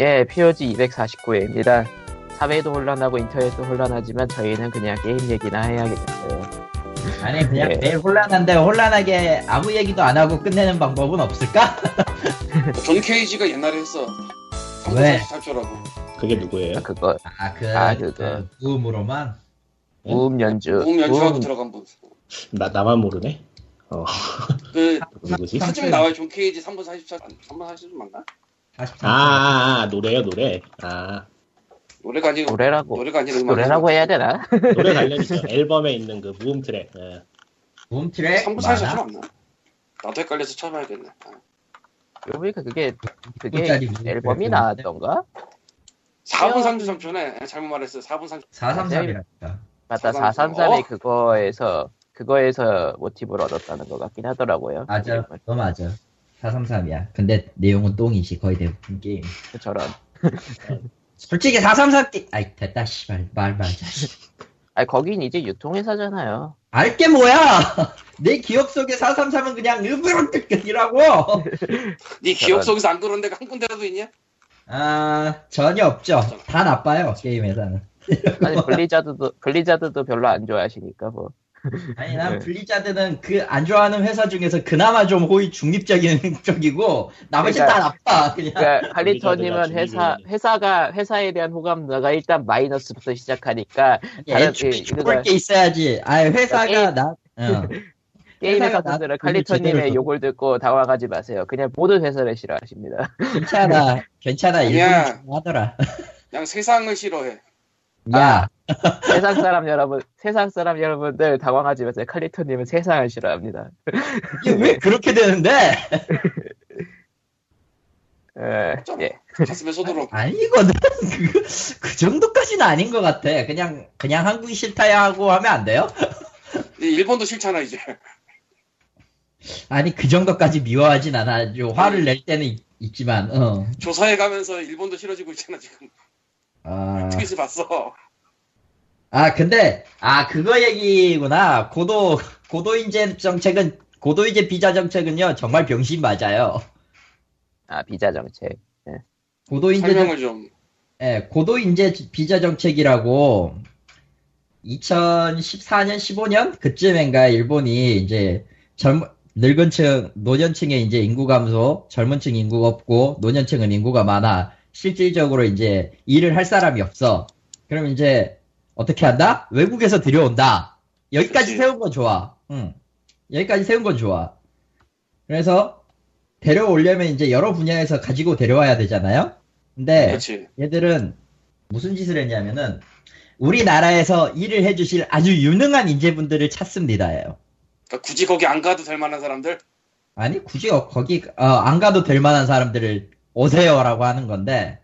예, POG 249회입니다. 사회도 혼란하고 인터넷도 혼란하지만 저희는 그냥 게임 얘기나 해야겠어요. 아니 그냥 예. 매일 혼란한데 혼란하게 아무 얘기도 안 하고 끝내는 방법은 없을까? 존 케이지가 옛날에 했어. 왜? 34초라고. 그게 누구예요? 그거 아 그 아, 그거. 무음으로만 무음 연주, 음 연주하고 우음 들어간 분. 나 나만 모르네. 어 그 누구지? 삼- 사진에 나와요. 존 케이지 3분 44. 3분 40분 맞나? 43. 아, 아, 아 노래요 노래. 아 노래가 아니고 노래라고 노래가 음악. 노래라고 해야 되나? 노래 관련 있죠. 앨범에 있는 그 무음 트랙. 예. 무음 트랙 3분 많아? 44초 맞나? 나도 헷갈려서 찾아봐야겠네. 아. 그러고 보니까 그게 그게 앨범이 나왔던가? 4분 음. 33초네. 잘못 말했어. 4분 30. 433이라니까 맞다, 433. 433이 어? 그거에서 그거에서 모티브를 얻었다는 것 같긴 하더라고요. 맞아 너 맞아 433이야. 근데 내용은 똥이지. 거의 대부분 게임. 저런. 솔직히 433 게... 아이 됐다 씨발. 말 말자 아니 거긴 이제 유통회사잖아요. 알게 뭐야! 내 기억 속에 433은 그냥 으브르뜨기라고! 네 기억 속에서 안 그런 데가 한 군데라도 있냐? 아 전혀 없죠. 다 나빠요 게임 회사는. 아니 블리자드도 블리자드도 별로 안 좋아하시니까 뭐. 아니 난 네. 블리자드는 그 안 좋아하는 회사 중에서 그나마 좀 호의 중립적인 쪽이고 나머지 그러니까- 다 나빠 그냥 그러니까 칼리터님은 회사. 회사가 회사에 대한 호감도가 일단 마이너스부터 시작하니까 다른 애초에 그- 좋을 게 있어야지 아 회사가 게임- 나 어. 게임 회사분들은 나- 칼리터님의 욕을 듣고 당황하지 마세요. 그냥 모든 회사를 싫어하십니다. 괜찮아 괜찮아. 일본이 좋아하더라 그냥 세상을 싫어해. 야 세상 사람 여러분, 세상 사람 여러분들 당황하지 마세요. 칼리터님은 세상을 싫어합니다. 이게 왜 그렇게 되는데 예, 좀. 예. 가슴에 손으로. 아니거든 그, 그 정도까지는 아닌 것 같아 그냥 그냥 한국이 싫다야 하고 하면 안 돼요? 일본도 싫잖아 이제. 아니 그 정도까지 미워하진 않아 요 화를 낼 때는 있, 있지만 어. 조사해 가면서 일본도 싫어지고 있잖아 지금. 아... 트윗을 봤어. 아, 근데, 아, 그거 얘기구나. 고도, 고도인재 정책은, 고도인재 비자 정책은요, 정말 병신 맞아요. 아 비자 정책. 고도인재, 정, 설명을 좀. 예, 고도인재 비자 정책이라고, 2014년, 15년? 그쯤인가, 일본이 이제, 젊, 늙은 층, 노년층의 이제 인구 감소, 젊은 층 인구가 없고, 노년층은 인구가 많아. 실질적으로 이제, 일을 할 사람이 없어. 그럼 이제, 어떻게 한다? 외국에서 들여온다. 여기까지 그치. 세운 건 좋아. 응. 여기까지 세운 건 좋아. 그래서, 데려오려면 이제 여러 분야에서 가지고 데려와야 되잖아요? 근데, 그렇지. 얘들은 무슨 짓을 했냐면은 우리나라에서 일을 해주실 아주 유능한 인재분들을 찾습니다예요. 그러니까 굳이 거기 안 가도 될 만한 사람들. 아니 굳이 어- 거기 어, 안 가도 될 만한 사람들을 오세요라고 하는 건데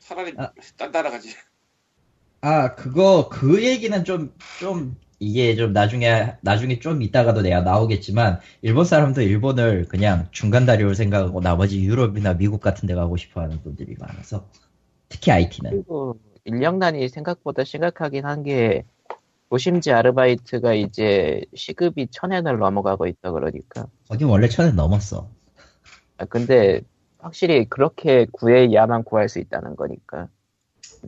차라리 아. 딴 따라가지. 아 그거 그 얘기는 좀 좀 이게 좀 나중에 나중에 좀 이따가도 내가 나오겠지만 일본 사람도 일본을 그냥 중간 다리로 생각하고 나머지 유럽이나 미국 같은 데 가고 싶어 하는 분들이 많아서 특히 IT는 그리고 인력난이 생각보다 심각하긴 한 게 도심지 아르바이트가 이제 시급이 천엔을 넘어가고 있다 그러니까. 거긴 원래 천엔 넘었어. 아, 근데 확실히 그렇게 구해야만 구할 수 있다는 거니까.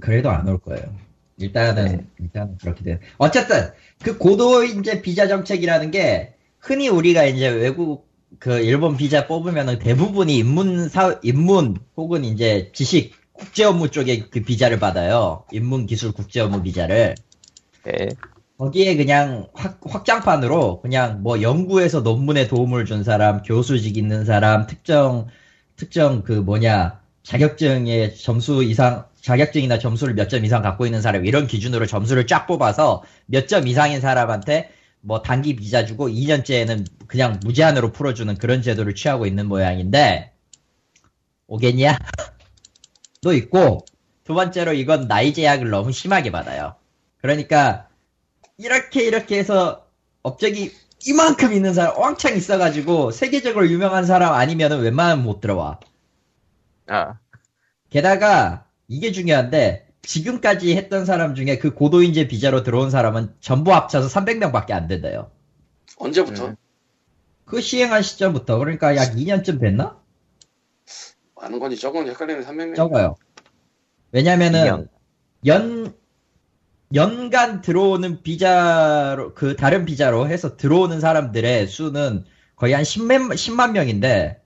그래도 안 올 거예요. 일단은 네. 일단은 그렇게 돼. 어쨌든 그 고도 이제 비자 정책이라는 게 흔히 우리가 이제 외국 그 일본 비자 뽑으면은 대부분이 인문 사 인문 혹은 이제 지식 국제 업무 쪽에 그 비자를 받아요. 인문 기술 국제 업무 비자를. 예. 거기에 그냥 확, 확장판으로 그냥 뭐 연구에서 논문에 도움을 준 사람, 교수직 있는 사람, 특정 특정 그 뭐냐 자격증의 점수 이상 자격증이나 점수를 몇 점 이상 갖고 있는 사람 이런 기준으로 점수를 쫙 뽑아서 몇 점 이상인 사람한테 뭐 단기 비자 주고 2년째에는 그냥 무제한으로 풀어주는 그런 제도를 취하고 있는 모양인데 오겠냐? 또 있고 두 번째로 이건 나이 제약을 너무 심하게 받아요. 그러니까 이렇게 이렇게 해서 업적이 이만큼 있는 사람 왕창 있어가지고 세계적으로 유명한 사람 아니면은 웬만하면 못 들어와. 아, 게다가 이게 중요한데 지금까지 했던 사람 중에 그 고도인재 비자로 들어온 사람은 전부 합쳐서 300명밖에 안 된대요. 언제부터? 음. 그 시행한 시점부터 그러니까 약 2년쯤 됐나? 많은 건지 적은 건지 헷갈리는 300명. 적어요. 왜냐면은 연 연간 들어오는 비자로 그 다른 비자로 해서 들어오는 사람들의 수는 거의 한 10만, 10만 명인데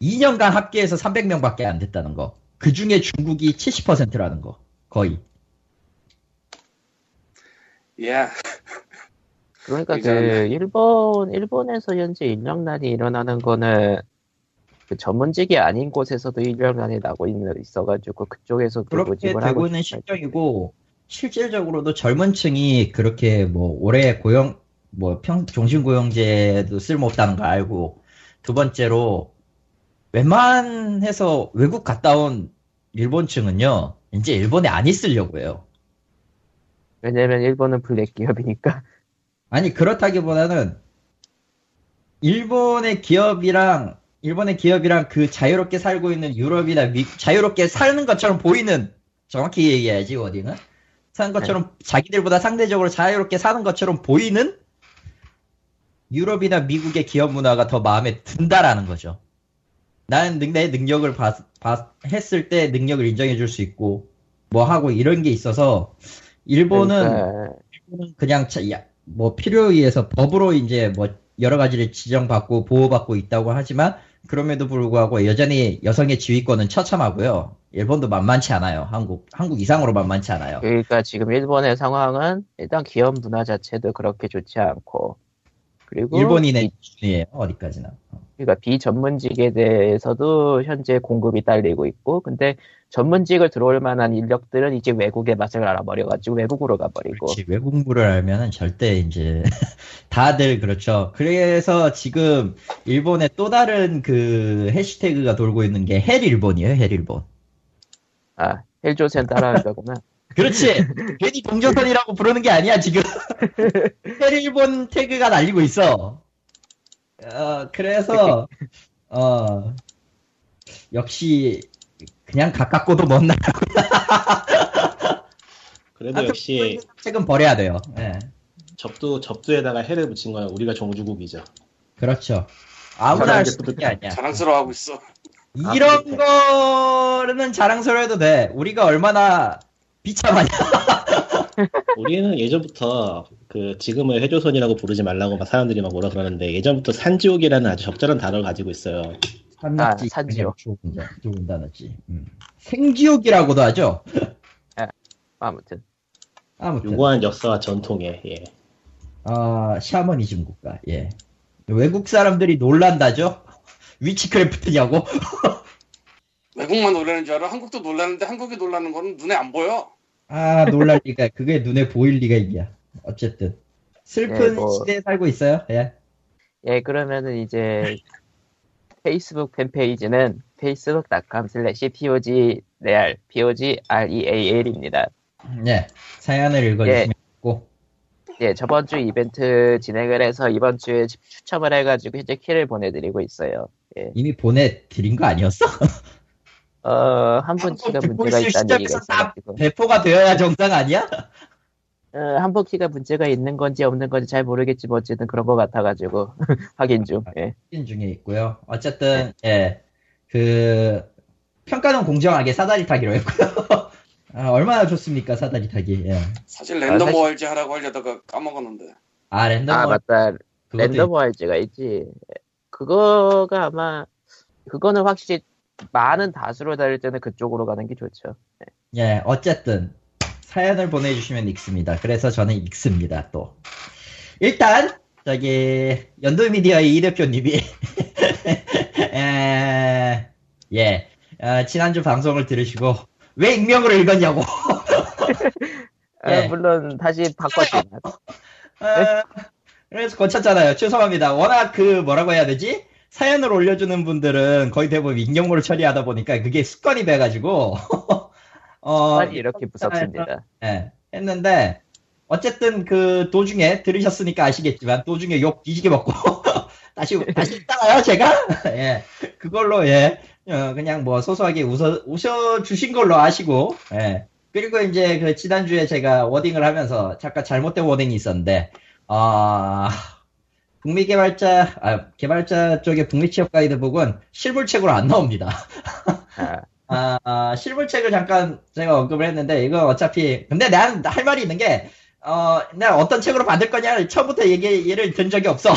2년간 합계해서 300명밖에 안 됐다는 거. 그 중에 중국이 70%라는 거. 거의. 예. 그러니까 그 일본 일본에서 현재 인력난이 일어나는 거는 그 전문직이 아닌 곳에서도 인력난이 나고 있는 있어가지고 그쪽에서도 그렇게 모집을 되고 하고 있는. 실정이고 실질적으로도 젊은 층이 그렇게 뭐 올해 고용 뭐 평, 종신고용제도 쓸모없다는 거 알고 두 번째로 웬만해서 외국 갔다 온 일본층은요 이제 일본에 안 있으려고 해요 왜냐면 일본은 블랙 기업이니까. 아니 그렇다기보다는 일본의 기업이랑 일본의 기업이랑 그 자유롭게 살고 있는 유럽이나 미, 자유롭게 사는 것처럼 보이는 정확히 얘기해야지 워딩은 사는 것처럼 자기들보다 상대적으로 자유롭게 사는 것처럼 보이는 유럽이나 미국의 기업 문화가 더 마음에 든다라는 거죠. 나는 능- 내 능력을 봤, 봤- 했을 때 능력을 인정해 줄 수 있고 뭐 하고 이런 게 있어서 일본은 그러니까 일본은 그냥 자- 야- 뭐 필요에 의해서 법으로 이제 뭐 여러 가지를 지정받고 보호받고 있다고 하지만 그럼에도 불구하고 여전히 여성의 지휘권은 처참하고요. 일본도 만만치 않아요. 한국 한국 이상으로 만만치 않아요. 그러니까 지금 일본의 상황은 일단 기업 문화 자체도 그렇게 좋지 않고 그리고 일본인의 기준이에요. 어디까지나. 그러니까 비전문직에 대해서도 현재 공급이 딸리고 있고 근데 전문직을 들어올 만한 인력들은 이제 외국의 맛을 알아버려가지고 외국으로 가버리고 그렇지. 외국물을 알면은 절대 이제 다들 그렇죠. 그래서 지금 일본에 또 다른 그 해시태그가 돌고 있는 게 hell 일본이에요. hell 일본. 아 헬조센 따라할 거구나 그렇지. 괜히 동조선이라고 부르는 게 아니야, 지금. hell일본 태그가 날리고 있어. 어, 그래서, 어, 역시, 그냥 가깝고도 먼 나라구나. 그래도 역시 책은 버려야 돼요. 예. 접두 접두에다가 해를 붙인 건 우리가 종주국이죠. 그렇죠. 아무나 할 수 있는 게 아니야. 자랑스러워하고 있어. 이런 거는 자랑스러워해도 돼. 우리가 얼마나 비참하냐. 우리는 예전부터 그 지금은 해조선이라고 부르지 말라고 막 사람들이 막 뭐라 그러는데 예전부터 산지옥이라는 아주 적절한 단어를 가지고 있어요. 산낙지, 아, 산지옥. 좋은, 단어지. 음. 생지옥이라고도 하죠. 아무튼 아무튼. 유구한 역사와 전통에 예. 아, 샤머니즘 국가, 예. 외국 사람들이 놀란다죠? 위치크래프트냐고? 외국만 놀라는 줄 알아? 한국도 놀라는데 한국이 놀라는 거는 눈에 안 보여. 아, 놀랄 리가, 그게 눈에 보일 리가 있냐. 어쨌든. 슬픈 예, 뭐. 시대에 살고 있어요, 예. 예 그러면은 이제 페이스북 팬페이지는 facebook.com slash pogreal p-o-g-r-e-a-l입니다 예. 사연을 읽어주시면 좋고. 예 저번 주 이벤트 진행을 해서 이번 주에 추첨을 해가지고 현재 키를 보내드리고 있어요 이미 보내드린 거 아니었어? 어, 한 듣고 문제가 있다는 얘기가 있어가지고 배포가 되어야 정상 아니야? 어, 한분 키가 문제가 있는 건지 없는 건지 잘 모르겠지만 어쨌든 그런 것 같아가지고 확인 중 예. 확인 중에 있고요. 어쨌든, 예. 그, 평가는 공정하게 사다리 타기로 했고요. 아, 얼마나 좋습니까, 사다리 타기. 예. 사실 랜덤 사실- 월즈 하라고 하려다가 까먹었는데. 아, 랜덤. 아 맞다 랜덤 월즈가 있지 그거가 아마 그거는 확실히 많은 다수로 다닐 때는 그쪽으로 가는 게 좋죠 예, 어쨌든 사연을 보내주시면 읽습니다. 그래서 저는 읽습니다. 또 일단 저기 연도미디어의 이 대표님이 에, 예 어, 지난주 방송을 들으시고 왜 익명으로 읽었냐고 아, 예. 물론 다시 바꿨지만 어, 그래서 고쳤잖아요. 죄송합니다. 워낙 그 뭐라고 해야 되지? 사연을 올려주는 분들은 거의 대부분 익명으로 처리하다 보니까 그게 습관이 돼가지고. 어, 이렇게 무섭습니다. 예, 했는데 어쨌든 그 도중에 들으셨으니까 아시겠지만 도중에 욕 뒤지게 먹고 다시 다시 있잖아요 제가? 예 그걸로 예 어, 그냥 뭐 소소하게 웃어 웃어 주신 걸로 아시고 예. 그리고 이제 그 지난주에 제가 워딩을 하면서 잠깐 잘못된 워딩이 있었는데 아 북미 개발자 아 개발자 쪽의 북미 취업 가이드북은 실물책으로 안 나옵니다 아, 아, 아, 실물책을 잠깐 제가 언급을 했는데, 이거 어차피, 근데 난 할 말이 있는 게, 어, 내가 어떤 책으로 받을 거냐, 처음부터 얘기를 든 적이 없어.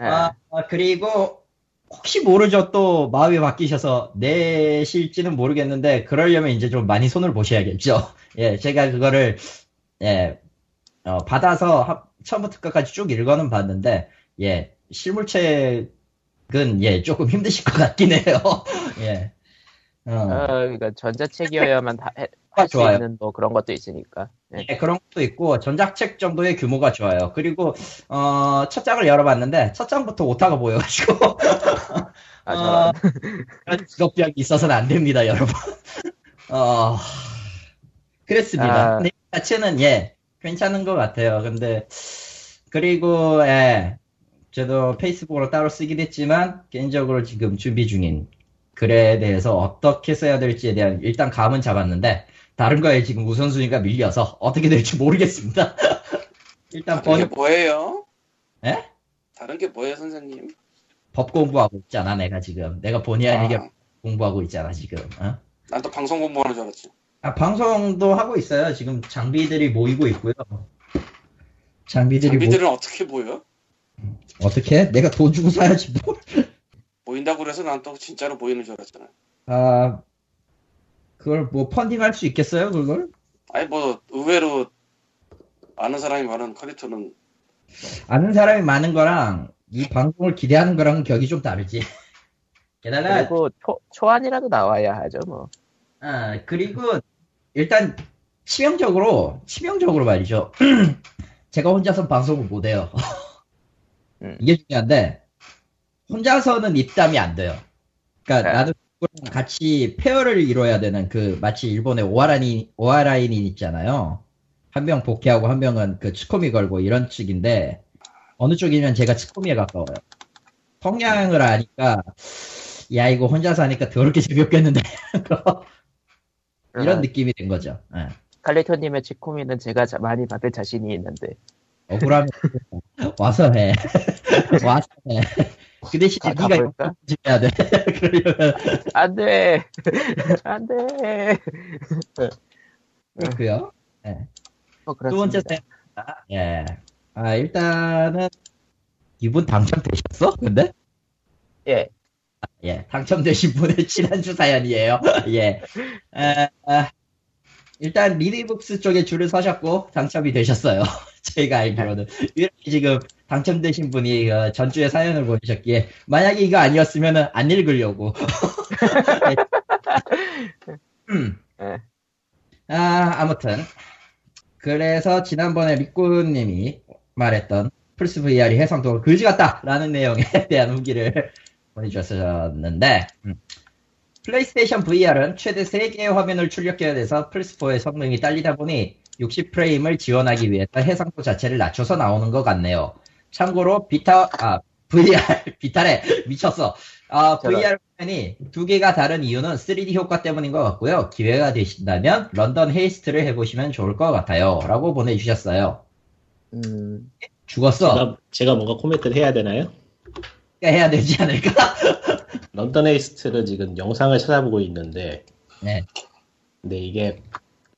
예. 아, 아, 그리고, 혹시 모르죠. 또 마음이 바뀌셔서 내실지는 모르겠는데, 그러려면 이제 좀 많이 손을 보셔야겠죠. 예, 제가 그거를, 예, 어, 받아서 하- 처음부터 끝까지 쭉 읽어는 봤는데, 예, 실물책은, 예, 조금 힘드실 것 같긴 해요. 예. 어, 어, 그러니까 전자책이어야만 다 할수 좋아요. 있는 뭐 그런 것도 있으니까. 예. 예, 그런 것도 있고, 전작책 정도의 규모가 좋아요. 그리고, 어, 첫 장을 열어봤는데, 첫 장부터 오타가 보여가지고, 아, 어. 그런 직업병이 있어서는 안 됩니다, 여러분. 어, 그랬습니다. 아. 이 자체는, 예, 괜찮은 것 같아요. 근데, 그리고, 예, 저도 페이스북으로 따로 쓰긴 했지만, 개인적으로 지금 준비 중인 글에 대해서 어떻게 써야 될지에 대한 일단 감은 잡았는데, 다른 거에 지금 우선순위가 밀려서 어떻게 될지 모르겠습니다. 일단 다른 게 번, 뭐예요? 예? 다른 게 뭐예요, 선생님? 법 공부하고 있잖아, 내가 지금. 내가 본의 아니게 아, 공부하고 있잖아, 지금. 어? 난또 방송 공부하는 줄 알았지. 아, 방송도 하고 있어요. 지금 장비들이 모이고 있고요. 장비들이 장비들은 어떻게 보여? 모... 어떻게? 내가 돈 주고 사야지 뭘. 보인다고 그래서 난 또 진짜로 보이는 줄 알았잖아. 아, 그걸 뭐 펀딩할 수 있겠어요, 그걸? 아니 뭐 의외로 아는 사람이 많은 퀄리터는 아는 사람이 많은 거랑 이 방송을 기대하는 거랑은 격이 좀 다르지. 게다가 그리고 초, 초안이라도 나와야 하죠, 뭐. 아, 그리고 일단 치명적으로 치명적으로 말이죠. 제가 혼자서 방송을 못 해요. 음. 이게 중요한데 혼자서는 입담이 안 돼요. 그러니까 네. 나도 같이 페어를 이뤄야 되는 그 마치 일본의 오하라인 오하라인이 있잖아요. 한 명 복귀하고 한 명은 그 치코미 걸고 이런 측인데 어느 쪽이면 제가 치코미에 가까워요. 성향을 아니까 야 이거 혼자서 하니까 더럽게 재미없겠는데 이런 어, 느낌이 된 거죠. 예. 칼리토님의 치코미는 제가 자- 많이 받을 자신이 있는데. 억울하면 와서 해. 와서 해. 그 대신에 가- 네가 이거 가볼까? 해야 돼. 그러려면 안 돼! 안 돼! 그렇고요. 뭐두 번째. 사연입니다. 예. 아 일단은 이분 당첨되셨어? 근데 예. 예 당첨되신 분의 지난주 사연이에요. 예. 아, 아, 일단 리디북스 쪽에 줄을 서셨고 당첨이 되셨어요. 저희가 알기로는 이렇게 지금 당첨되신 분이 어, 전주에 사연을 보내셨기에 만약에 이거 아니었으면 안 읽으려고. 음. 예. 아 아무튼 그래서 지난번에 리꾸님이 말했던 플스 VR이 해상도가 그지 같다라는 내용에 대한 후기를 보내주셨었는데 음. 플레이스테이션 VR은 최대 3개의 화면을 출력해야 돼서 플스4의 성능이 딸리다 보니 60프레임을 지원하기 위해서 해상도 자체를 낮춰서 나오는 것 같네요. 참고로 비타 아 VR 비타래 미쳤어. 아. VR 화면이 두 개가 다른 이유는 3D 효과 때문인 것 같고요. 기회가 되신다면 London Heist를 해보시면 좋을 것 같아요.라고 보내주셨어요. 음, 죽었어. 제가, 제가 뭔가 코멘트를 해야 되나요? 해야 되지 않을까? 런던 에이스트를 지금 영상을 찾아보고 있는데, 네. 근데 이게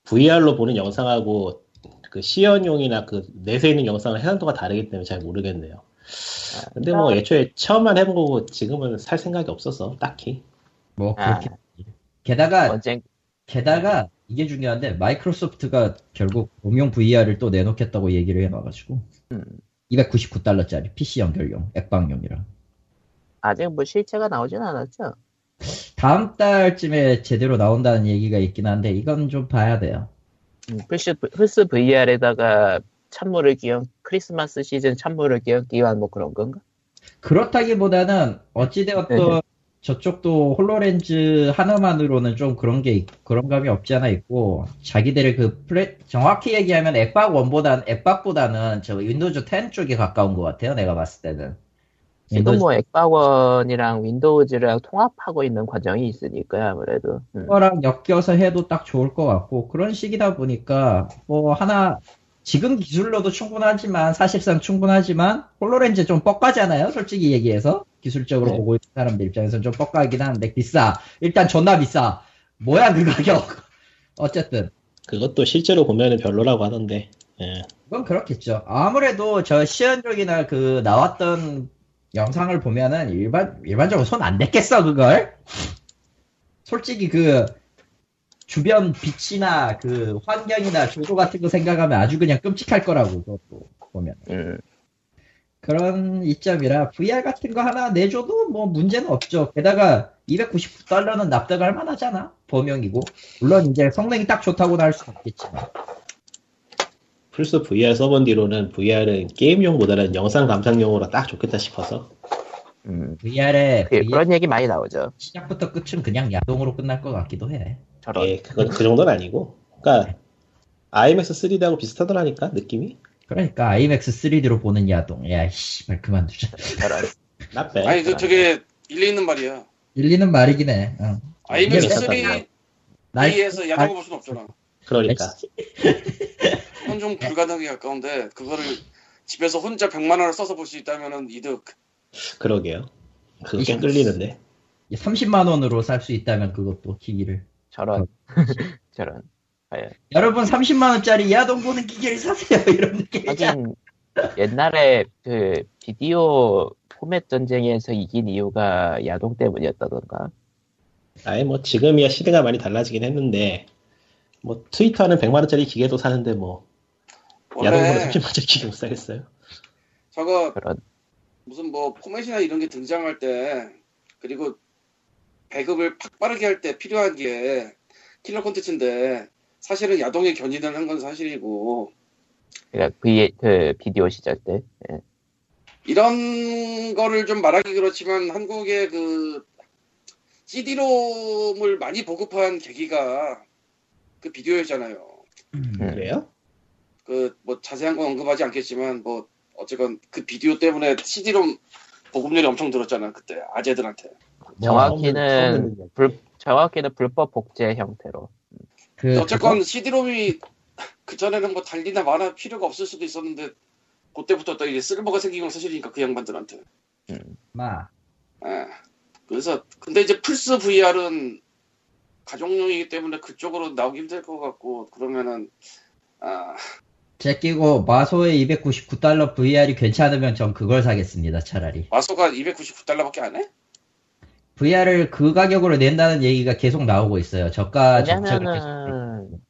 VR로 보는 영상하고 그 시연용이나 그 내세 있는 영상은 해상도가 다르기 때문에 잘 모르겠네요. 근데 뭐 애초에 처음만 해본 거고 지금은 살 생각이 없어서 딱히. 뭐 아, 그렇게. 게다가 언젠, 게다가 이게 중요한데 마이크로소프트가 결국 음용 VR을 또 내놓겠다고 얘기를 해놔가지고 음, 299달러짜리 PC 연결용 액방용이라 아직 뭐 실체가 나오진 않았죠? 다음 달쯤에 제대로 나온다는 얘기가 있긴 한데 이건 좀 봐야 돼요. 음, 플스, 플스 VR에다가 찬물을 끼얹, 크리스마스 시즌 찬물을 끼얹기 위한 뭐 그런 건가? 그렇다기보다는 어찌되었던 저쪽도 홀로렌즈 하나만으로는 좀 그런 게 있- 그런 감이 없지 않아 있고 자기들의 그 플레 정확히 얘기하면 앱박 원보다는 액박보다는 저 Windows 10 쪽에 가까운 것 같아요. 내가 봤을 때는. 지금 뭐 액박원이랑 Windows랑 통합하고 있는 과정이 있으니까요, 아무래도. 음. 그거랑 엮여서 해도 딱 좋을 것 같고 그런 식이다 보니까 뭐 하나 지금 기술로도 충분하지만 사실상 충분하지만 HoloLens 좀 뻑가잖아요 솔직히 얘기해서 기술적으로 네. 보고 있는 사람들 입장에서는 좀 뻑가긴 하는데 비싸. 일단 존나 비싸. 뭐야 그 가격. 어쨌든 그것도 실제로 보면은 별로라고 하던데. 예. 그건 그렇겠죠. 아무래도 저 시연족이나 그 나왔던 영상을 보면은 일반 일반적으로 손 안 댔겠어 그걸. 솔직히 그 주변 빛이나 그 환경이나 조도 같은 거 생각하면 아주 그냥 끔찍할 거라고 그것도 보면 음, 그런 이점이라 VR 같은 거 하나 내줘도 뭐 문제는 없죠. 게다가 299달러는 납득할 만하잖아. 범용이고 물론 이제 성능이 딱 좋다고는 할 수 없겠지만 플스 VR 써본 뒤로는 VR은 게임용보다는 영상 감상용으로 딱 좋겠다 싶어서. 음. VR의 그, 그런 얘기 많이 나오죠. 시작부터 끝은 그냥 야동으로 끝날 것 같기도 해. 저런. 예, 그건 그 정도는 아니고. 그러니까 IMAX 3D하고 비슷하더라니까 느낌이. 그러니까 IMAX 3D로 보는 야동. 야, 씨발 그만두자. 저런. 나빼. 아니 그 저게 일리 있는 말이야. 일리는 말이긴 해. 어. IMAX 이게 3 날- D에서 야동을 볼 수는 없잖아. 그러니까. 그건 좀 불가능에 가까운데 그거를 집에서 혼자 100만 원을 써서 볼 수 있다면은 이득. 그러게요. 그거 꽤 끌리는데. 30만 원으로 살 수 있다면 그것도 기기를. 저런. 저런. 예. 여러분 30만 원짜리 야동 보는 기계를 사세요. 이런 느낌이죠. 옛날에 그 비디오 포맷 전쟁에서 이긴 이유가 야동 때문이었다던가. 아예 뭐 지금이야 시대가 많이 달라지긴 했는데 뭐 트위터는 100만 원짜리 기계도 사는데 뭐 야동보다 원래 30만 원짜리 기계 못 사겠어요. 저거 그런. 무슨 뭐 포맷이나 이런 게 등장할 때 그리고 배급을 팍 빠르게 할 때 필요한 게 킬러 콘텐츠인데 사실은 야동에 견인을 한 건 사실이고 그러니까 그, 그 비디오 시절 때. 예. 이런 거를 좀 말하기 그렇지만 한국의 그 CD롬을 많이 보급한 계기가 그 비디오였잖아요. 음. 그래요? 그 뭐 자세한 건 언급하지 않겠지만 뭐 어쨌건 그 비디오 때문에 CD롬 보급률이 엄청 들었잖아 그때 아재들한테. 정확히는 불, 정확히는 불법 복제 형태로. 그 어쨌건 CD롬이 그 전에는 뭐 달리나 마나 필요가 없을 수도 있었는데 그때부터 또 이제 쓸모가 생긴 건 사실이니까 그 양반들한테. 마. 예. 그래서 근데 이제 플스 VR은 가족용이기 때문에 그쪽으로 나오기 힘들 것 같고 그러면은 아 제끼고 마소의 299달러 VR이 괜찮으면 전 그걸 사겠습니다. 차라리. 마소가 299달러밖에 안 해? VR을 그 가격으로 낸다는 얘기가 계속 나오고 있어요. 저가 정책을 계속.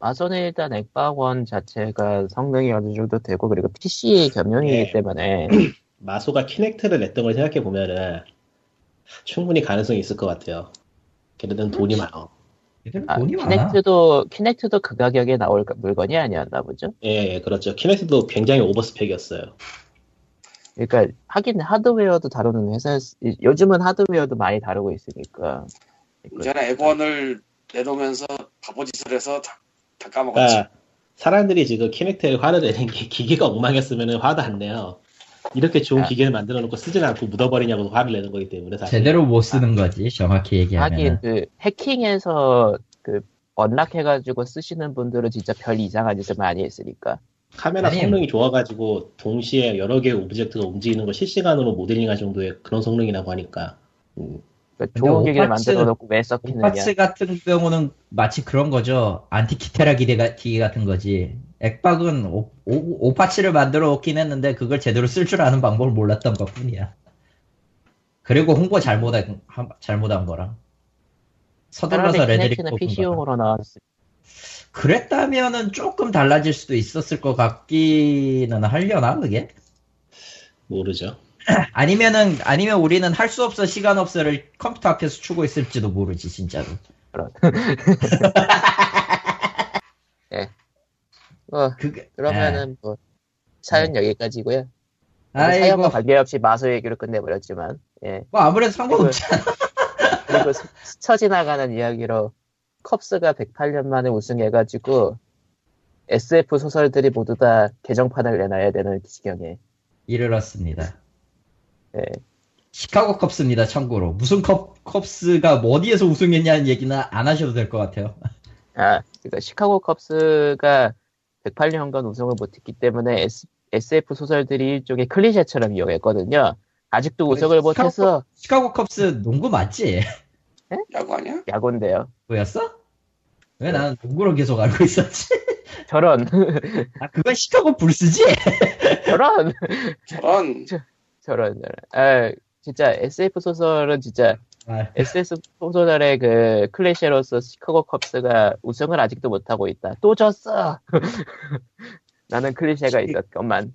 마소는 일단 액박원 자체가 성능이 어느 정도 되고 그리고 PC 겸용이기 네. 때문에 마소가 키넥트를 냈던 걸 생각해 보면은 충분히 가능성이 있을 것 같아요. 걔네들은 돈이 많아. 얘들은 아, 돈이 많아. 키넥트도 키넥트도 그 가격에 나올 가- 물건이 아니었나 보죠. 예, 예, 그렇죠. 키넥트도 굉장히 오버스펙이었어요. 그러니까 하긴 하드웨어도 다루는 회사 요즘은 하드웨어도 많이 다루고 있으니까 이제는 액원을 내놓으면서 바보짓을 해서 다, 다 까먹었지. 그러니까 사람들이 지금 키넥트에 화를 내는 게 기계가 엉망했으면 화도 안 내요. 이렇게 좋은 아. 기계를 만들어 놓고 쓰진 않고 묻어버리냐고 화를 내는 거기 때문에 사실. 제대로 못 쓰는 거지. 정확히 얘기하면. 하긴 그 해킹해서 그 unlock해가지고 쓰시는 분들은 진짜 별 이상한 짓을 많이 했으니까 카메라 아니, 성능이 좋아가지고 동시에 여러 개의 object가 움직이는 걸 실시간으로 모델링할 정도의 그런 성능이라고 하니까. 음, 그러니까 좋은 기계를 오파츠- 만들어 놓고 왜 썩히느냐 오파츠 같은 경우는 마치 그런 거죠. 안티키테라 기대, 기계 같은 거지. 액박은 오, 오, 오 파츠를 만들어 놓긴 했는데 그걸 제대로 쓸 줄 아는 방법을 몰랐던 것 뿐이야. 그리고 홍보 잘못한, 한- 잘못한 거랑. 서둘러서 차라리 레드리 키넥트는 뽑은 거랑. PC용으로 나왔을 그랬다면은 조금 달라질 수도 있었을 것 같기는 하려나 그게? 모르죠. 아니면은 아니면 우리는 할 수 없어 시간 없어를 컴퓨터 앞에서 추고 있을지도 모르지 진짜로. 어, 그게 그러면은 뭐 사연 여기까지고요 네. 아이고 사연과 관계없이 마소 얘기로 끝내버렸지만 예 뭐 아무래도 상관없지 그리고 스- 스쳐 지나가는 이야기로 컵스가 108년 만에 우승해가지고 SF 소설들이 모두 다 개정판을 내놔야 되는 지경에 이르렀습니다. 예. 시카고 컵스입니다. 참고로 무슨 컵 컵스가 뭐 어디에서 우승했냐는 얘기는 안 하셔도 될 것 같아요. 아, 그러니까 시카고 컵스가 108년간 우승을 못했기 때문에 S, SF 소설들이 일종의 클리셰처럼 이용했거든요. 아직도 우승을 못해서 시카고 컵스 농구 맞지? 야구 아니야? 야구인데요. 뭐였어? 왜 나는 농구로 계속 알고 있었지? 저런, 아, 그건 시카고 불스지? 저런, 저런 저런, 저런. 아, 진짜 SF 소설은 진짜 아, SS 소설의 그 클래시로서 시카고 컵스가 우승을 아직도 못하고 있다. 또 졌어! 나는 클리셰가 있었건만.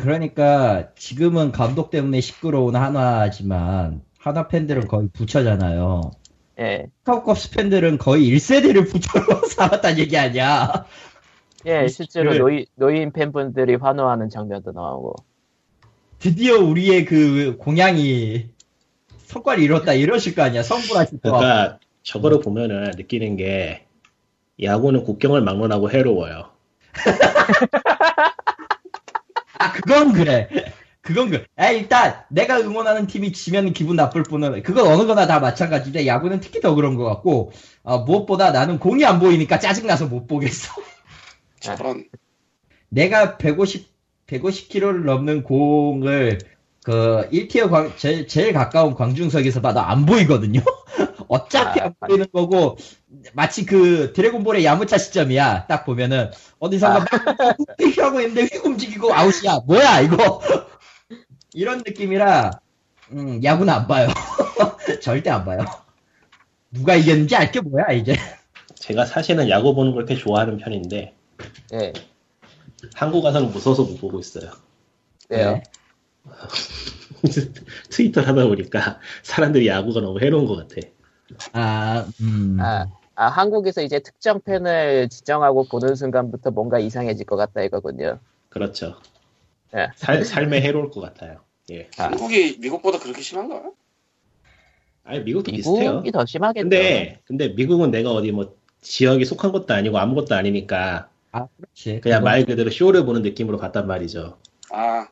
그러니까 지금은 감독 때문에 시끄러운 하나지만 하나 팬들은 거의 부처잖아요. 예. 시카고 컵스 팬들은 거의 1세대를 부처로 삼았다는 얘기 아니야? 예, 실제로 그- 노인, 노인 팬분들이 환호하는 장면도 나오고. 드디어 우리의 그 공양이 성과를 이뤘다 이러실 거 아니야? 성불하실 거. 그러니까 저거를 보면은 느끼는 게 야구는 국경을 막론하고 해로워요. 아, 그건 그래. 그건 그래. 아, 일단, 내가 응원하는 팀이 지면 기분 나쁠 뿐은, 그건 어느 거나 다 마찬가지인데, 야구는 특히 더 그런 것 같고, 아, 무엇보다 나는 공이 안 보이니까 짜증 나서 못 보겠어. 저런 내가 150, 150km를 넘는 공을, 그, 1티어 광, 제일, 제일 가까운 광중석에서 봐도 안 보이거든요? 어차피 아, 안 보이는 거고, 마치 그, 드래곤볼의 야무차 시점이야. 딱 보면은, 어디선가 막, 휙하고 있는데 휙 움직이고 아웃이야. 뭐야, 이거? 이런 느낌이라, 음, 야구는 안 봐요. 절대 안 봐요. 누가 이겼는지 알게 뭐야, 이제. 제가 사실은 야구 보는 걸꽤 좋아하는 편인데 예. 한국 와서는 무서워서 못 보고 있어요. 왜요? 트위터를 하다 보니까 사람들이 야구가 너무 해로운 것 같아. 아, 음. 아, 아, 한국에서 이제 특정 팬을 지정하고 보는 순간부터 뭔가 이상해질 것 같다 이거군요. 그렇죠. 예. 살, 삶에 해로울 것 같아요. 예. 아. 한국이 미국보다 그렇게 심한가? 아니 미국도 비슷해요. 미국이 더 심하겠죠. 근데 근데 미국은 내가 어디 뭐 지역이 속한 것도 아니고 아무것도 아니니까 아, 그렇지. 그냥 그건- 말 그대로 쇼를 보는 느낌으로 봤단 말이죠. 아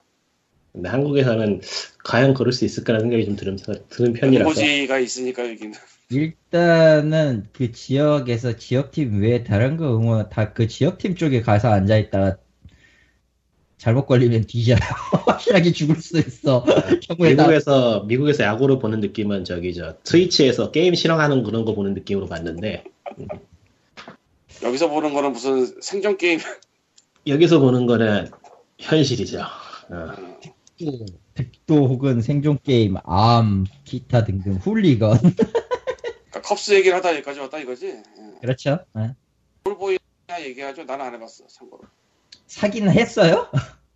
근데 한국에서는 과연 그럴 수 있을까라는 생각이 좀 드는, 드는 편이라서 연고지가 있으니까 여기는 일단은 그 지역에서 지역팀 외에 다른 거 응원 다 그 지역팀 쪽에 가서 앉아 있다가 잘못 걸리면 뒤져요. 확실하게 죽을 수 있어. 미국에서 미국에서 야구를 보는 느낌은 저기 저 Twitch에서 게임 실황하는 그런 거 보는 느낌으로 봤는데 여기서 보는 거는 무슨 생존 게임 여기서 보는 거는 현실이죠. 어. 백도 혹은 생존 게임, 암, 기타 등등 훌리건 그러니까 Cubs 얘기를 하다 여기까지 왔다 이거지. 예. 그렇죠. 예. Owlboy나 얘기하죠. 나는 안 해봤어 참고로. 사기는 했어요?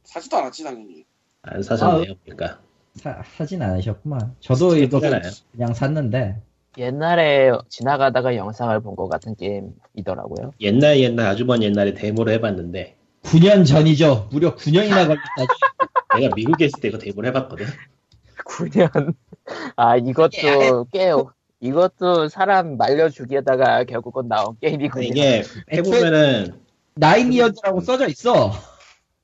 사지도 않았지 당연히. 안 사셨네요, 그러니까. 사, 사진 않으셨구만. 저도 이거. 그냥 샀는데 옛날에 지나가다가 영상을 본 것 같은 게임이더라고요. 옛날 옛날 아주 먼 옛날에 데모를 해봤는데 9년 전이죠. 무려 9년이나 걸렸다. 내가 미국에 있을 때 이거 데모를 해봤거든. 9년. 아, 이것도 꽤, 이것도 사람 말려 죽이다가 결국은 나온 게임이군요. 이게 해보면은 나인이어즈라고 써져 있어.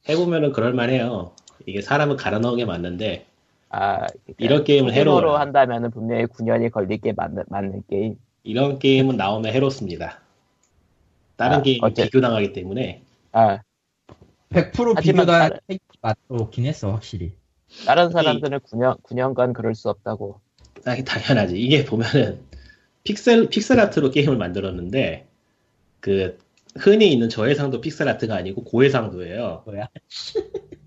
해보면은 그럴만해요. 이게 사람을 갈아 넣은 게 맞는데 아, 그러니까 이런 게임은 게임으로 해로워요. 한다면은 분명히 9년이 걸릴 게 맞는, 맞는 게임. 이런 게임은 나오면 해롭습니다. 다른 아, 게임이 어째- 비교당하기 때문에 아, 100% 하지만 비교다 다른- 맞긴 했어 확실히. 다른 사람들은 9년, 9년간 그럴 수 없다고. 아, 당연하지. 이게 보면은 픽셀 픽셀 아트로 게임을 만들었는데 그 흔히 있는 저해상도 픽셀 아트가 아니고 고해상도예요. 뭐야?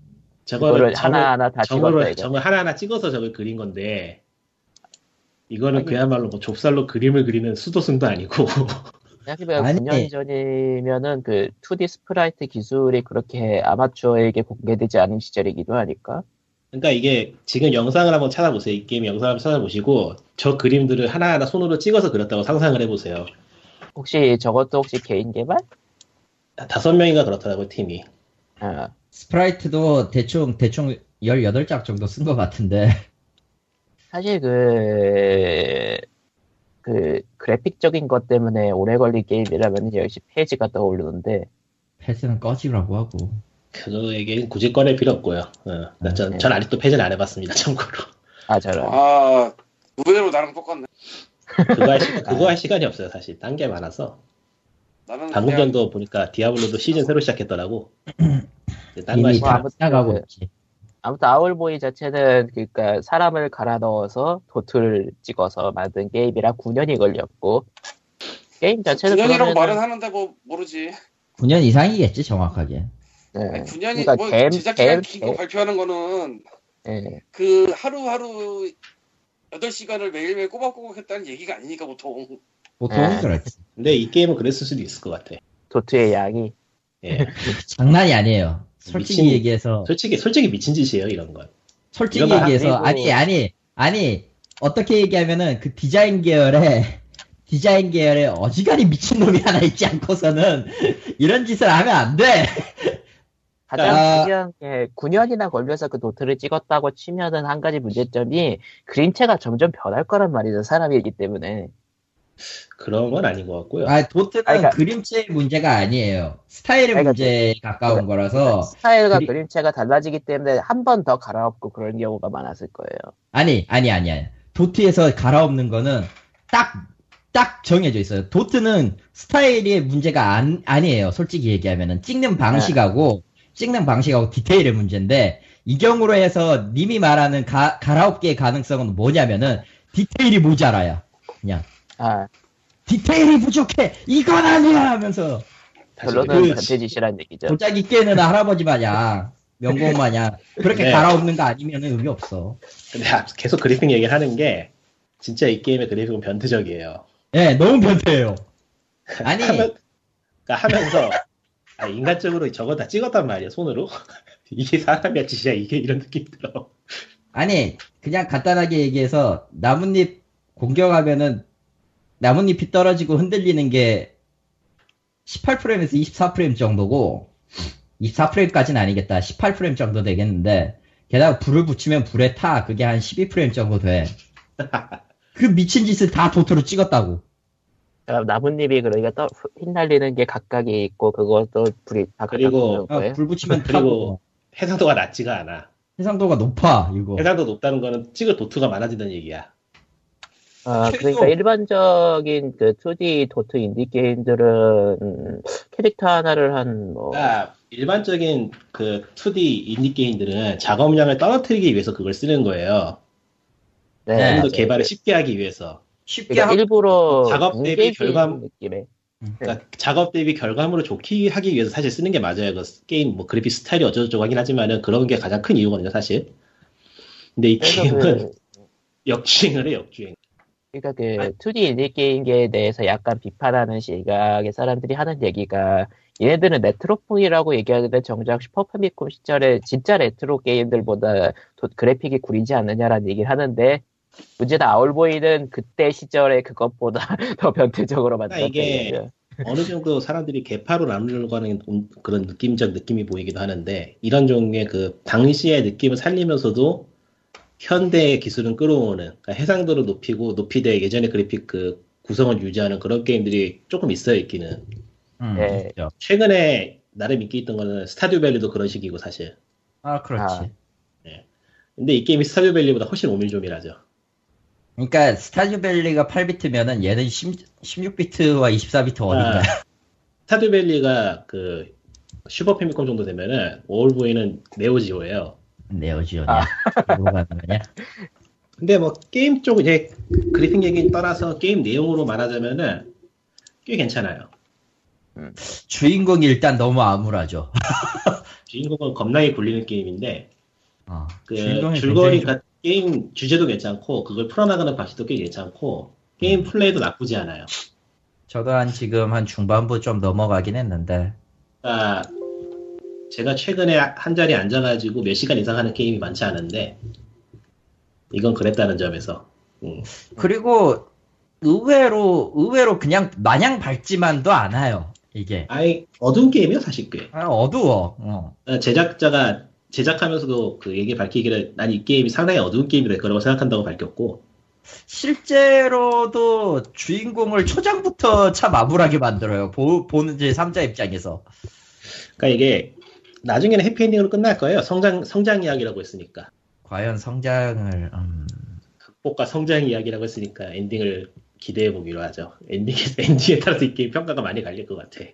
저거를 하나하나 다 찍었다, 저거를 이거. 저걸 하나하나 찍어서 저걸 그린 건데 이거는 아니. 그야말로 뭐 좁쌀로 그림을 그리는 수도승도 아니고 생각해보면 아니. 9년 전이면은 그 2D sprite 기술이 그렇게 아마추어에게 공개되지 않은 시절이기도 하니까. 그러니까 이게 지금 영상을 한번 찾아보세요. 이 게임 영상을 한번 찾아보시고 저 그림들을 하나하나 손으로 찍어서 그렸다고 상상을 해보세요. 혹시 저것도 혹시 개인 개발? 다섯 명인가 그렇더라고요 팀이. 아, sprite도 대충 대충 18장 정도 쓴 것 같은데 사실 그, 그, 그래픽적인 것 때문에 오래 걸린 게임이라면 역시 Fez가 떠오르는데, 패스는 꺼지라고 하고 그거 얘기는 굳이 꺼낼 필요 없고요. 어, 네. 전, 전 아직도 패전 안 해봤습니다. 참고로. 아, 저런. 아 의외로 나랑 똑같네. 그거 할, 시, 그거 할 시간이 없어요, 사실. 딴 게 많아서. 나는 방금 그냥 전도 보니까 디아블로도 시즌 새로 시작했더라고. 이미 다 나가고 그- 있지. 아무튼 아울보이 자체는 그러니까 사람을 갈아 넣어서 도트를 찍어서 만든 게임이라 9년이 걸렸고 게임 자체는 9년이라고 그러면은- 말은 하는데 뭐 모르지. 9년 이상이겠지 정확하게. 네. 아니, 9년이 그러니까 뭐 겜- 제작 기간 긴거 발표하는 거는 예. 그 하루하루 8시간을 매일매일 꼬박꼬박 했다는 얘기가 아니니까 보통. 보통은 네. 그렇지. 근데 이 게임은 그랬을 수도 있을 것 같아. 도트의 양이 예. 장난이 아니에요. 솔직히 미친- 얘기해서 솔직히 솔직히 미친 짓이에요 이런 건. 솔직히 얘기해서 아니 아니 아니 어떻게 얘기하면은 그 디자인 계열에 디자인 계열에 어지간히 미친 놈이 하나 있지 않고서는 이런 짓을 하면 안 돼. 가장 아. 중요한 게 9년이나 걸려서 그 도트를 찍었다고 치면은 한 가지 문제점이 그림체가 점점 변할 거란 말이죠 사람이기 때문에 그런 건 아닌 것 같고요. 아 도트는 아니, 그러니까- 그림체의 문제가 아니에요. 스타일의 그러니까 문제에 가까운 거라서 스타일과 그리- 그림체가 달라지기 때문에 한 번 더 갈아엎고 그런 경우가 많았을 거예요 아니 아니 아니 아니 도트에서 갈아엎는 거는 딱 딱 정해져 있어요. 도트는 스타일의 문제가 안, 아니에요. 솔직히 얘기하면은 찍는 방식하고 찍는 방식하고 디테일의 문제인데 이 경우로 해서 님이 말하는 가, 갈아엎기의 가능성은 뭐냐면은 디테일이 모자라요. 그냥 아 디테일이 부족해 이건 아니야 하면서 다시 결론은 그- 변태짓이란 얘기죠 도자기 깨는 할아버지 마냥 명곡 마냥 그렇게 네. 갈아엎는 거 아니면 의미 없어. 근데 앞- 계속 그래픽 얘기를 하는 게 진짜 이 게임의 그래픽은 변태적이에요. 예, 너무 변태예요. 아니 하면, 그러니까 하면서 아, 인간적으로 저거 다 찍었단 말이야 손으로. 이게 사람이야 진짜 이게 이런 느낌 들어. 아니 그냥 간단하게 얘기해서 나뭇잎 공격하면은 나뭇잎이 떨어지고 흔들리는 게 18프레임에서 24프레임 정도고 24프레임까지는 아니겠다. 18프레임 정도 되겠는데 게다가 불을 붙이면 불에 타. 그게 한 12프레임 정도 돼 그 미친 짓을 다 도트로 찍었다고. 아, 나뭇잎이 그러니까 떠, 휘날리는 게 각각이 있고 그것도 불이 다 그리고- 어, 거예요? 불 붙이면 그리고 타고. 해상도가 낮지가 않아. 해상도가 높아 이거. 해상도 높다는 거는 찍을 도트가 많아진다는 얘기야. 아, 그러니까 일반적인 그 2D 도트 인디 게임들은 음, 캐릭터 하나를 한 뭐, 그러니까 일반적인 그 2D 인디 게임들은 작업량을 떨어뜨리기 위해서 그걸 쓰는 거예요. 네, 네. 좀더 맞아요. 개발을 쉽게 하기 위해서. 쉽게 그러니까 일부러 작업 대비 결과물- 느낌의 그러니까 작업 대비 결과물을 좋게 하기 위해서 사실 쓰는 게 맞아요. 그 게임 뭐 그래픽 스타일이 어쩌고저쩌고 하긴 하지만은 그런 게 가장 큰 이유거든요, 사실. 근데 이 게임은 그, 역주행을 해, 역주행. 그러니까 그 2D 인디 게임계에 대해서 약간 비판하는 시각의 사람들이 하는 얘기가 얘네들은 레트로풍이라고 얘기하는데 정작 슈퍼패미콤 시절에 진짜 레트로 게임들보다 도- 그래픽이 구리지 않느냐라는 얘기를 하는데 문제는 Owlboy는 그때 시절에 그것보다 더 변태적으로 만들었다 이게 이거죠. 어느 정도 사람들이 계파로 나누려고 하는 그런 느낌적 느낌이 보이기도 하는데 이런 종류의 그 당시의 느낌을 살리면서도 현대의 기술은 끌어오는 그러니까 해상도를 높이고 높이되 예전의 그래픽 그 구성을 유지하는 그런 게임들이 조금 있어요 있기는. 음, 네. 최근에 나름 인기 있던 거는 Stardew Valley도 그런 식이고 사실. 아 그렇지. 아. 근데 이 게임이 Stardew Valley보다 훨씬 오밀조밀하죠. 그러니까 Stardew Valley가 8비트면은 얘는 10, 16비트와 24비트 어딘가. 아, Stardew Valley가 그 슈퍼 패미컴 정도 되면은 Owlboy는 Neo Geo예요 네오지오냐. 아. 가는 거냐? 근데 뭐 게임 쪽 이제 그래픽 얘기는 떠나서 게임 내용으로 말하자면은 꽤 괜찮아요. 주인공이 일단 너무 암울하죠. 주인공은 겁나게 굴리는 게임인데 어, 그 줄거리 가 게임 주제도 괜찮고 그걸 풀어나가는 방식도 꽤 괜찮고 게임 플레이도 나쁘지 않아요. 저도 한 지금 한 중반부 좀 넘어가긴 했는데 그러니까 제가 최근에 한 자리에 앉아가지고 몇 시간 이상 하는 게임이 많지 않은데 이건 그랬다는 점에서 음. 그리고 의외로 의외로 그냥 마냥 밝지만도 않아요. 이게 아예 어두운 게임이요 사실 꽤. 아, 어두워. 어. 어, 제작자가 제작하면서도 그 얘기 밝히기를 난 이 게임이 상당히 어두운 게임이 될 거라고 생각한다고 밝혔고 실제로도 주인공을 초장부터 참 암울하게 만들어요. 보, 보는 제 3자 입장에서. 그러니까 이게 나중에는 해피엔딩으로 끝날 거예요. 성장 성장 이야기라고 했으니까. 과연 성장을 음, 극복과 성장 이야기라고 했으니까 엔딩을 기대해 보기로 하죠. 엔딩에 엔딩에 따라서 이 게임 평가가 많이 갈릴 것 같아.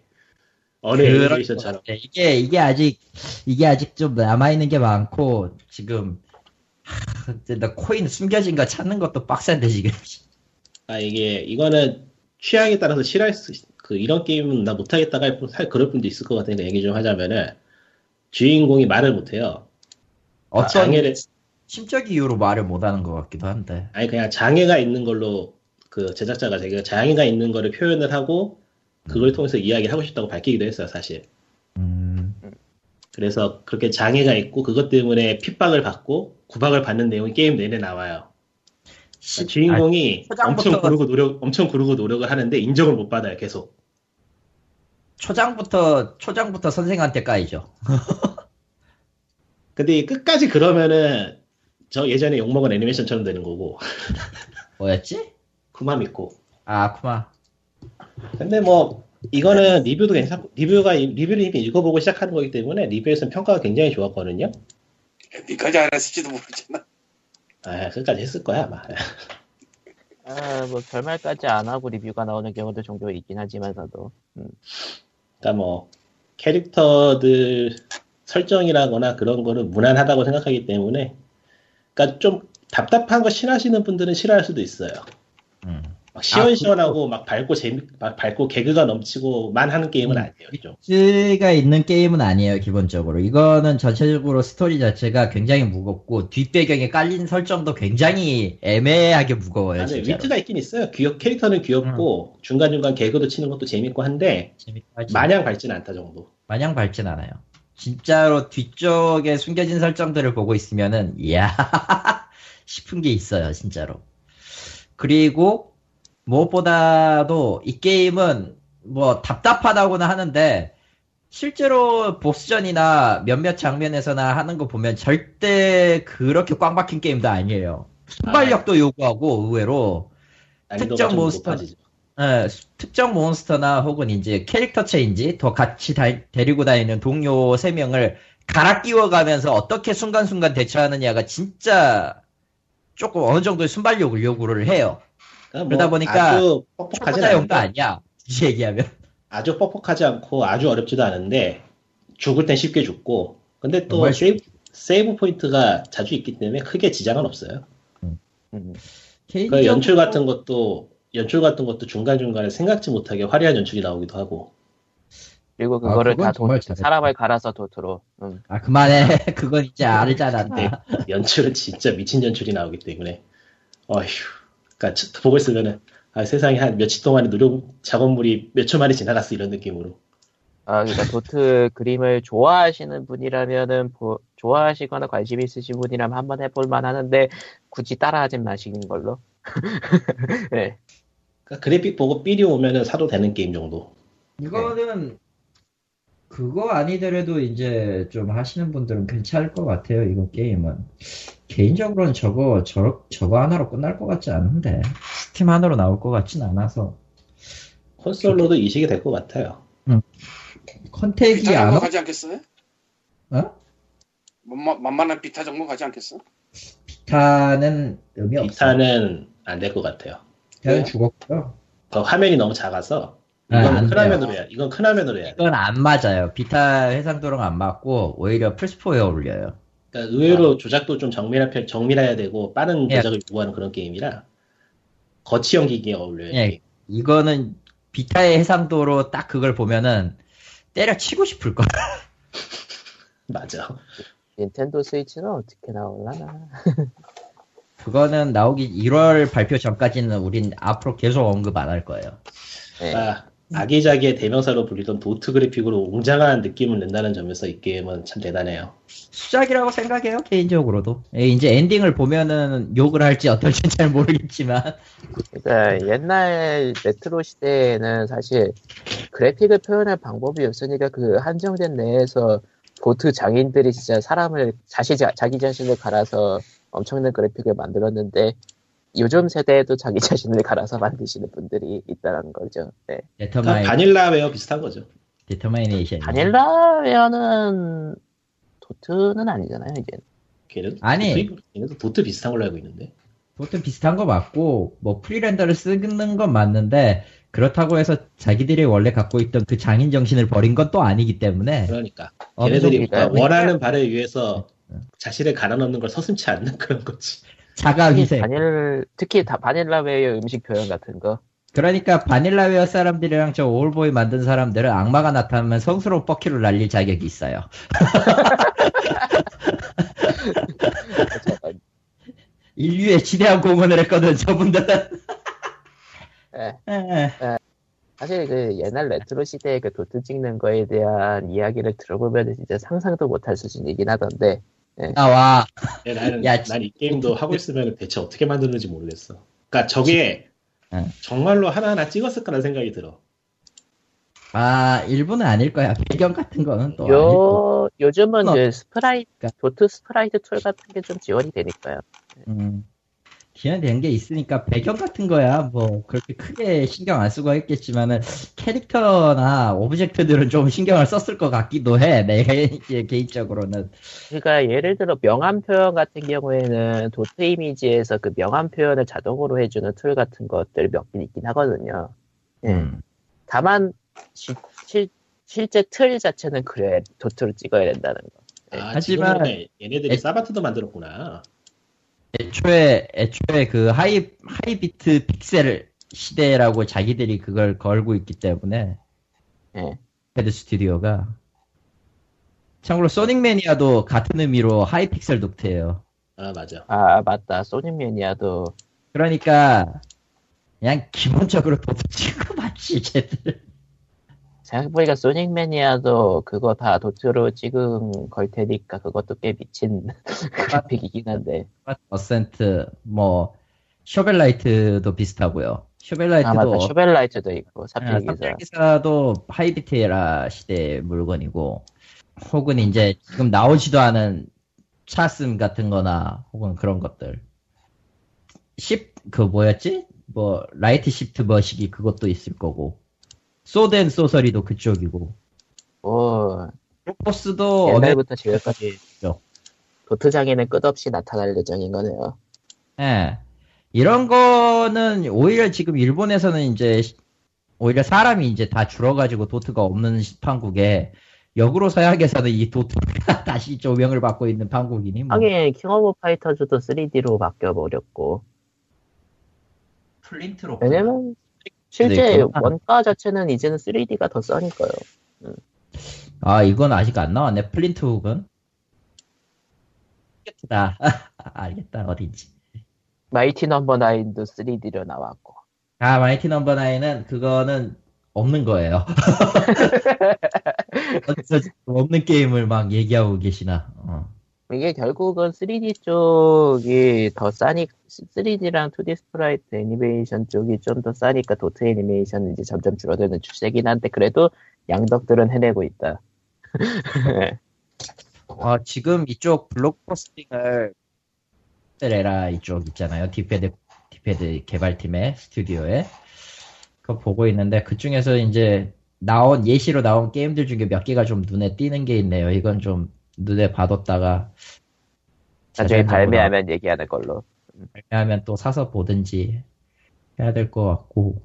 어느 애니메이션처럼. 이게 이게 아직 이게 아직 좀 남아 있는 게 많고 지금 하, 나 코인 숨겨진 거 찾는 것도 빡센데 지금. 아 이게 이거는 취향에 따라서 싫어할 수 있- 그 이런 게임은 나 못하겠다가 할 그럴 분도 있을 것 같으니까 얘기 좀 하자면은 주인공이 말을 못해요. 어떤 장애를 심적 이유로 말을 못하는 것 같기도 한데. 아니 그냥 장애가 있는 걸로 그 제작자가 자기가 장애가 있는 거를 표현을 하고 그걸 통해서 이야기를 하고 싶다고 밝히기도 했어요 사실. 음, 그래서 그렇게 장애가 있고 그것 때문에 핍박을 받고 구박을 받는 내용이 게임 내내 나와요. 시- 주인공이 아, 초장부터- 엄청 구르고 노력 엄청 구르고 노력을 하는데 인정을 못 받아요 계속. 초장부터 초장부터 선생한테 까이죠. 근데 이 끝까지 그러면은 저 예전에 욕먹은 애니메이션처럼 되는 거고 뭐였지? 쿠마미코. 아 쿠마. 근데 뭐 이거는 리뷰도 괜찮고 리뷰가 리뷰를 이미 읽어보고 시작하는 거기 때문에 리뷰에서는 평가가 굉장히 좋았거든요. 엔딩까지 안 했을지도 모르잖아. 아 끝까지 했을 거야 아마. 아, 뭐 결말까지 안 하고 리뷰가 나오는 경우도 종종 있긴 하지만서도 그러니까 뭐 캐릭터들 설정이라거나 그런 거는 무난하다고 생각하기 때문에 그러니까 좀 답답한 거 싫어하시는 분들은 싫어할 수도 있어요. 음. 막 시원시원하고 막 밝고 재미 막 밝고 개그가 넘치고만 하는 게임은 음. 아니에요. 좀. 가 있는 게임은 아니에요 기본적으로. 이거는 전체적으로 스토리 자체가 굉장히 무겁고 뒷배경에 깔린 설정도 굉장히 애매하게 무거워요. 아, 네. 위트가 있긴 있어요. 귀엽 캐릭터는 귀엽고 중간 중간 개그도 치는 것도 재밌고 한데 재밌고 하지. 마냥 밝지는 않다 정도. 마냥 밝진 않아요. 진짜로 뒤쪽에 숨겨진 설정들을 보고 있으면은 이야 싶은 게 있어요, 진짜로. 그리고 무엇보다도 이 게임은 뭐 답답하다고는 하는데 실제로 보스전이나 몇몇 장면에서나 하는 거 보면 절대 그렇게 꽉 막힌 게임도 아니에요. 순발력도 요구하고 의외로 특정 좀 몬스터- 수- 특정 몬스터나 혹은 이제 캐릭터 체인지 더 같이 다- 데리고 다니는 동료 세명을 갈아 끼워가면서 어떻게 순간순간 대처하느냐가 진짜 조금 어느 정도의 순발력을 요구를 해요. 그러니까 그러다 보니까 아주 뻑뻑하지 초보자용도 아니야. 굳이 얘기하면. 아주 뻑뻑하지 않고 아주 어렵지도 않은데 죽을 땐 쉽게 죽고 근데 또 세이브, 세이브 포인트가 자주 있기 때문에 크게 지장은 없어요. 음. 그 개인적으로 연출 같은 것도 연출 같은 것도 중간 중간에 생각지 못하게 화려한 연출이 나오기도 하고 그리고 아, 그거를 그건 다 도. 사람을 갈아서 도트로 음. 아 그만해. 그건 이제 알잖아. 네. 연출은 진짜 미친 연출이 나오기 때문에 어휴 그러니까 저- 보고 있으면은 아, 세상에 한 며칠 동안의 노력 작업물이 몇 초 만에 지나갔어 이런 느낌으로 아, 그러니까 도트 그림을 좋아하시는 분이라면은 보- 좋아하시거나 관심 있으신 분이라면 한번 해볼 만 하는데 굳이 따라하지 마시는 걸로. 네. 그러니까 그래픽 보고 삘이 오면은 사도 되는 게임 정도 이거는 그거 아니더라도 이제 좀 하시는 분들은 괜찮을 것 같아요. 이거 게임은 개인적으로는 저거 저 저거 하나로 끝날 것 같지 않은데 스팀 하나로 나올 것 같진 않아서 콘솔로도 이식이 될 것 같아요 컨택이 비타 안. 가지 않겠어요? 어? 만만, 만만한 비타 정도 가지 않겠어? 비타는 의미 없어. 비타는 안 될 것 같아요 비타는 죽었고요. 그 화면이 너무 작아서 네, 이건 안 큰. 화면으로 해야 이건 큰 화면으로 해야 돼 이건 안 맞아요. 비타 해상도랑 안 맞고 오히려 플스4에 어울려요. 그러니까 의외로 조작도 좀 정밀한 편, 정밀해야 되고 빠른 예. 조작을 요구하는 그런 게임이라 거치형 기기에 어울려요. 예. 이거는 비타의 해상도로 딱 그걸 보면은 때려치고 싶을 거야. 맞아. 닌텐도 스위치는 어떻게 나올라나? 그거는 나오기 1월 발표 전까지는 우린 앞으로 계속 언급 안 할 거예요. 네. 아, 아기자기의 대명사로 불리던 도트 그래픽으로 웅장한 느낌을 낸다는 점에서 이 게임은 참 대단해요. 수작이라고 생각해요 개인적으로도. 예, 이제 엔딩을 보면은 욕을 할지 어떨지 잘 모르겠지만 그러니까 옛날 레트로 시대에는 사실 그래픽을 표현할 방법이 없으니까 그 한정된 내에서 도트 장인들이 진짜 사람을 자시, 자기 자신을 갈아서 엄청난 그래픽을 만들었는데 요즘 세대에도 자기 자신을 갈아서 만드시는 분들이 있다는 거죠. 네. determine 바닐라웨어 비슷한 거죠. determination. 바닐라웨어는 도트는 아니잖아요, 이제. 걔는 아니. 도트, 걔네도 도트 비슷한 걸로 알고 있는데. 도트 비슷한 거 맞고 뭐 pre-render를 쓰는 건 맞는데 그렇다고 해서 자기들이 원래 갖고 있던 그 장인 정신을 버린 건 또 아니기 때문에 그러니까 걔네들이 원하는 바를 위해서 자신을 갈아넣는 걸 서슴치 않는 그런 거지. 자가 위생. 바닐 특히 다 바닐라웨어 음식 표현 같은 거. 그러니까 바닐라웨어 사람들이랑 저 올보이 만든 사람들은 악마가 나타나면 성스러운 뻑키를 날릴 자격이 있어요. 저- 인류에 지대한 공헌을 했거든 저분들은. 예. 예. 사실 그 옛날 레트로 시대의 그 도트 찍는 거에 대한 이야기를 들어보면 진짜 상상도 못할 수준이긴 하던데. 나와. 야, 나는 야, 난이 게임도 하고 있으면 대체 어떻게 만드는지 모르겠어. 그러니까 저게 응. 정말로 하나하나 찍었을 거라는 생각이 들어. 아 일부는 아닐 거야. 배경 같은 거는 또. 요 요즘은 어. 그 sprite 그러니까. 도트 sprite 툴 같은 게 좀 지원이 되니까요. 음. 지연된 게 있으니까 배경 같은 거야 뭐 그렇게 크게 신경 안 쓰고 했겠지만은 캐릭터나 object들은 좀 신경을 썼을 것 같기도 해. 내 개인적으로는. 그러니까 예를 들어 명암 표현 같은 경우에는 도트 이미지에서 그 명암 표현을 자동으로 해주는 툴 같은 것들 몇 개 있긴 하거든요. 예. 음. 다만 시- 실, 실제 틀 자체는 그래 도트로 찍어야 된다는 거. 아, 하지만- 얘네들이 애- 사바트도 만들었구나. 애초에 애초에 그 하이 하이비트 픽셀 시대라고 자기들이 그걸 걸고 있기 때문에 예. 헤드 스튜디오가 참고로 Sonic Mania도 같은 의미로 high 픽셀 도트예요. 아 맞아. 아 맞다 Sonic Mania도 그러니까 그냥 기본적으로 도트 찍은 거 맞지 쟤들. 생각해보니까 Sonic Mania도 그거 다 도트로 찍은 걸 테니까 그것도 꽤 미친 그래픽이긴 한데. 어센트 뭐 쇼벨라이트도 비슷하고요. 쇼벨라이트도 아 맞다 쇼벨라이트도 있고 아, 사필기사. 삽질기사도 하이비트에라 시대 물건이고 혹은 이제 지금 나오지도 않은 차슴 같은 거나 혹은 그런 것들. 10, 그 뭐였지? 뭐 라이트 시프트 머시기 그것도 있을 거고 소덴 소설이도 그쪽이고 뭐 로포스도 어느 옛날부터 지금까지. 도트 장인은 끝없이 나타날 예정인 거네요 예. 이런 거는 오히려 지금 일본에서는 이제 시- 오히려 사람이 이제 다 줄어가지고 도트가 없는 시- 판국에 역으로 서양에서는 이 도트가 다시 조명을 받고 있는 판국이니 뭐. 하긴 킹 오브 파이터즈도 3D로 바뀌어버렸고 플린트로. 왜냐면 실제 있구나. 원가 자체는 이제는 3D가 더 싸니까요 아 이건 아직 안 나왔네. Flinthook은. 알겠다. 알겠다 어딘지. Mighty Number Nine도 3D로 나왔고 아 Mighty Number Nine은 그거는 없는 거예요. 없는 게임을 막 얘기하고 계시나. 어. 이게 결국은 3D 쪽이 더 싸니 3D랑 2D sprite 애니메이션 쪽이 좀 더 싸니까 도트 애니메이션은 이제 점점 줄어드는 추세긴 한데 그래도 양덕들은 해내고 있다. 어, 지금 이쪽 블로그 posting을 era 이쪽 있잖아요. D-Pad D-Pad 개발팀의 스튜디오에 그거 보고 있는데 그 중에서 이제 나온 예시로 나온 게임들 중에 몇 개가 좀 눈에 띄는 게 있네요. 이건 좀 눈에 봐뒀다가 나중에 발매하면 얘기하는 걸로. 발매하면 또 사서 보든지 해야 될 것 같고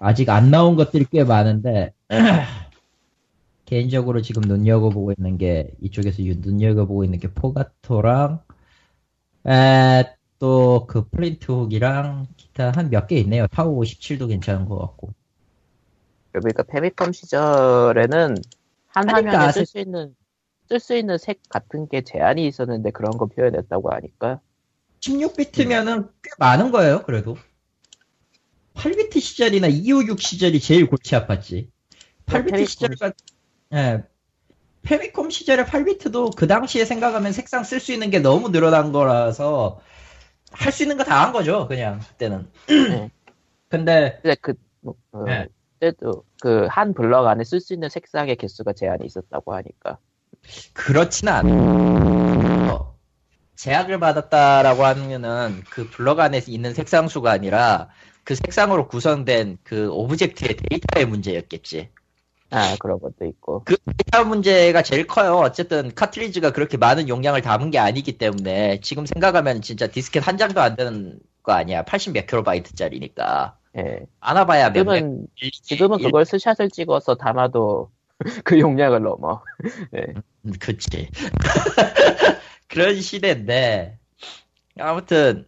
아직 안 나온 것들이 꽤 많은데 개인적으로 지금 눈여겨보고 있는 게 이쪽에서 유- 눈여겨보고 있는 게 포가토랑 또 그 Flinthook이랑 기타 한 몇 개 있네요. 타워 57도 괜찮은 것 같고 그러니까 페미컴 시절에는 한 그러니까 화면에 쓸 수 있는 쓸 수 있는 색 같은 게 제한이 있었는데 그런 거 표현했다고 하니까 16비트면은 꽤 많은 거예요. 그래도 8비트 시절이나 256 시절이 제일 골치 아팠지. 8비트 페미컴 시절과 예. 페미콤 시절의 8비트도 그 당시에 생각하면 색상 쓸 수 있는 게 너무 늘어난 거라서 할 수 있는 거 다 한 거죠. 그냥 그때는. 네. 근데 근데 그 뭐, 어, 네. 그때도 그 한 블럭 안에 쓸 수 있는 색상의 개수가 제한이 있었다고 하니까 그렇진 않아. 어, 제약을 받았다라고 하면은 그 블럭 안에 있는 색상수가 아니라 그 색상으로 구성된 그 object의 데이터의 문제였겠지. 아 그런 것도 있고. 그 데이터 문제가 제일 커요. 어쨌든 카트리지가 그렇게 많은 용량을 담은 게 아니기 때문에 지금 생각하면 진짜 디스켓 한 장도 안 되는 거 아니야. 80 몇 킬로바이트짜리니까. 예. 많아봐야 몇 지금은 meg. 지금은 일- 그걸 스샷을 찍어서 담아도 그 용량을 넘어. 예. 음, 그치. 그런 시대인데 아무튼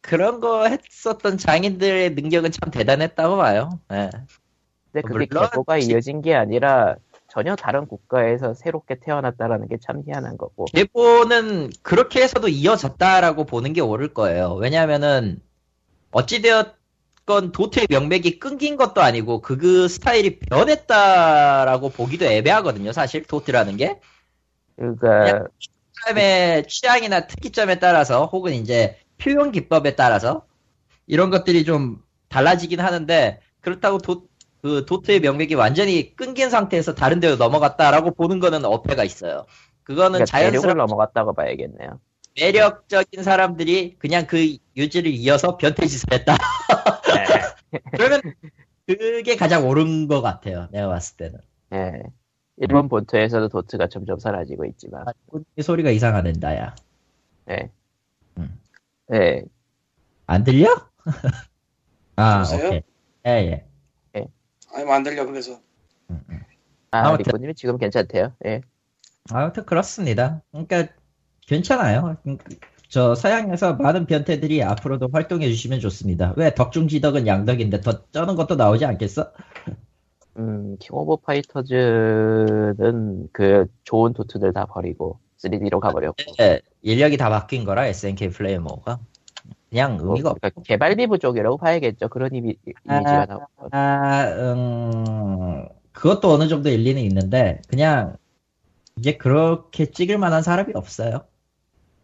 그런 거 했었던 장인들의 능력은 참 대단했다고 봐요. 예. 근데 그게 계보가 지- 이어진 게 아니라 전혀 다른 국가에서 새롭게 태어났다라는 게 참 희한한 거고. 계보는 그렇게 해서도 이어졌다라고 보는 게 옳을 거예요. 왜냐하면은 어찌되었건 도트의 명맥이 끊긴 것도 아니고 그, 그 스타일이 변했다라고 보기도 애매하거든요. 사실 도트라는 게 그러니까 사람의 취향이나 특이점에 따라서 혹은 이제 표현 기법에 따라서 이런 것들이 좀 달라지긴 하는데 그렇다고 도, 그 도트의 명맥이 완전히 끊긴 상태에서 다른 데로 넘어갔다라고 보는 거는 어폐가 있어요. 그거는 그러니까 자연스럽게 넘어갔다고 봐야겠네요. 매력적인 사람들이 그냥 그 유지를 이어서 변태짓을 했다. 네. 그러면 그게 가장 옳은 것 같아요. 내가 봤을 때는. 예. 일본 본토에서도 도트가 점점 사라지고 있지만. 아, 이 소리가 이상하네, 나야. 예. 음. 예. 안 들려? 아, 여보세요? 오케이. 예, 예. 아니 뭐안 들려 그래서 음, 음. 아, 아무튼. 리코님이 지금 괜찮대요. 예. 아무튼 그렇습니다. 그러니까 괜찮아요. 저 서양에서 많은 변태들이 앞으로도 활동해 주시면 좋습니다. 왜 덕중지덕은 양덕인데 더 쩌는 것도 나오지 않겠어? 음, 킹 오브 파이터즈는 그 좋은 도트들 다 버리고 3D로 가버렸고. 예, 인력이 다 바뀐 거라 SNK 플레이모가 그냥 뭐, 의미가 그러니까 개발비 부족이라고 봐야겠죠. 그런 이미, 이미지가 나오고. 아, 음, 그것도 어느 정도 일리는 있는데, 그냥, 이제 그렇게 찍을 만한 사람이 없어요.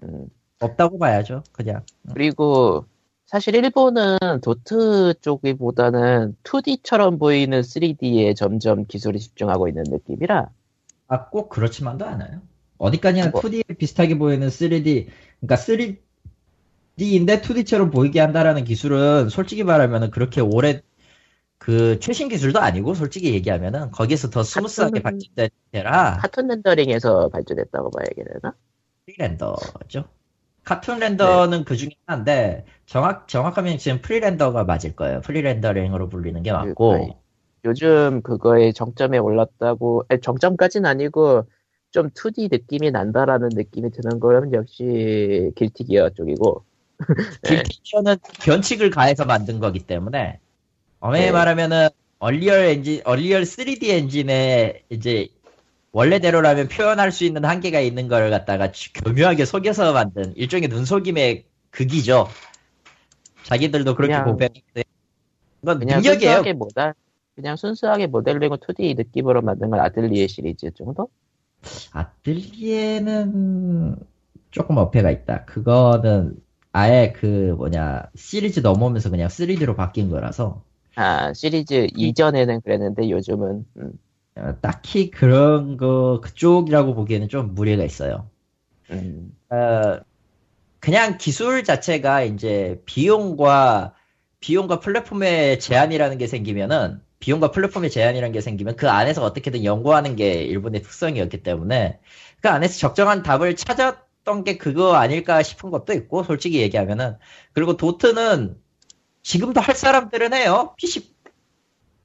음. 없다고 봐야죠, 그냥. 그리고 사실 일본은 도트 쪽보다는 2D처럼 보이는 3D에 점점 기술이 집중하고 있는 느낌이라 아, 꼭 그렇지만도 않아요. 어디까지나 뭐. 2D 비슷하게 보이는 3D, 그러니까 3D인데 2D처럼 보이게 한다라는 기술은 솔직히 말하면 그렇게 오래, 그, 최신 기술도 아니고, 솔직히 얘기하면은, 거기서 더 smooth하게 발전된 때라, 카툰 렌더링에서 발전했다고 봐야겠나? pre-render죠. 카툰 render는 그 중에 하나인데 정확 정확하면 지금 pre-render가 맞을 거예요. pre-rendering으로 불리는 게. 맞고 요즘 그거의 정점에 올랐다고, 아니, 정점까지는 아니고 좀 2D 느낌이 난다라는 느낌이 드는 거는 역시 길티 기어 쪽이고 길티어는 변칙을 가해서 만든 거기 때문에 엄연히 네. 말하면은 얼리얼 엔진, 얼리얼 3D 엔진에 이제 원래대로라면 표현할 수 있는 한계가 있는 걸 갖다가 교묘하게 속여서 만든 일종의 눈속임의 극이죠. 자기들도 그렇게 그냥- 고백했는데 이건 그냥 능력이에요. 순수하게 모델 그냥 순수하게 모델링을 2D 느낌으로 만든 건 아틀리에 시리즈 정도? 아틀리에는 조금 어폐가 있다. 그거는 아예 그 뭐냐 시리즈 넘어오면서 그냥 3D로 바뀐 거라서 아 시리즈 이전에는 그랬는데 요즘은 음, 어, 딱히 그런 거 그쪽이라고 보기에는 좀 무리가 있어요. 음, 어, 그냥 기술 자체가 이제 비용과 비용과 플랫폼의 제한이라는 게 생기면은 비용과 플랫폼의 제한이라는 게 생기면 그 안에서 어떻게든 연구하는 게 일본의 특성이었기 때문에 그 안에서 적정한 답을 찾았던 게 그거 아닐까 싶은 것도 있고 솔직히 얘기하면은. 그리고 도트는 지금도 할 사람들은 해요. PC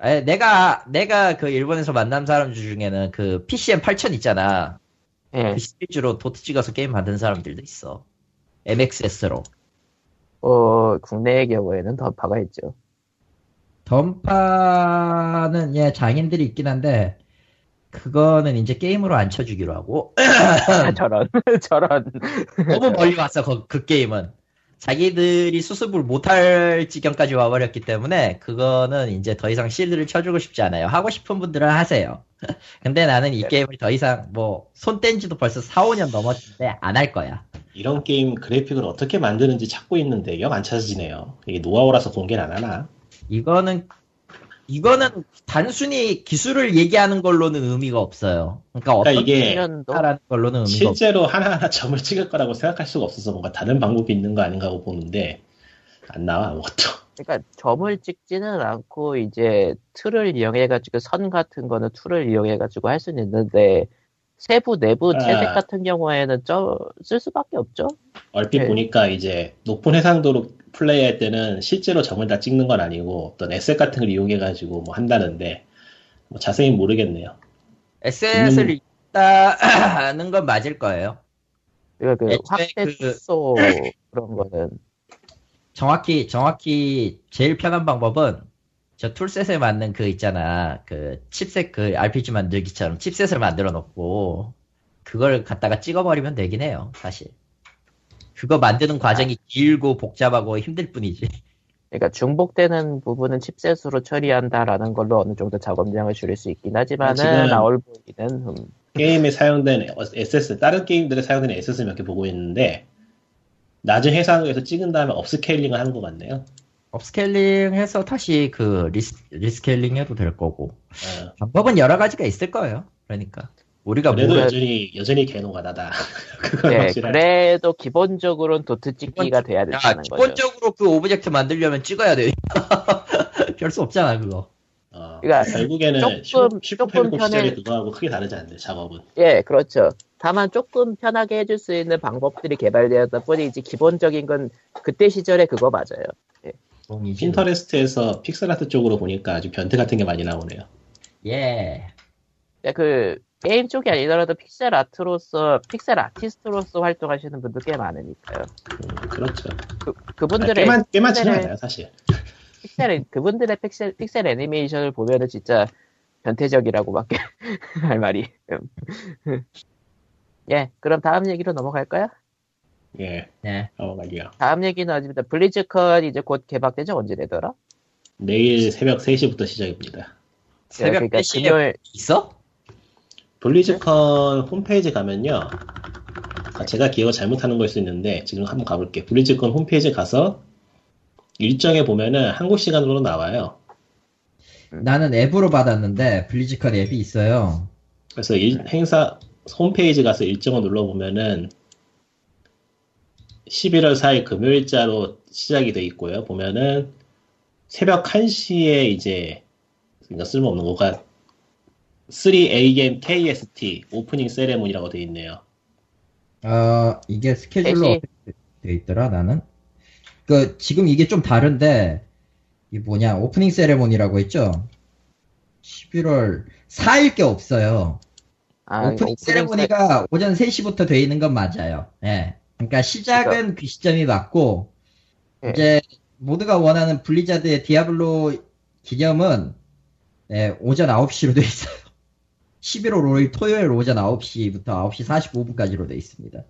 에, 내가 내가 그 일본에서 만난 사람 중에는 그 PCM 8000 있잖아 예. 그 시리즈로 도트 찍어서 게임 만든 사람들도 있어. MXS로. 어, 국내의 경우에는 던파가 있죠. 던파는 예 장인들이 있긴 한데 그거는 이제 게임으로 안 쳐주기로 하고 저런, 저런. 너무 멀리 왔어 그, 그 게임은 자기들이 수습을 못할 지경까지 와버렸기 때문에 그거는 이제 더 이상 실드를 쳐주고 싶지 않아요. 하고 싶은 분들은 하세요. 근데 나는 이 게임을 더 이상 뭐 손 뗀 지도 벌써 4, 5년 넘었는데 안 할 거야. 이런 게임 그래픽을 어떻게 만드는지 찾고 있는데 영 안 찾아지네요. 이게 노하우라서 공개를 안 하나? 이거는 이거는 단순히 기술을 얘기하는 걸로는 의미가 없어요. 그러니까 어떤 그러니까 이게 년도 라는 걸로는 의미가 없어요. 실제로 하나하나 점을 찍을 거라고 생각할 수가 없어서 뭔가 다른 방법이 있는 거 아닌가 하고 보는데 안 나와 아무것도. 그러니까 점을 찍지는 않고 이제 tool을 이용해 가지고 선 같은 거는 tool을 이용해 가지고 할 수는 있는데 세부 내부 아. 채색 같은 경우에는 저 쓸 수밖에 없죠. 얼핏 네. 보니까 이제 높은 해상도로 플레이할 때는 실제로 점을 다 찍는 건 아니고 어떤 에셋 같은 걸 이용해 가지고 뭐 한다는데 뭐 자세히 모르겠네요. SS를 음. 있다는 건 맞을 거예요. 그러니까 그 애초에 확대 그- 그런 거는 정확히 정확히 제일 편한 방법은 저 툴셋에 맞는 그 있잖아 그 칩셋 그 RPG 만들기처럼 칩셋을 만들어 놓고 그걸 갖다가 찍어버리면 되긴 해요 사실 그거 만드는 과정이 길고 복잡하고 힘들 뿐이지. 그러니까 중복되는 부분은 chipset으로 처리한다라는 걸로 어느 정도 작업량을 줄일 수 있긴 하지만은 지금- 나올 보이는 음, 게임에 사용된 SS, 다른 게임들에 사용되는 SS를 몇개 보고 있는데 낮은 해상도에서 찍은 다음에 upscaling을 하는 것 같네요. upscaling 해서 다시 그 res, rescaling 해도 될 거고. 어, 방법은 여러 가지가 있을 거예요. 그러니까 우리가 그래도 모르 여전히 여전히 개노가다다. 그건 네. 그래도 기본적으로는 도트 찍기가 돼야 야, 된다는 거죠. 기본적으로 그 object 만들려면 찍어야 돼 별 수 없잖아 그거 어, 그러니까 결국에는 조금- 조금 편해- 그거하고 크게 다르지 않는데 작업은. 예, 그렇죠. 다만 조금 편하게 해줄 수 있는 방법들이 개발되었다 뿐이지 기본적인 건 그때 시절에 그거 맞아요. 공이지. 핀터레스트에서 pixel art 쪽으로 보니까 아주 변태 같은 게 많이 나오네요. 예 예, 그 게임 쪽이 아니더라도 pixel art로서 픽셀 아티스트로서 활동하시는 분들 꽤 많으니까요. 음, 그렇죠. 그, 아, 그분들의 꽤만 꽤만 치는 픽셀에- 않아요 사실. 픽셀 그분들의 픽셀 픽셀 애니메이션을 보면은 진짜 변태적이라고밖에 할 말이. 음. 예, 그럼 다음 얘기로 넘어갈까요? 예, 네. 넘어가기요. 다음 얘기는 어디부터 블리즈컨 이제 곧 개막되죠 언제 되더라? 내일 새벽 3시부터 시작입니다. 새벽 그러니까 4시에 금요일 있어? 블리즈컨 홈페이지 가면요. 아, 제가 기억을 잘못하는 걸 수 있는데 지금 한번 가볼게요. 블리즈컨 홈페이지 가서 일정에 보면은 한국 시간으로 나와요. 나는 앱으로 받았는데 블리즈컨 앱이 있어요. 그래서 일- 행사 홈페이지 가서 일정을 눌러보면은 11월 4일 금요일자로 시작이 돼 있고요. 보면은 새벽 1시에 이제 그러니까 쓸모없는 거가 3am KST 오프닝 세레모니라고 돼 있네요. 어 이게 스케줄로. 어떻게 돼 있더라 나는? 그 지금 이게 좀 다른데 이 뭐냐 오프닝 세레모니라고 했죠? 11월 4일께 없어요. 아, 오프닝 세레모니가 오전 3시부터 돼 있는 건 맞아요. 예. 그러니까 시작은 그 시점이 맞고 예. 이제 모두가 원하는 블리자드의 디아블로 기념은 예, 오전 9시로 돼 있어요. 11월 5일 토요일 오전 9시부터 9시 45분까지로 돼 있습니다.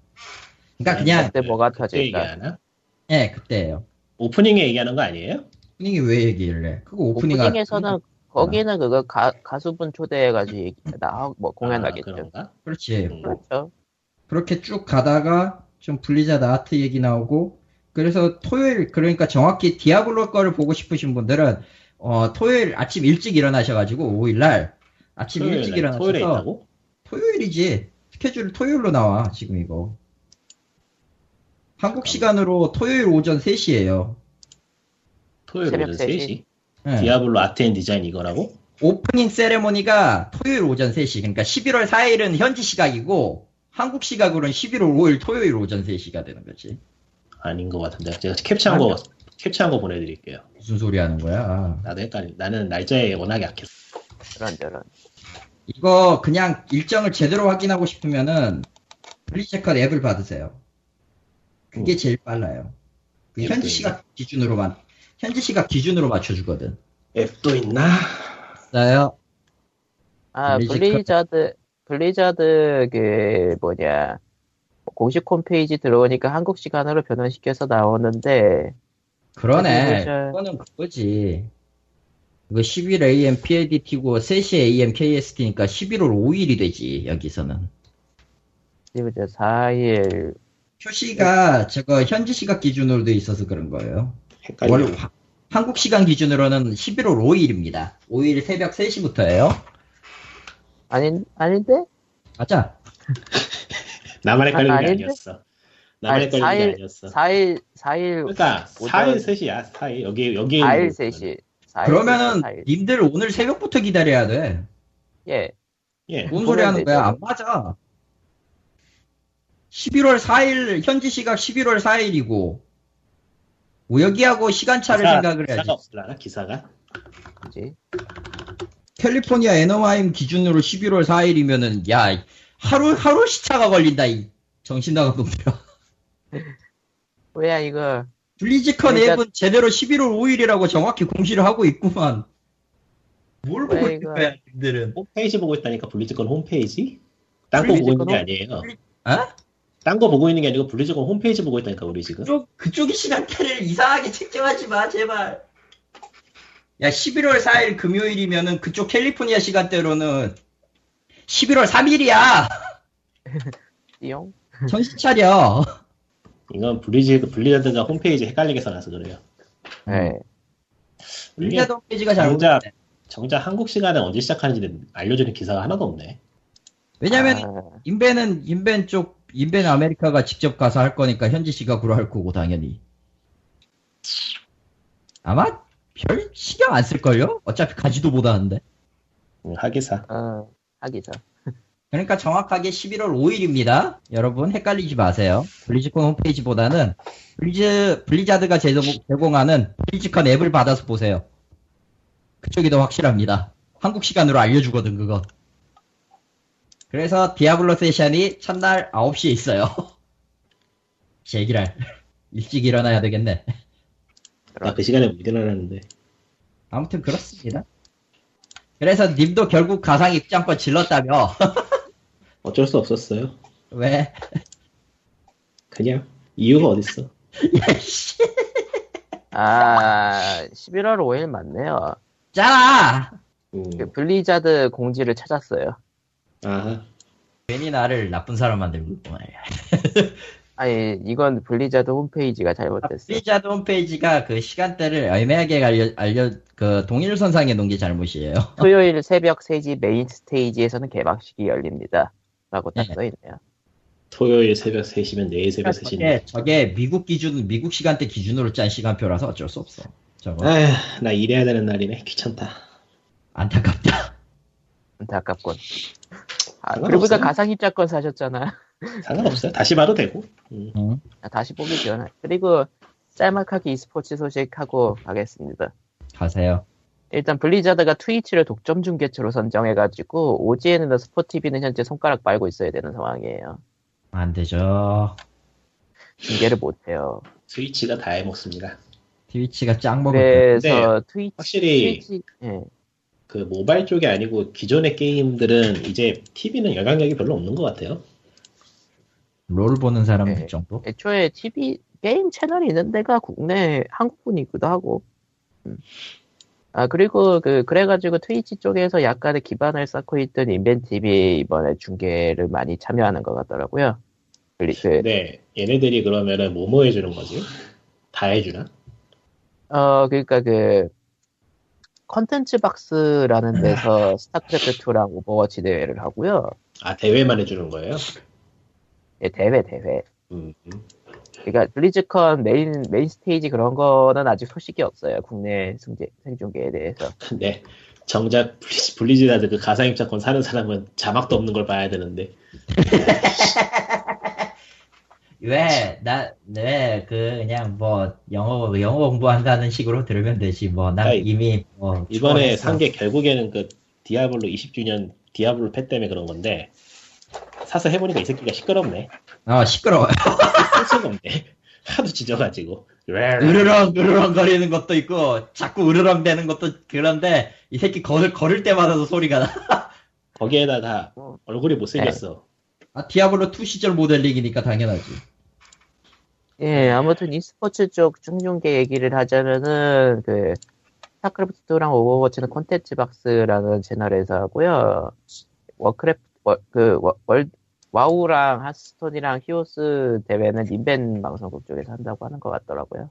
그러니까 그냥 그때 뭐가 터질까? 예, 그때예요. 오프닝에 얘기하는 거 아니에요? 오프닝이 왜 얘기를 해? 그거 오프닝 아- 오프닝에서는 거기는 그거 가, 가수분 초대해가지고 얘기- 나, 뭐 공연하겠죠. 아? 그렇지. 음. 그렇죠. 그렇게 쭉 가다가 좀 블리자드 아트 얘기 나오고 그래서 토요일 그러니까 정확히 디아블로 거를 보고 싶으신 분들은 어, 토요일 아침 일찍 일어나셔가지고 5일 날 아침 토요일 일찍 날, 일어나셔서 토요일에 있다고? 토요일이지 스케줄 토요일로 나와 지금 이거 한국 시간으로 토요일 오전 3시에요 토요일 오전 3시? 3시? 디아블로 art and design 이거라고? 오프닝 세레모니가 토요일 오전 3시 그러니까 11월 4일은 현지 시각이고 한국 시각으로는 11월 5일 토요일 오전 3시가 되는 거지 아닌 것 같은데 제가 캡처한 거 캡처한 거 보내드릴게요. 무슨 소리 하는 거야 나도 헷갈리. 나는 날짜에 워낙 약했어. 저런 저런. 이거 그냥 일정을 제대로 확인하고 싶으면은 블리즈컨 앱을 받으세요. 그게 음. 제일 빨라요. 그 현지 시각 기준으로만 현지 시각 기준으로 맞춰주거든. 앱도 있나? 나요. 아 블리자드 블리자드 그 뭐냐 공식 홈페이지 들어오니까 한국 시간으로 변환시켜서 나오는데 그러네. 블리자- 그거는 그거지. 이거 11 AM PDT고 3시 AM KST니까 11월 5일이 되지 여기서는. 지금 이제 4일 표시가 저거 현지 시각 기준으로 돼 있어서 그런 거예요. 헷갈려. 화- 한국 시간 기준으로는 11월 5일입니다. 5일 새벽 3시부터예요. 아닌 아닌데? 맞아. 나만 헷갈리는 아, 게? 아니었어. 나만 헷갈리는 게 사일- 아니었어. 4일 4일 그러니까 오전- 4일 3시야. 4일 여기 여기 4일 3시. 4일 그러면은 4일. 님들 오늘 새벽부터 기다려야 돼. 예. 예. 뭔 소리 하는 되죠. 거야? 안 맞아. 11월 4일 현지 시각 11월 4일이고 여기하고 시간차를 생각을 해야지. 기사가 없을라나 기사가? 뭐지? 캘리포니아 애너하임 기준으로 11월 4일이면은 야 하루 하루 시차가 걸린다 이 정신 나간 놈들아. 뭐야 이거? 블리즈컨 그러니까- 앱은 제대로 11월 5일이라고 정확히 공시를 하고 있구만. 뭘 보고 왜 있는 거야, 님들은? 홈페이지 보고 있다니까 블리즈컨 홈페이지? 딴 거 보고 있는 게 아니에요. 어? 딴거 보고 있는 게 아니고 블리즈컨 홈페이지 보고 있다니까 우리 지금. 그쪽, 그쪽의 시간대를 이상하게 책정하지 마, 제발. 야, 11월 4일 금요일이면은 그쪽 캘리포니아 시간대로는 11월 3일이야! 띠용? 정신 차려. 이건 블리즈 블리자드가 홈페이지 헷갈리게 써놔서 그래요. 네. 블리자드 홈페이지가 정작 잘못됐네. 정작 한국 시간에 언제 시작하는지 알려주는 기사가 하나도 없네. 왜냐면, 아, 인벤은, 인벤 쪽, 인벤 아메리카가 직접 가서 할 거니까 현지 시각으로 할 거고, 당연히. 아마 별 신경 안 쓸걸요? 어차피 가지도 못하는데. 응, 하기사. 어, 하기죠. 그러니까 정확하게 11월 5일입니다. 여러분 헷갈리지 마세요. 블리즈컨 홈페이지보다는 블리즈 블리자드가 제공, 제공 하는 블리즈컨 앱을 받아서 보세요. 그쪽이 더 확실합니다. 한국 시간으로 알려주거든 그거. 그래서 디아블로 세션이 첫날 9시에 있어요. 제기랄 일찍 일어나야 되겠네. 나 그 시간에 못 일어나는데. 아무튼 그렇습니다. 그래서 님도 결국 가상 입장권 질렀다며. 어쩔 수 없었어요. 왜? 그냥 이유가 어딨어. 야, 씨. 아, 11월 5일 맞네요. 잖아! 음. 그 블리자드 공지를 찾았어요. 아하. 괜히 나를 나쁜 사람 만들고 있구만. 아니, 이건 블리자드 홈페이지가 잘못됐어요. 블리자드 홈페이지가 그 시간대를 애매하게 알려, 알려, 그 동일선상에 놓은 게 잘못이에요. 토요일 새벽 3시 메인 스테이지에서는 개막식이 열립니다. 라고 딱 네. 써있네요. 토요일 새벽 3시면 내일 새벽 3시인데. 저게, 저게 미국 기준, 미국 시간대 기준으로 짠 시간표라서 어쩔 수 없어. 저거. 아휴, 나 일해야 되는 날이네. 귀찮다. 안타깝다. 안타깝군. 아, 상관없어요. 그러고 보니까 가상 입장권 사셨잖아. 상관없어요. 다시 봐도 되고. 음. 응? 아, 다시 보기 전에. 그리고 짤막하게 e스포츠 소식하고 가겠습니다. 가세요. 일단 블리자드가 트위치를 독점 중계처로 선정해가지고 OGN이나 스포티비는 현재 손가락 빨고 있어야 되는 상황이에요. 안 되죠. 중계를 못해요. 트위치가 다 해먹습니다. 트위치가 짱 먹을 그래서 트위치, 확실히 트위치 예. 그 모바일 쪽이 아니고 기존의 게임들은 이제 TV는 영향력이 별로 없는 것 같아요. 롤 보는 사람들 네. 정도? 애초에 TV 게임 채널이 있는 데가 국내 한국뿐이기도 하고. 음. 아 그리고 그 그래가지고 트위치 쪽에서 약간의 기반을 쌓고 있던 인벤TV 이번에 중계를 많이 참여하는 것 같더라고요. 블리- 그, 근데 얘네들이 그러면은 뭐뭐 해주는 거지? 다 해주나? 어 그러니까 그 컨텐츠 박스라는 데서 스타크래프트 2랑 오버워치 대회를 하고요. 아 대회만 해주는 거예요? 예, 대회 대회. 음, 음. 그러니까 블리즈컨 메인 메인 스테이지 그런 거는 아직 소식이 없어요. 국내 승제, 생중계에 대해서. 근데 정작 블리즈, 블리즈라드 그 가상 입장권 사는 사람은 자막도 없는 걸 봐야 되는데 왜, 나, 네, 그, 그냥 뭐, 영어, 영어 공부한다는 식으로 들으면 되지, 뭐, 난 아이, 이미, 뭐, 이번에. 산 게 결국에는 그 디아블로 20주년 디아블로 펫 때문에 그런 건데 사서 해보니까 이 새끼가 시끄럽네. 어, 시끄러워요. 쓸 수가 없네. 하도 짖어가지고. 으르렁, 으르렁 거리는 것도 있고, 자꾸 으르렁 대는 것도 그런데, 이 새끼 걸을, 걸을 때마다도 소리가 나. 거기에다가 어. 얼굴이 못생겼어. 아, 디아블로 2 시절 모델링이니까 당연하지. 예, 아무튼 e스포츠 쪽 중중계 얘기를 하자면은 그 스타크래프트2랑 오버워치는 콘텐츠 박스라는 채널에서 하고요. 워크래프트 워- 그 워- 월 와우랑 하스톤이랑 히오스 대회는 인벤 방송국 쪽에서 한다고 하는 것 같더라고요.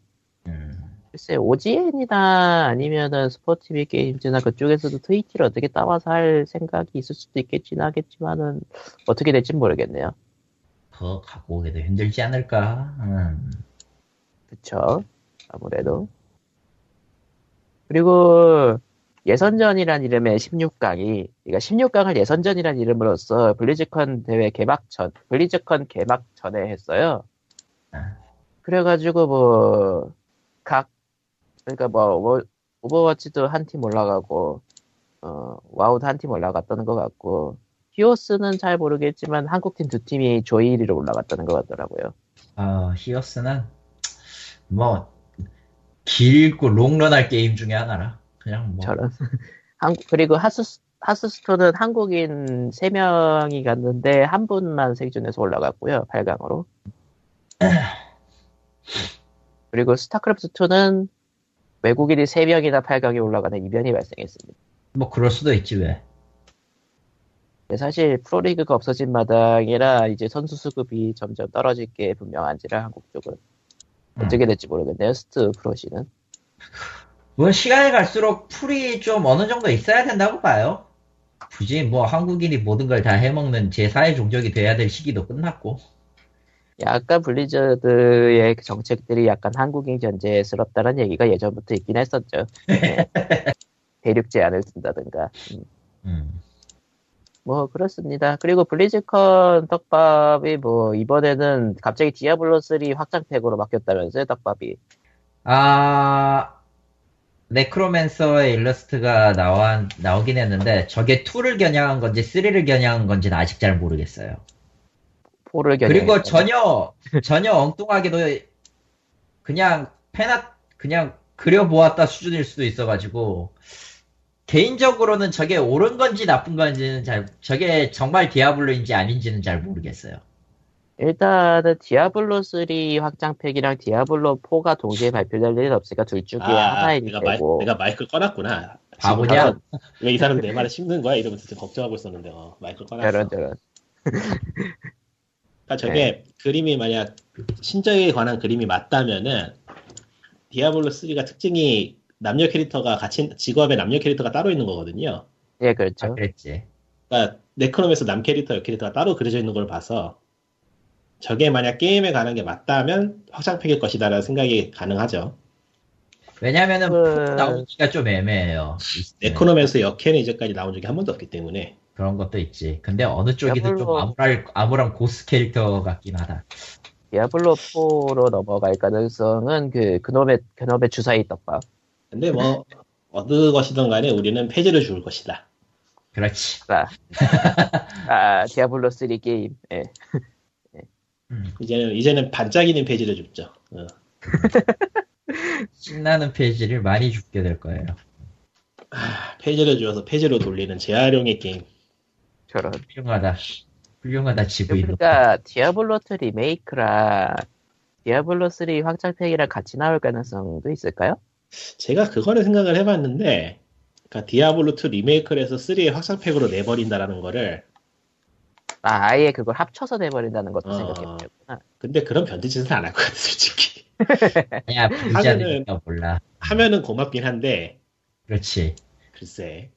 글쎄 OGN이나 아니면은 스포티비 게임즈나 그쪽에서도 트위치를 어떻게 따와서 할 생각이 있을 수도 있겠긴 하겠지만은 어떻게 될지 모르겠네요. 그거 갖고 오기도 힘들지 않을까? 음. 그쵸. 아무래도. 그리고 예선전이란 이름의 16강이, 그러니까 16강을 예선전이란 이름으로써 블리즈컨 대회 개막 전, 블리즈컨 개막 전에 했어요. 아. 그래가지고 뭐, 각, 그러니까 뭐, 뭐 오버워치도 한 팀 올라가고, 어, 와우도 한 팀 올라갔다는 것 같고, 히오스는 잘 모르겠지만 한국팀 두 팀이 조 1위로 올라갔다는 것 같더라고요. 어, 히오스는 뭐 길고 롱런할 게임 중에 하나라. 그냥 뭐 저런. 한국, 그리고 하스, 하스스톤은 한국인 3명이 갔는데 한 분만 생존해서 올라갔고요. 8강으로. 그리고 스타크래프트2는 외국인이 3명이나 8강에 올라가는 이변이 발생했습니다. 뭐 그럴 수도 있지 왜. 사실 프로리그가 없어진 마당이라 이제 선수 수급이 점점 떨어질 게 분명한지라 한국 쪽은 음. 어떻게 될지 모르겠네요. 스트 프로시는. 뭐 시간이 갈수록 풀이 좀 어느 정도 있어야 된다고 봐요. 굳이 뭐 한국인이 모든 걸 다 해먹는 제4의 종족이 돼야 될 시기도 끝났고. 약간 블리자드의 정책들이 약간 한국인 견제스럽다는 얘기가 예전부터 있긴 했었죠. 네. 대륙 제한을 둔다든가. 음, 음. 뭐 그렇습니다. 그리고 블리즈컨 떡밥이 뭐 이번에는 갑자기 디아블로 3 확장팩으로 바뀌었다면서요, 떡밥이. 아 네크로맨서의 일러스트가 나와 나오긴 했는데 저게 2를 겨냥한 건지 3를 겨냥한 건지는 아직 잘 모르겠어요. 포를 겨냥. 그리고 전혀 전혀 엉뚱하게도 그냥 페나 그냥 그려보았다 수준일 수도 있어가지고 개인적으로는 저게 옳은 건지 나쁜 건지는 잘 저게 정말 디아블로인지 아닌지는 잘 모르겠어요. 일단은 디아블로 3 확장팩이랑 디아블로 4가 동시에 발표될 일은 없으니까 둘 중에 하나일 내가, 마이, 테고. 내가 마이크를 꺼놨구나. 바보냐? 왜 이 사람 내 말을 씹는 거야? 이러면서 지금 걱정하고 있었는데, 어, 마이크를 꺼놨어. 저런 저런. 그러니까 저게 그림이 만약 신직업에 관한 그림이 맞다면은 디아블로 3가 특징이 남녀 캐릭터가 같이 직업에 남녀 캐릭터가 따로 있는 거거든요. 예, 그렇죠. 아, 그랬지. 그러니까 네크로맨서 남 캐릭터, 여 캐릭터가 따로 그려져 있는 걸 봐서 저게 만약 게임에 관한 게 맞다면 확장팩일 것이다라는 생각이 가능하죠. 왜냐면은 그- 나오기가 좀 애매해요. 네크로맨서 여캐는 이제까지 나온 적이 한 번도 없기 때문에 그런 것도 있지. 근데 어느 쪽이든 좀 디아블로- 암울할, 암울한 고스 캐릭터 같긴 하다. 디아블로 4로 넘어갈 가능성은 그 그놈의 그놈의 주사위 떡밥. 근데 뭐 어느 것이든 간에 우리는 폐지를 줄 것이다. 그렇지. 아, 아 디아블로 3 게임. 예. 음, 이제는 이제는 반짝이는 폐지를 줬죠. 어. 신나는 폐지를 많이 줍게 될 거예요. 폐지를 주어서 폐지로 돌리는 재활용의 게임. 저런. 훌륭하다. 훌륭하다 지구인. 그러니까 디아블로 2 리메이크랑 디아블로 3 확장팩이랑 같이 나올 가능성도 있을까요? 제가 그거를 생각을 해봤는데, 그러니까 디아블로 2 리메이크를 해서 3의 확장팩으로 내버린다라는 거를, 아, 아예 그걸 합쳐서 내버린다는 것도 어. 생각해보겠구나. 근데 그런 변태짓은 안 할 것 같아, 솔직히. 아니야, 하면은- 몰라. 하면은 고맙긴 한데, 그렇지. 글쎄.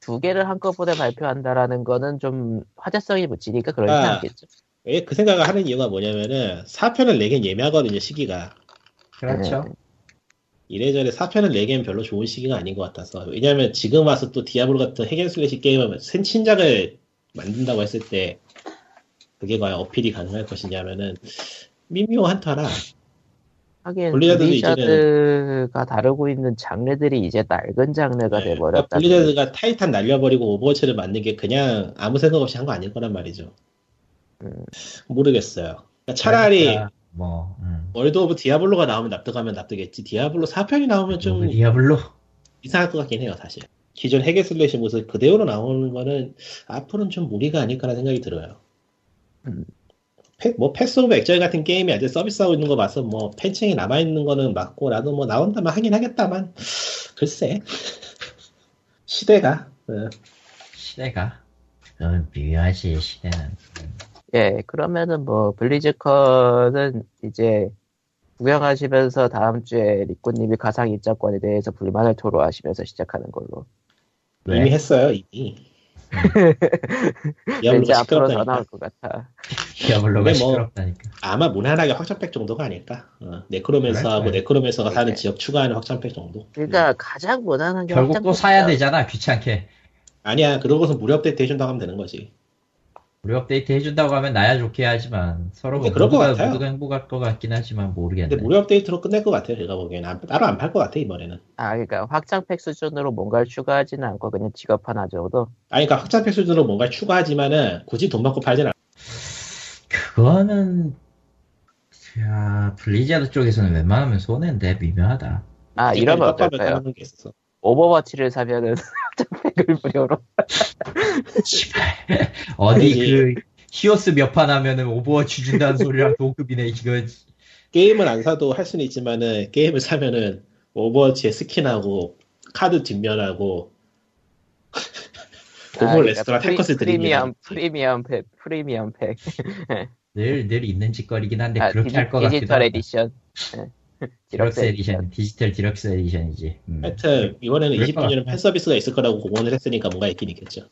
두 개를 한꺼번에 발표한다라는 거는 좀 화제성이 묻히니까 그러진 아. 않겠죠. 왜 그 생각을 하는 이유가 뭐냐면은, 4편을 내긴 애매하거든요, 시기가. 그렇죠. 네. 이래저래 4편을 내기엔 별로 좋은 시기가 아닌 것 같아서. 왜냐면 지금 와서 또 디아블로 같은 hack and slash 게임을 새 신작을 만든다고 했을 때, 그게 과연 어필이 가능할 것이냐면은, 미묘한 터라. 하긴 블리자드도 블리자드가 다루고 있는 장르들이 이제 낡은 장르가 네, 돼버렸다. 그러니까 블리자드가 타이탄 날려버리고 오버워치를 만든 게 그냥 아무 생각 없이 한 거 아닐 거란 말이죠. 음. 모르겠어요. 그러니까 차라리 그러니까 뭐 음. 월드 오브 디아블로가 나오면 납득하면 납득했지. 디아블로 4편이 나오면 좀뭐 디아블로 이상할 것 같긴 해요, 사실. 기존 hack and slash 모습 그대로 나오는 거는 앞으로는 좀 무리가 아닐까라는 생각이 들어요. 음. 패, 뭐 패스 오브 엑자일 같은 게임이 아직 서비스하고 있는 거 봐서 뭐 팬층이 남아 있는 거는 맞고 나도 뭐 나온다면 하긴 하겠다만 글쎄 시대가 어, 시대가 어, 미묘하지 시대는. 음. 예, 그러면은 뭐 블리즈컨은 이제 구경하시면서 다음 주에 리코님이 가상 입장권에 대해서 불만을 토로하시면서 시작하는 걸로. 왜? 이미 했어요 이미 왠지 디아블로가 앞으로 더 시끄럽다니까. 나올 것 같아. 디아블로가 뭐- 시끄럽다니까. 아마 무난하게 확장팩 정도가 아닐까. 어, 네크로맨서하고 그래? 네크로맨서가 사는 그래. 지역 추가하는 확장팩 정도. 그러니까 가장 무난한 게 결국 또. 사야 되잖아 귀찮게. 아니야, 그러고서 무료 업데이트 해준다고 하면 되는 거지. 우리 업데이트 해준다고 하면 나야 좋게 하지만 서로 그럴 것 모두가, 같아요. 모두가 행복할 것 같긴 하지만 모르겠네. 근데 무료 업데이트로 끝낼 것 같아요, 제가 보기에는. 안- 따로 안 팔 것 같아, 이번에는. 아, 그러니까 확장팩 수준으로 뭔가를 추가하지는 않고 그냥 직업 하나 정도. 아니, 그러니까 확장팩 수준으로 뭔가 추가하지만은 굳이 돈 받고 팔진 않아. 그거는 야 블리자드 쪽에서는 웬만하면 손해인데 미묘하다. 아, 이러면 어떨까요? 따는 게 있어. 오버워치를 사면은 확장팩을 무료로. 씨발. 어디. 그 히오스 몇 판 하면은 오버워치 준다는 소리랑 동급이네 이거. 게임을 안 사도 할 수는 있지만은 게임을 사면은 오버워치의 스킨하고 카드 뒷면하고 고물 레스토랑 프리- 탱커스 프리미엄, 팩, 프리미엄 팩. 늘 늘 있는 짓거리긴 한데 아, 그렇게 할 것 같기도 디지털 하다. 에디션. 예. deluxe edition, digital deluxe edition이지. 음. 하여튼 이번에는 그럴 것 20주년 같아. 팬 서비스가 있을 거라고 공언을 했으니까 뭔가 있긴 있겠죠.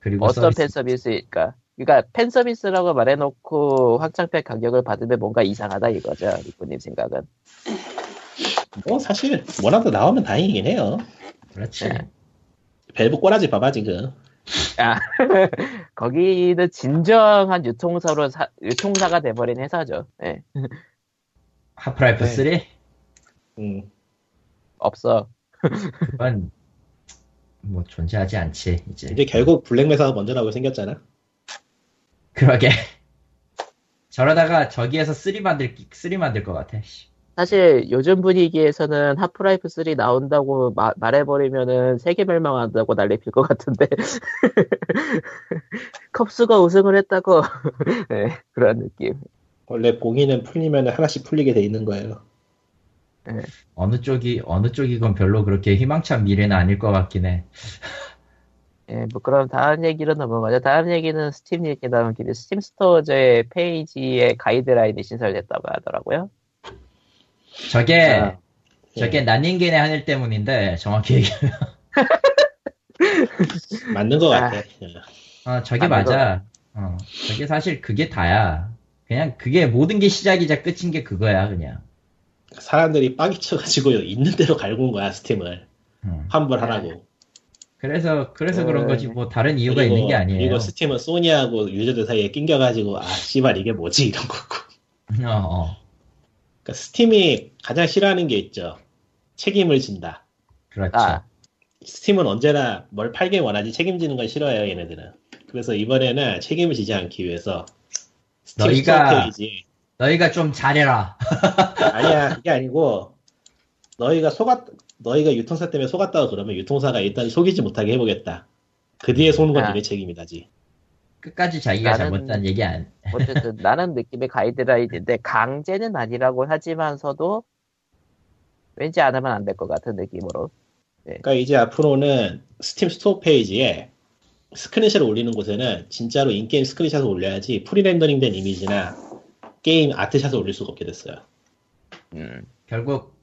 그리고 어떤 서비스. 팬 서비스일까? 그러니까 팬 서비스라고 말해놓고 확장팩 가격을 받으면 뭔가 이상하다 이거죠, 리꾸님 생각은. 뭐 사실 뭐라도 나오면 다행이긴 해요. 그렇지. 네. 밸브 꼬라지 봐봐 지금. 아, 거기는 진정한 유통사로 사- 유통사가 돼버린 회사죠. 예. 하프라이프 네. 3? 음. 없어. 그건 뭐 존재하지 않지 이제. 이제 결국 블랙메사가 먼저 나오게 생겼잖아. 그러게. 저러다가 저기에서 3 만들 3 만들 것 같아. 씨. 사실 요즘 분위기에서는 하프라이프 3 나온다고 마- 말해버리면은 세계 멸망한다고 난리 필 것 같은데 컵스가 우승을 했다고 네, 그런 느낌. 원래 봉인은 풀리면 하나씩 풀리게 돼 있는 거예요. 어느 쪽이 어느 쪽이건 별로 그렇게 희망찬 미래는 아닐 것 같긴 해. 예, 뭐 그럼 다음 얘기로 넘어가죠. 다음 얘기는 스팀 얘기 나온 김에 스팀 스토어의 페이지에 가이드라인이 신설됐다고 하더라고요. 저게 아, 저게 예. 난닝겐의 하늘 때문인데 정확히 얘기하면 맞는 것 아. 같아. 어, 저게 아, 맞아. 어, 저게 사실 그게 다야. 그냥 그게 모든 게 시작이자 끝인 게 그거야 그냥. 사람들이 빡이 쳐가지고 있는 대로 갈군 거야 스팀을 음. 환불하라고. 그래서 그래서 그런 네. 거지 뭐 다른 이유가 그리고- 있는 게 아니에요. 그리고 스팀은 소니하고 유저들 사이에 낑겨가지고 아 씨발 이게 뭐지 이런 거고. 어, 어. 그러니까 스팀이 가장 싫어하는 게 있죠. 책임을 진다. 그렇지. 아, 스팀은 언제나 뭘 팔길 원하지 책임지는 건 싫어해요 얘네들은. 그래서 이번에는 책임을 지지 않기 위해서 너희가- 페이지 너희가 좀 잘해라. 아니야 그게 아니고 너희가 속았 너희가 유통사 때문에 속았다고 그러면 유통사가 일단 속이지 못하게 해보겠다. 그 뒤에 속는 건 아. 니네 책임이다지. 끝까지 자기가 나는- 잘못한 얘기 안. 어쨌든 나는 느낌의 가이드라인인데 강제는 아니라고 하지만서도 왠지 안 하면 안 될 것 같은 느낌으로. 그러니까 이제 앞으로는 스팀 스토어 페이지에 screenshot을 올리는 곳에는 진짜로 in-game screenshot을 올려야지 pre-rendering된 이미지나 게임 art shot을 올릴 수가 없게 됐어요. 음, 결국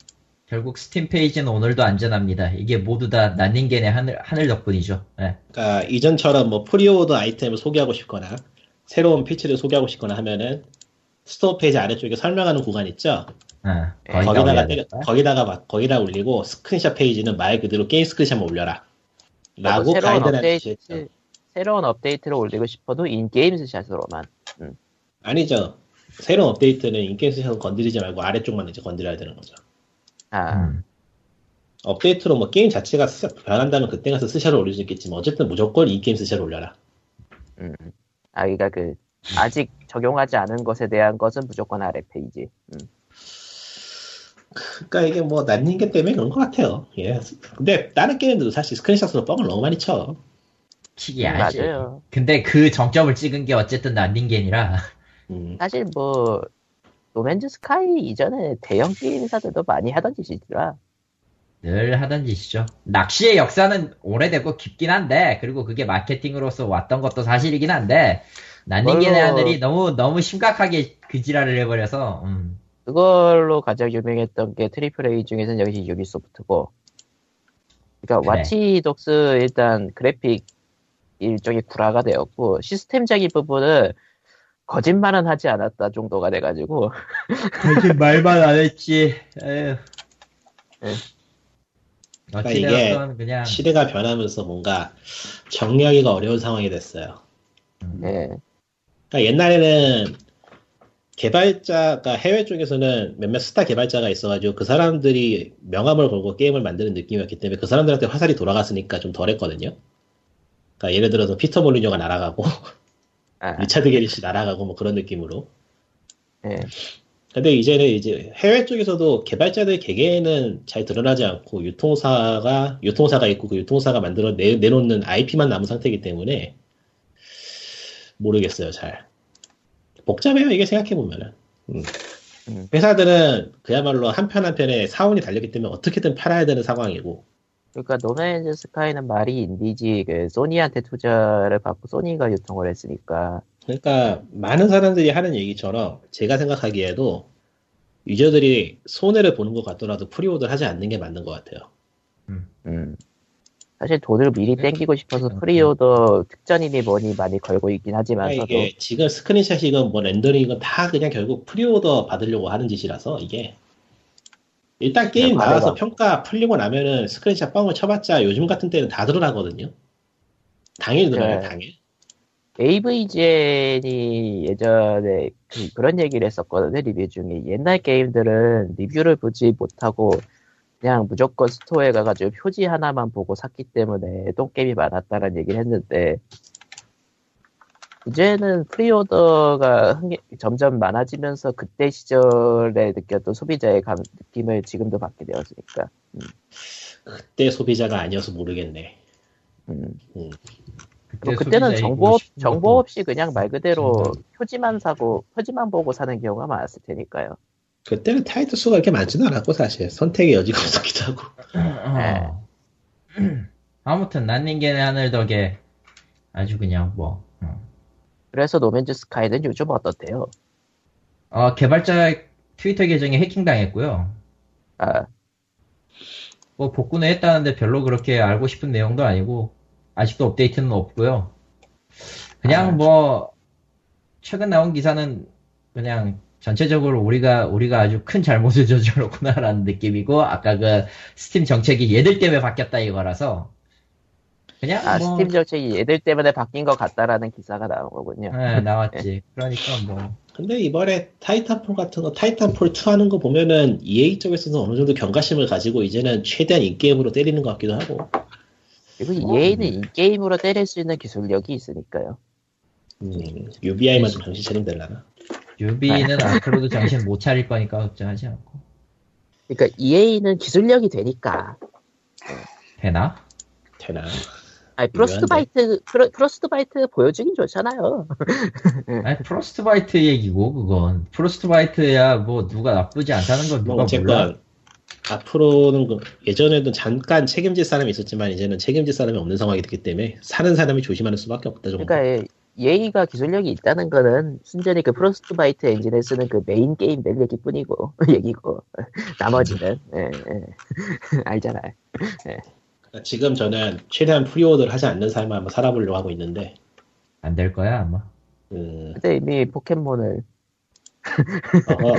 결국 스팀 페이지는 오늘도 안전합니다. 이게 모두 다 난닝겐의 하늘 하늘 덕분이죠. 예. 그러니까 이전처럼 뭐 pre-order 아이템을 소개하고 싶거나 새로운 feature를 소개하고 싶거나 하면은 스토어 페이지 아래쪽에 설명하는 구간 있죠. 거기다 거기다가 때려-? 거기다가 막 거기다 올리고 스크린샷 페이지는 말 그대로 게임 screenshot만 올려라. 라고 새로운 가이드라인 업데이트, 제시했죠. 새로운 업데이트를 올리고 싶어도 in-game 스샷으로만. 아니죠. 새로운 업데이트는 in-game 스샷은 건드리지 말고 아래쪽만 이제 건드려야 되는 거죠. 아, 음. 업데이트로 뭐 게임 자체가 스- 변한다면 그때 가서 스샷을 올릴 수 있겠지만 어쨌든 무조건 in-game 스샷을 올려라. 음. 아, 그러니까 그 아직 적용하지 않은 것에 대한 것은 무조건 아래 페이지. 음. 그러니까 이게 뭐 난닝겐 때문에 그런 것 같아요. 예. 근데 다른 게임들도 사실 screenshot으로 뻥을 너무 많이 쳐. 치긴 하지. 맞아요. 근데 그 정점을 찍은 게 어쨌든 난닝겐이라. 음. 사실 뭐 노맨즈 스카이 이전에 대형 게임사들도 많이 하던 짓이더라. 늘 하던 짓이죠. 낚시의 역사는 오래되고 깊긴 한데, 그리고 그게 마케팅으로서 왔던 것도 사실이긴 한데, 그걸로- 하늘이 너무, 너무 심각하게 그 지랄을 해버려서, 음. 그걸로 가장 유명했던 게 triple A 중에서는 역시 유비소프트고. 그러니까 그래. 와치독스 일단 그래픽 일종의 구라가 되었고 시스템적인 부분은 거짓말은 하지 않았다 정도가 돼가지고 대체 말만 안 했지. 에휴. 네. 그러니까 이게 그냥 시대가 변하면서 뭔가 정리하기가 어려운 상황이 됐어요. 예. 그러니까 옛날에는 개발자가 해외 쪽에서는 몇몇 스타 개발자가 있어가지고 그 사람들이 명함을 걸고 게임을 만드는 느낌이었기 때문에 그 사람들한테 화살이 돌아갔으니까 좀 덜했거든요. 그러니까 예를 들어서 피터 몰리뉴가 날아가고 아, 리차드 게리엇이 날아가고 뭐 그런 느낌으로. 예. 근데 이제는 이제 해외 쪽에서도 개발자들 개개인은 잘 드러나지 않고 유통사가 유통사가 있고 그 유통사가 만들어 내, 내놓는 IP만 남은 상태이기 때문에 모르겠어요 잘 복잡해요 이게 생각해 보면은 음. 음. 회사들은 그야말로 한편 한 편에 사원이 달렸기 때문에 어떻게든 팔아야 되는 상황이고 그러니까 No Man's Sky는 말이 인디지 그 소니한테 투자를 받고 소니가 유통을 했으니까. 그러니까 많은 사람들이 하는 얘기처럼 제가 생각하기에도 유저들이 손해를 보는 것 같더라도 pre-order를 하지 않는 게 맞는 것 같아요. 음. 사실 돈을 미리 땡기고 싶어서 pre-order 특전이니 뭐니 많이 걸고 있긴 그러니까 하지만서도. 이게 지금 스크린샷이건 뭐 렌더링이건 다 그냥 결국 pre-order 받으려고 하는 짓이라서 이게 일단 게임 나와서. 평가 풀리고 나면은 스크린샷 뻥을 쳐봤자 요즘 같은 때는 다 드러나거든요. 당일 드러나요, 네. 당일. AVGN이 예전에 그런 얘기를 했었거든요 리뷰 중에 옛날 게임들은 리뷰를 보지 못하고 그냥 무조건 스토어에 가가지고 표지 하나만 보고 샀기 때문에 똥게임이 많았다는 얘기를 했는데 이제는 pre-order가 점점 많아지면서 그때 시절에 느꼈던 소비자의 감, 느낌을 지금도 받게 되었으니까 그때 소비자가 아니어서 모르겠네. 음. 음. 그리고 그때는 정보, 정보 없이 그냥 말 그대로. 표지만 사고, 표지만 보고 사는 경우가 많았을 테니까요. 그때는 타이틀 수가 그렇게 많지는 않았고 사실 선택의 여지가 없었기도 하고. 어. 아무튼 난닝겐의 하늘 덕에 아주 그냥 뭐 어. 그래서 노맨즈 스카이는 요즘 어떻대요? 어, 개발자 트위터 계정이 해킹당했고요. 아, 뭐 복구는 했다는데 별로 그렇게 알고 싶은 내용도 아니고 아직도 업데이트는 없고요. 그냥 아. 뭐 최근 나온 기사는 그냥 전체적으로 우리가 우리가 아주 큰 잘못을 저질렀구나라는 느낌이고 아까 그 스팀 정책이 얘들 때문에 바뀌었다 이거라서 그냥 아, 뭐 스팀 정책이 얘들 때문에 바뀐 것 같다라는 기사가 나온 거군요. 네, 나왔지. 그러니까 뭐 근데 이번에 Titanfall 같은 거, Titanfall 2 하는 거 보면은 EA 쪽에서는 어느 정도 경각심을 가지고 이제는 최대한 in-game으로 때리는 것 같기도 하고. 그리고 EA는 in-game으로 때릴 수 있는 기술력이 있으니까요. 음, UBI만 좀 정신 차리면 되려나? UBI는 앞으로도 정신 못 차릴 거니까 걱정하지 않고 그러니까 EA는 기술력이 되니까. 되나? 되나? 아니, Frostbite, 프로, Frostbite 보여주긴 좋잖아요. 아니 Frostbite 얘기고 그건 Frostbite야 뭐 누가 나쁘지 않다는 걸 뭐 누가 몰라? 어쨌건 앞으로는 그- 예전에도 잠깐 책임질 사람이 있었지만 이제는 책임질 사람이 없는 상황이 됐기 때문에 사는 사람이 조심하는 수밖에 없다 정도. 그러니까 EA가 기술력이 있다는 거는 순전히 그 Frostbite 엔진을 쓰는 그 메인 게임 낼 얘기뿐이고 얘기고 나머지는 예, 예. 알잖아요. 그러니까 지금 저는 최대한 pre-order를 하지 않는 삶을 한번 살아보려고 하고 있는데 안 될 거야 아마. 그, 근데 이미 포켓몬을 어허,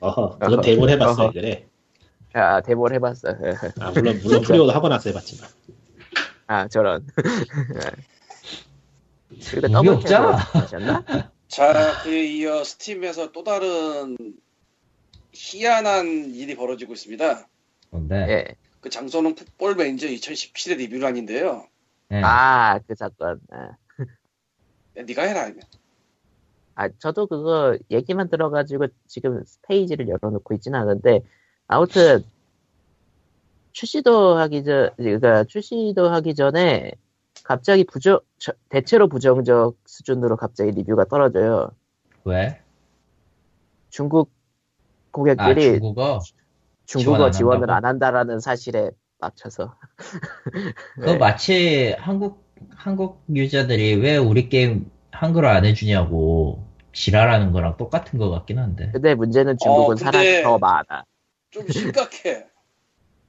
어허, 그건 데모 해봤어요 어허. 그래. 아 데모 해봤어. 아 물론 물론 pre-order 하고 나서 해봤지만. 아 저런. 의미 더블 없잖아. 하셨나? 자, 그에 이어 Steam에서 또 다른 희한한 일이 벌어지고 있습니다. 뭔데? 예. 그 장소는 Football Manager 2017의 리뷰란인데요. 예. 아 그 사건. 아. 야, 네가 해라. 아, 저도 그거 얘기만 들어가지고 지금 페이지를 열어놓고 있지는 않은데, 아무튼, 출시도 하기 전, 그러니까 출시도 하기 전에, 갑자기 부정, 저- 대체로 부정적 수준으로 갑자기 리뷰가 떨어져요. 왜? 중국 아 고객들이 중국어? 중국어 지원 안 지원을? 안 한다라는 사실에 맞춰서. 그거 네. 마치 한국 한국 유저들이 왜 우리 게임 한글어 안 해주냐고 지랄하는 거랑 똑같은 것 같긴 한데. 근데 문제는 중국은 어, 사람이 더 많아. 좀 심각해.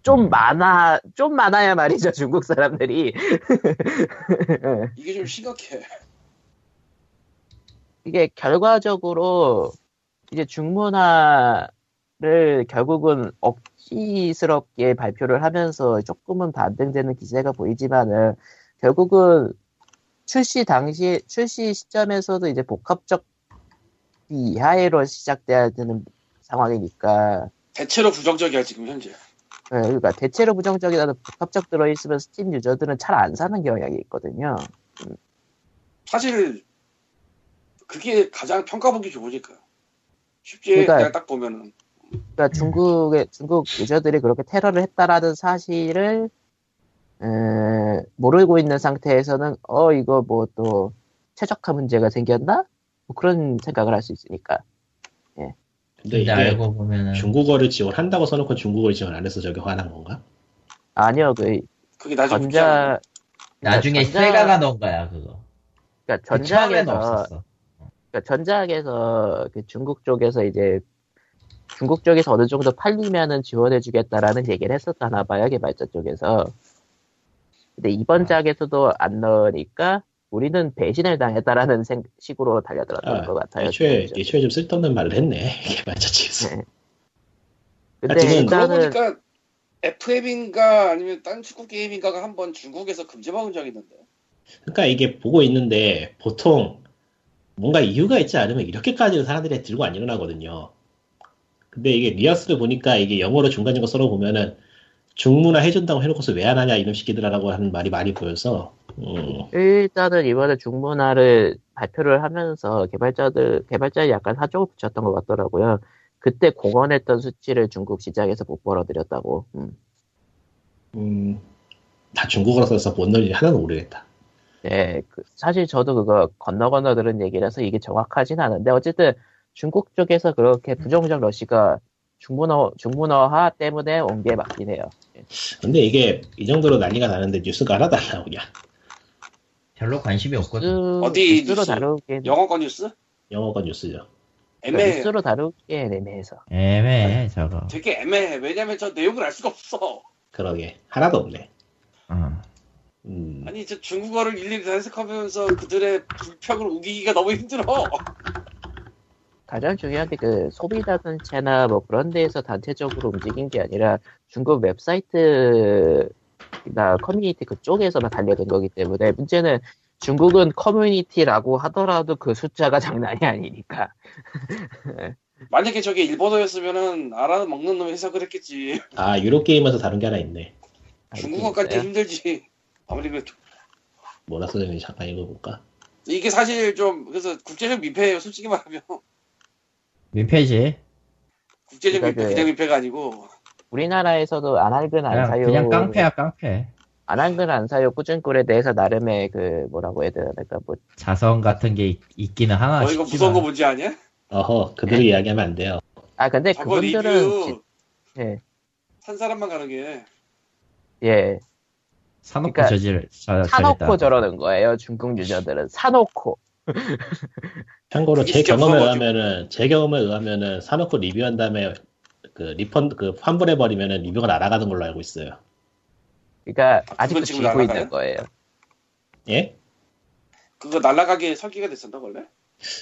좀 많아 좀 많아야 말이죠 중국 사람들이 이게 좀 심각해. 이게 결과적으로 이제 중문화 를 결국은 억지스럽게 발표를 하면서 조금은 반등되는 기세가 보이지만은 결국은 출시 당시 출시 시점에서도 이제 복합적 이하로 시작돼야 되는 상황이니까 대체로 부정적이야 지금 현재. 네, 그러니까 대체로 부정적이라도 복합적 들어있으면 스팀 유저들은 잘 안 사는 경향이 있거든요. 사실 그게 가장 평가보기 좋으니까. 쉽지 그러니까- 그냥 딱 보면은 그러니까 중국의 중국 유저들이 그렇게 테러를 했다라는 사실을 에, 모르고 있는 상태에서는 어 이거 뭐 또 최적화 문제가 생겼나? 뭐 그런 생각을 할 수 있으니까. 근데 근데 이게 알고 보면은 중국어를 지원한다고 써놓고 중국어를 지원 안 해서 저게 화난 건가? 아니요, 그 그게 나중에 전자 나중에 전자- 세가가 넣은 거야 그거. 그러니까 그 전작에서 없었어. 그러니까 전작에서 그 중국 쪽에서 이제 중국 쪽에서 어느 정도 팔리면은 지원해주겠다라는 얘기를 했었다나 봐요 개발자 쪽에서. 근데 이번 아. 작에서도 안 넣으니까 우리는 배신을 당했다라는 생- 식으로 달려들었던 아, 것 같아요. 애초에. 애초에 좀 쓸데없는 말을 했네 개발자 측에서. 네. 근데 하여튼 그러고 일단은 보니까 FM인가 아니면 딴 축구 게임인가가 한번 중국에서 금지받은 적이 있는데. 그러니까 이게 보고 있는데 보통 뭔가 이유가 있지 않으면 이렇게까지 사람들이 들고 안 일어나거든요. 근데 이게 뉘앙스를 보니까 이게 영어로 중간중간 썰어 보면은 중문화 해준다고 해놓고서 왜 안 하냐 이놈 새끼들라고 하는 말이 많이 보여서 음, 일단은 이번에 중문화를 발표를 하면서 개발자들 개발자에 약간 사족을 붙였던 것 같더라고요. 그때 공언했던 수치를 중국 시장에서 못 벌어들였다고. 음. 음, 다 중국어로 써서 뭔 논리 하나도 모르겠다. 네, 그- 사실 저도 그거 건너 건너 들은 얘기라서 이게 정확하진 않은데 어쨌든 중국 쪽에서 그렇게 부정적 러시가 중문어 중문어화 때문에 온 게 맞긴 해요. 근데 이게 이 정도로 난리가 나는데 뉴스가 하나도 안 나오냐? 별로 관심이 없거든. 뉴스, 어디 뉴스로 뉴스? 다루기엔 영어권 뉴스? 영어가 뉴스죠. 애매해. 뉴스로 다루기엔 애매해서. 애매해 저거. 되게 애매해. 왜냐면 저 내용을 알 수가 없어. 그러게 하나도 없네. 어. 음, 아니 저 중국어를 일일이 해석하면서 그들의 불평을 우기기가 너무 힘들어. 가장 중요한 게 그 소비자 단체나 뭐 그런 데에서 단체적으로 움직인 게 아니라 중국 웹사이트나 커뮤니티 그쪽에서만 달려든 거기 때문에 문제는 중국은 커뮤니티라고 하더라도 그 숫자가 장난이 아니니까. 만약에 저게 일본어였으면은 알아먹는 놈이 해석을 했겠지. 아 Eurogamer에서 다룬 게 하나 있네. 중국어까지 있어요. 힘들지. 아무리 그래도 뭐라 써있는지 잠깐 읽어볼까? 이게 사실 좀 그래서 국제적 민폐예요. 솔직히 말하면 민폐지. 국제적 그러니까 민폐 그- 그냥 민폐가 아니고 우리나라에서도 안할근 안 그냥, 사요. 그냥 깡패야 깡패. 안할근 안 사요 꾸준꿀에 대해서 나름의 그 뭐라고 해야 되나 그러니까 뭐 자성 같은 게 있, 있기는 하나 너 이거 무서운 거 뭔지 아냐? 어허 그들이 이야기하면 안 돼요. 아 근데 그분들은 지- 예. 산 사람만 가는 게 예 사놓고 그러니까 저지를 저, 사놓고 저랬다. 저러는 거예요 중국 유저들은 사놓고 참고로 제 진짜 경험에. 의하면은 제 경험에 의하면은 사놓고 리뷰한 다음에 그 refund 그 환불해 버리면은 리뷰가 날아가는 걸로 알고 있어요. 그러니까 아직도 지금 쥐고 날아가요? 있는 거예요 예? 그거 날라가게 설계가 됐었나 원래?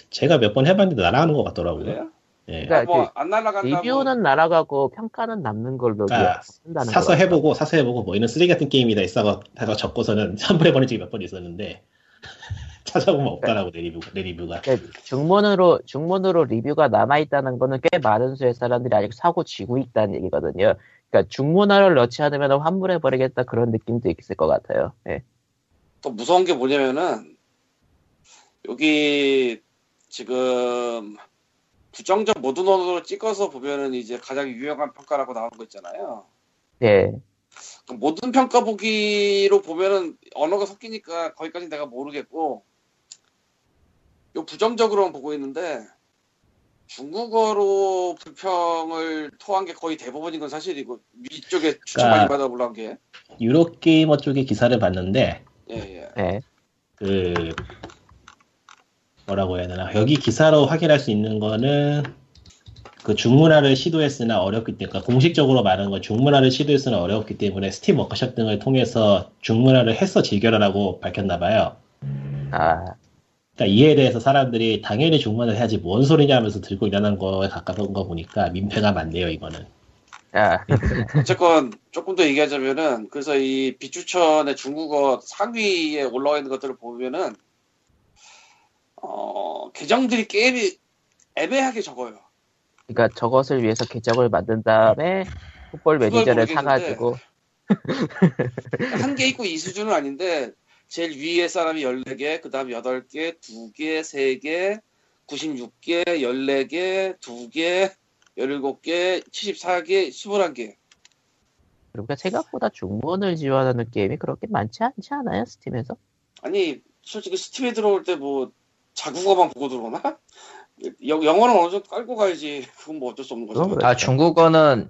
제가 몇 번 해봤는데 날아가는 것 같더라고요. 그래요? 예. 그러니까 뭐 안 날라간다. 리뷰는 날아가고 평가는 남는 걸로 그러니까 쓴다는 사서 거. 해보고 사서 해보고 뭐 이런 쓰레기 같은 게임이다 있어서 적고서는 환불해 버린 적이 몇 번 있었는데 찾아보면 없더라고 내 리뷰 내 리뷰가. 그러니까 중문으로 중문으로 리뷰가 남아 있다는 거는 꽤 많은 수의 사람들이 아직 사고 쥐고 있다는 얘기거든요. 그러니까 중문화를 넣지 않으면 환불해 버리겠다 그런 느낌도 있을 것 같아요. 예. 또 무서운 게 뭐냐면은 여기 지금 부정적 모든 언어로 찍어서 보면은 이제 가장 유용한 평가라고 나온 거 있잖아요. 예. 그 모든 평가 보기로 보면은 언어가 섞이니까 거기까지 내가 모르겠고 요 부정적으로만 보고 있는데 중국어로 불평을 토한 게 거의 대부분인 건 사실이고 위쪽에 추천 많이 그러니까- 받아 올라온 게 유로 게이머 쪽의 기사를 봤는데 예, 예. 예. 그 뭐라고 해야 되나 여기 기사로 확인할 수 있는 거는 그 중문화를 시도했으나 어렵기 때문에 그러니까 공식적으로 말하는 건 중문화를 시도했으나 어렵기 때문에 스팀 워크숍 등을 통해서 중문화를 해서 즐겨라라고 밝혔나 봐요. 아, 그러니까 이에 대해서 사람들이 당연히 중문화를 해야지 뭔 소리냐 하면서 들고 일어난 거에 가까운 거 보니까 민폐가 많네요 이거는. 야, 어쨌건 조금 더 얘기하자면은 그래서 이 비추천의 중국어 상위에 올라와 있는 것들을 보면은 어 계정들이 게임이 애매하게 적어요. 그러니까 저것을 위해서 계정을 만든 다음에 풋볼 매니저를. 사가지고 한 개 있고 이 수준은 아닌데 제일 위에 사람이 14개, 그 다음 8개, 2개, 3개, 96개, 14개, 2개, 17개, 74개, 21개. 그러니까 생각보다 중문을 지원하는 게임이 그렇게 많지 않지 않아요 스팀에서? 아니 솔직히 스팀에 들어올 때 뭐 자국어만 보고 들어오나? 영, 영어는 어느 정도 깔고 가야지. 그건 뭐 어쩔 수 없는 거죠. 아 중국어는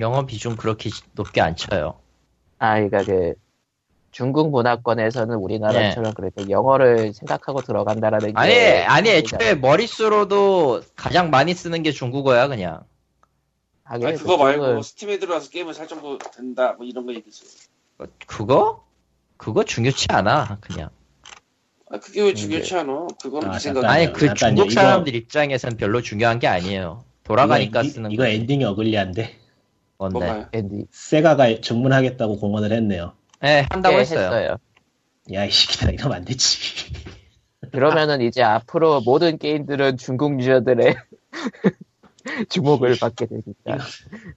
영어 비중 그렇게 높게 안 쳐요. 아, 그러니까 그 중국 문화권에서는 우리나라처럼 그렇게 영어를 생각하고 들어간다라는 게 아니 아니 애초에 머릿수로도 가장 많이 쓰는 게 중국어야 그냥. 하긴 아니, 그거 말고 스팀에 들어와서 게임을 살 정도 된다 뭐 이런 거 얘기했어요. 그거? 그거 중요치 않아 그냥. 아, 그게 왜 중요치 않아? 그거는 아, 네 생각. 잠깐만요. 아니 그 잠깐요. 중국 이거- 사람들 입장에선 별로 중요한 게 아니에요. 돌아가니까 이거, 쓰는 이거 거지. 엔딩이 어글리한데. 뭔가요? 앤디 세가가 주문하겠다고 공언을 했네요. 네 한다고 예, 했어요. 야이 새끼다 이러면 안 되지. 그러면은 이제 앞으로 모든 게임들은 중국 유저들의 주목을 받게 되니까.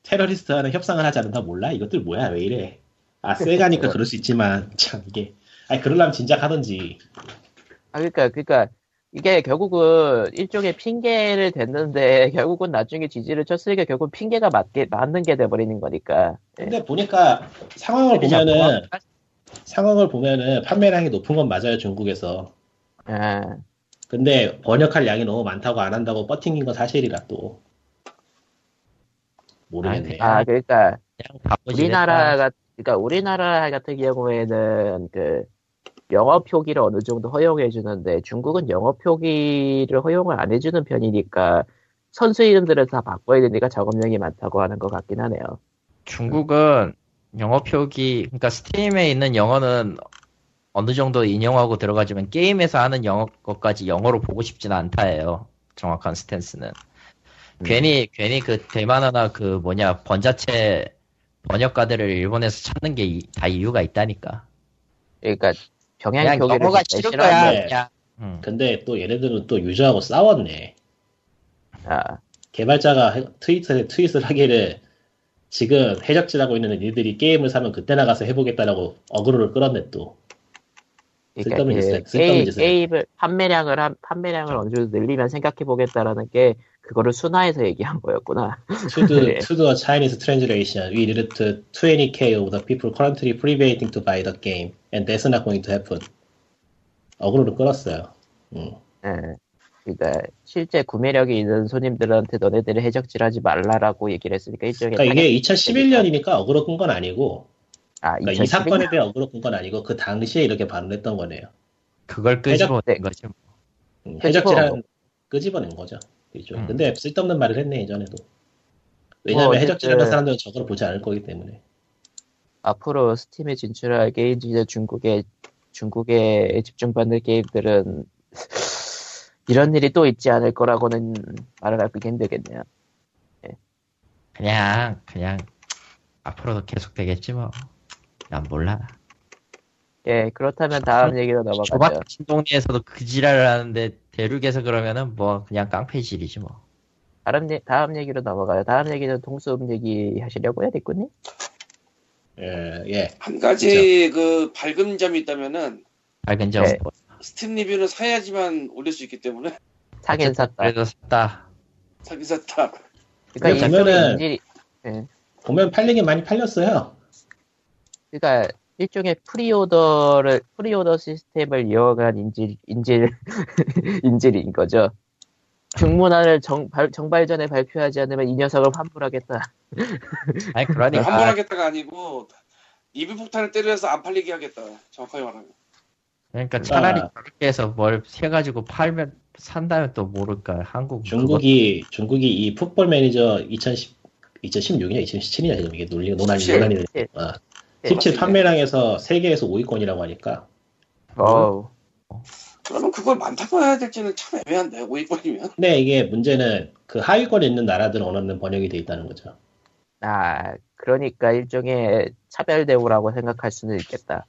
테러리스트와는 협상을 하지 않는다 몰라? 이것들 뭐야 왜 이래? 아 세가니까. 그럴 수 있지만 참 이게 아니 그러려면 진작 하던지. 아, 그러니까, 그러니까 이게 결국은 일종의 핑계를 댔는데 결국은 나중에 지지를 쳤으니까 결국 핑계가 맞게 맞는 게 돼버리는 거니까. 예. 근데 보니까 상황을 보면은 상황을 보면은 판매량이 높은 건 맞아요 중국에서. 아, 근데 번역할 양이 너무 많다고 안 한다고 버팅긴 건 사실이라 또 모르겠네. 아, 그러니까 그냥 바보지. 우리나라가 그러니까 우리나라 같은 경우에는 그 영어 표기를 어느 정도 허용해 주는데 중국은 영어 표기를 허용을 안 해주는 편이니까 선수 이름들을 다 바꿔야 되니까 작업량이 많다고 하는 것 같긴 하네요. 중국은 영어 표기, 그러니까 스팀에 있는 영어는 어느 정도 인용하고 들어가지만 게임에서 하는 영어 것까지 영어로 보고 싶지는 않다예요. 정확한 스탠스는. 괜히 괜히 그 대만어나 그 뭐냐 번자체 번역가들을 일본에서 찾는 게 다 이유가 있다니까. 그러니까 병양 영어가 진짜 싫은 거야. 네. 그냥. 음. 근데 또 얘네들은 또 유저하고 싸웠네. 아, 개발자가 해- 트윗에 트윗을 하기를 지금 해적질하고 있는 애들이 게임을 사면 그때 나가서 해보겠다라고 어그로를 끌었네 또. 그러니까 쓸데없는 그 짓을- 게임. 게임을 판매량을 한 판매량을 어느 정도 늘리면 생각해 보겠다라는 게 그거를 순화해서 얘기한 거였구나. To the, 네. to the Chinese translation, we needed to 20k of the people currently pirating to buy the game, and that's not going to happen. 어그로를 끌었어요. 음. 예. 그러니까 실제 구매력이 있는 손님들한테 너네들이 해적질하지 말라라고 얘기를 했으니까 일종의 그러니까 이게 타겟- 2011년이니까 어그로 끈 건 아니고, 아, 그러니까 이2011 사건에 대해 어그로 끈 건 아니고 그 당시에 이렇게 반응했던 거네요. 그걸 끄집어낸 거지. 뭐. 음, 해적질한 끄집어낸 거죠. 그죠. 음. 근데 쓸데없는 말을 했네 예전에도. 왜냐하면 뭐 어쨌든- 해적질하는 사람들은 저걸 보지 않을 거기 때문에. 앞으로 스팀에 진출할 게임즈 중국에 중국에 집중받는 게임들은 이런 일이 또 있지 않을 거라고는 말을 하기 힘들겠네요. 그냥 그냥 앞으로도 계속 되겠지 뭐. 난 몰라. 예, 그렇다면 다음 얘기로 넘어가죠. 조마친 동네에서도 그 지랄을 하는데 대륙에서 그러면은 뭐 그냥 깡패질이지 뭐. 다음, 얘- 다음 얘기로 넘어가요. 다음 얘기는 동수업 얘기 하시려고요, 리꾸님? 예, 예. 한 가지 그 밝은 점이 있다면은 밝은 점. 네. 뭐. 스팀 리뷰는 사야지만 올릴 수 있기 때문에 사긴 샀다. 그래도 샀다. 사긴 샀다. 그러니까 근데 보면은- 인질이, 보면 팔리긴 많이 팔렸어요. 그러니까 일종의 pre-order를 pre-order 시스템을 이어간 인질 인질 인질인 거죠. 중문안을 정, 발- 정발 전에 발표하지 않으면 이 녀석을 환불하겠다. 아니 그러니까 환불하겠다가 아니고 리뷰 폭탄을 때려서 안 팔리게 하겠다. 정확하게 말하면. 그러니까 차라리 아. 그렇게 해서 뭘 해가지고 팔면 산다면 또 모를까 한국 중국이 중국이 이 풋볼 매니저 2010 2016이냐 2017이냐 지금 이게 논리 논란이 17. 논란이 예. 어, 예. 17 판매량에서 세계에서 5위권이라고 하니까 어우 그러면 그걸 많다고 해야 될지는 참 애매한데 5위권이면 근데 이게 문제는 그 하위권에 있는 나라들은 언어는 번역이 돼 있다는 거죠. 아 그러니까 일종의 차별 대우라고 생각할 수는 있겠다.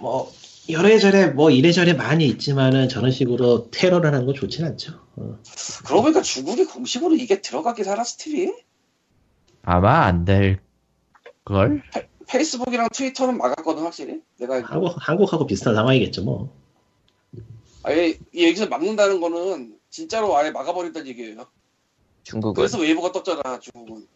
뭐 이래저래 뭐 이래저래 많이 있지만은 저런 식으로 테러를 하는 건 좋진 않죠. 어. 그러고 보니까 중국이 공식으로 이게 들어가긴 하나 Steam이 아마 안 될 걸? 페이스북이랑 트위터는 막았거든 확실히 내가 알기로. 한국 한국하고 비슷한 상황이겠죠 뭐. 아예 여기서 막는다는 거는 진짜로 아예 막아버린다는 얘기예요 중국은 그래서 웨이보가 떴잖아 중국은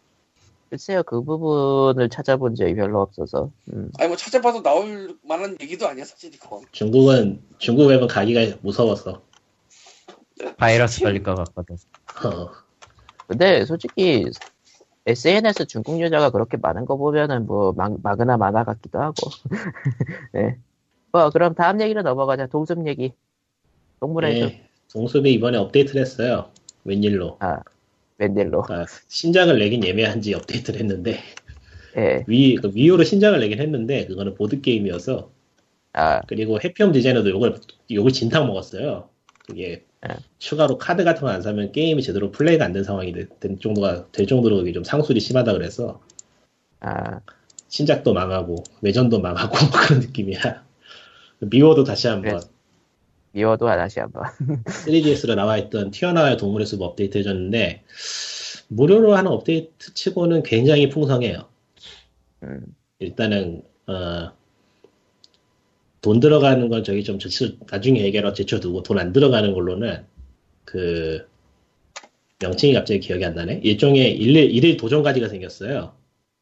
글쎄요 그 부분을 찾아본 적이 별로 없어서 음. 아니 뭐 찾아봐도 나올 만한 얘기도 아니야 사실 이건 중국은 중국 웹은 가기가 무서웠어. 바이러스 걸릴 것 같거든. 어. 근데 솔직히 SNS 중국 유저가 그렇게 많은 거 보면은 뭐 막, 마그나 마나 같기도 하고 네. 뭐 그럼 다음 얘기로 넘어가자 동숲 얘기 동물의 숲 네, 동숲이 이번에 업데이트를 했어요. 웬일로. 웬딜로 아, 신작을 내긴 예매한지 업데이트를 했는데 예. 위 그 Wii U로 신작을 내긴 했는데 그거는 보드 게임이어서 아, 그리고 해피홈 디자이너도 욕을 욕을 진탕 먹었어요. 그게 예. 추가로 카드 같은 거 안 사면 게임이 제대로 플레이가 안 된 상황이 되- 된 정도가 될 정도로 이게 좀 상술이 심하다 그래서 아, 신작도 망하고 외전도 망하고 그런 느낌이야. 미워도 다시 한번 그래. 미워도 다시 한번 3DS로 나와 있던 튀어나와요 동물의 숲 업데이트 해줬는데 무료로 하는 업데이트 치고는 굉장히 풍성해요. 음, 일단은 어, 돈 들어가는 건 저기 좀 제쳐, 나중에 얘기하러 제쳐두고 돈 안 들어가는 걸로는 그 명칭이 갑자기 기억이 안 나네. 일종의 일일, 일일 도전가지가 생겼어요.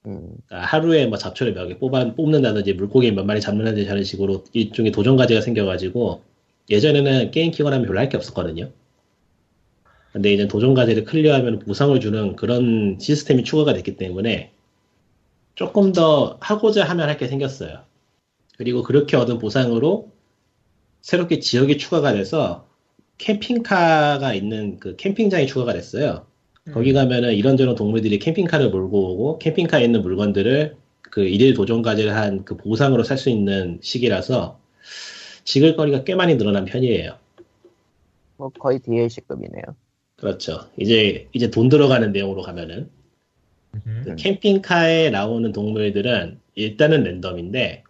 음, 그러니까 하루에 뭐 잡초를 몇 개 뽑아, 뽑는다든지 물고기 몇 마리 잡는다든지 하는 식으로 일종의 도전가지가 생겨가지고 예전에는 게임 키거나 하면 별로 할 게 없었거든요. 근데 이제 도전가지를 클리어하면 보상을 주는 그런 시스템이 추가가 됐기 때문에 조금 더 하고자 하면 할 게 생겼어요. 그리고 그렇게 얻은 보상으로 새롭게 지역이 추가가 돼서 캠핑카가 있는 그 캠핑장이 추가가 됐어요. 거기 가면은 이런저런 동물들이 캠핑카를 몰고 오고 캠핑카에 있는 물건들을 그 일일 도전까지를 한 그 보상으로 살 수 있는 시기라서 즐길거리가 꽤 많이 늘어난 편이에요. 뭐 거의 DLC급이네요. 그렇죠. 이제 이제 돈 들어가는 내용으로 가면은 음. 그 캠핑카에 나오는 동물들은 일단은 랜덤인데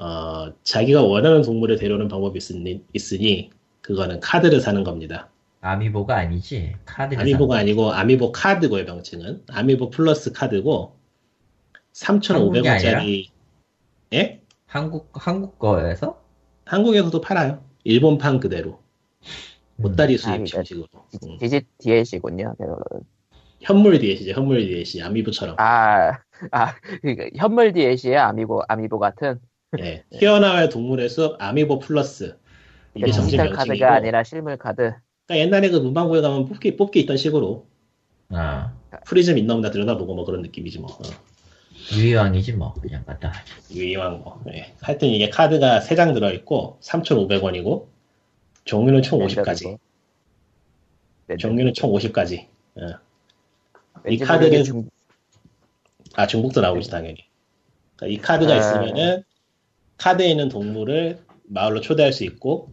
어, 자기가 원하는 동물을 데려오는 방법이 있으니, 있으니 그거는 카드를 사는 겁니다. 아미보가 아니지. 카드를 아미보가 아니고 아미보 카드고요 명칭은. 아미보 플러스 카드고 한국이 아니라? 3,500원짜리. 예? 한국 한국 거에서? 한국에서도 팔아요. 일본판 그대로. 보따리 아, 수입 그러니까 형식으로. 음. 디지 DLC군요. 현물 DLC 현물 DLC 아미보처럼. 아, 아, 그러니까 현물 DLC야 아미보 아미보 같은 예. 튀어나와요 동물의 숲 아미보 플러스. 이게 그러니까 정식 디지털 명칭이고 카드가 아니라 실물 카드. 그러니까 옛날에 그 문방구에 가면 뽑기 뽑기 있던 식으로. 아. 프리즘 있나 없나 들여다보고 뭐 그런 느낌이지 뭐. 어. 유희왕이지 뭐. 그냥 갖다 유희왕 뭐. 예. 하여튼 이게 카드가 3장 들어있고 3,500원이고 종류는 총 50가지. 종류는 총 50가지. 이 카드는- 중, 아 중국도 나오지 당연히. 그러니까 이 카드가 아. 있으면은 카드에 있는 동물을 마을로 초대할 수 있고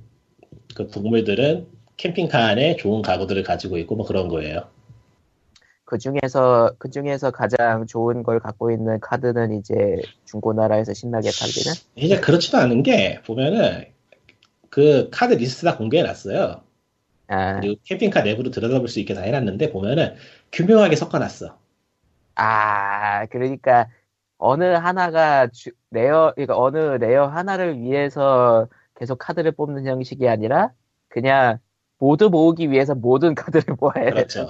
그 동물들은 캠핑카 안에 좋은 가구들을 가지고 있고 뭐 그런 거예요. 그 중에서 그 중에서 가장 좋은 걸 갖고 있는 카드는 이제 중고나라에서 신나게 팔리는. 이제 그렇지도 않은 게 보면은 그 카드 리스트 다 공개해 놨어요. 아, 그리고 캠핑카 내부로 들여다볼 수 있게 다 해놨는데 보면은 교묘하게 섞어놨어. 아, 그러니까 어느 하나가 주- rare, 그러니까 어느 레어 하나를 위해서 계속 카드를 뽑는 형식이 아니라 그냥 모두 모으기 위해서 모든 카드를 모아야 돼. 그렇죠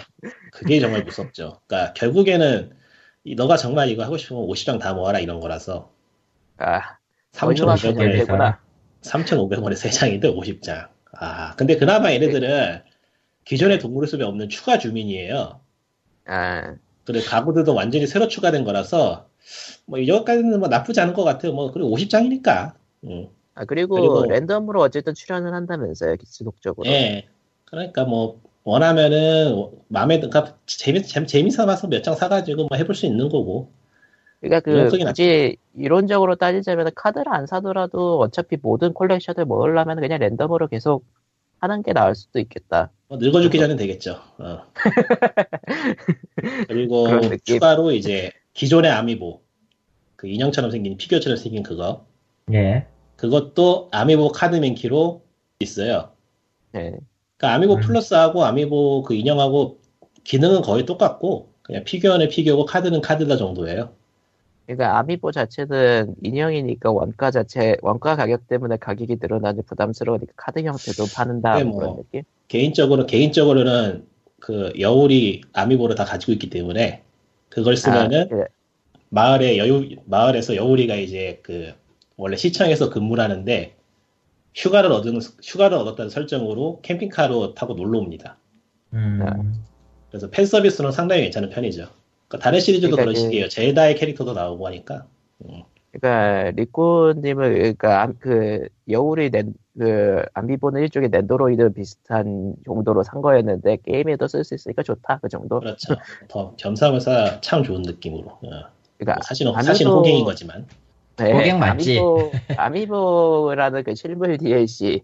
그게 정말 무섭죠 그러니까 결국에는 이- 너가 정말 이거 하고 싶으면 50장 다 모아라 이런 거라서 아, 3,500원에 될 되구나. 사람. 3,500원에 3장인데 50장. 아, 근데 그나마 얘네들은 기존의 동물의 숲에 없는 추가 주민이에요. 아, 그리고 가구들도 완전히 새로 추가된 거라서, 뭐, 이거까지는 뭐 나쁘지 않은 것 같아요. 뭐, 그리고 50장이니까. 음. 아, 그리고, 그리고- 랜덤으로 어쨌든 출연을 한다면서요, 지속적으로. 예. 그러니까 뭐 원하면은 마음에 드 그러니까 재미 재미 재미 삼아서 몇 장 사가지고 뭐 해볼 수 있는 거고. 그러니까 그 굳이 이론적으로 따지자면 카드를 안 사더라도 어차피 모든 콜렉션을 모으려면 그냥 랜덤으로 계속 하는 게 나을 수도 있겠다. 뭐 늙어 죽기 전엔 되겠죠. 어. 그리고. 추가로 이제 기존의 아미보 그 인형처럼 생긴 피규어처럼 생긴 그거 예. 그것도 아미보 카드 맨키로 있어요. 네. 그러니까 아미보 음. 플러스하고 아미보 그 인형하고 기능은 거의 똑같고 그냥 피규어는 피규어고 카드는 카드다 정도예요. 그러니까 아미보 자체는 인형이니까 원가 자체 원가 가격 때문에 가격이 늘어나는 부담스러우니까 카드 형태도 파는다 네, 뭐 뭐. 그런 느낌. 개인적으로 개인적으로는 그 여울이 아미보를 다 가지고 있기 때문에 그걸 쓰면은 아, 그, 마을에 여유 마을에서 여울이가 이제 그 원래 시청에서 근무를 하는데 휴가를 얻은 휴가를 얻었다는 설정으로 캠핑카로 타고 놀러 옵니다. 음. 그래서 팬 서비스는 상당히 괜찮은 편이죠. 그러니까 다른 시리즈도 그러니까 그런 그- 식이에요. 젤다의 캐릭터도 나오고 하니까. 음. 그러니까 리코님을 그러니까 암- 그 여울이 낸, 그 아미보는 일종의 넨도로이드 비슷한 정도로 산 거였는데 게임에도 쓸 수 있으니까 좋다 그 정도. 그렇죠. 더 겸사겸사 참 좋은 느낌으로. 어. 그러니까 뭐 사실은 아미보- 사실은 호갱인 거지만. 네, 고객 맞지? 아미보, 아미보 라는 그 실물 DLC,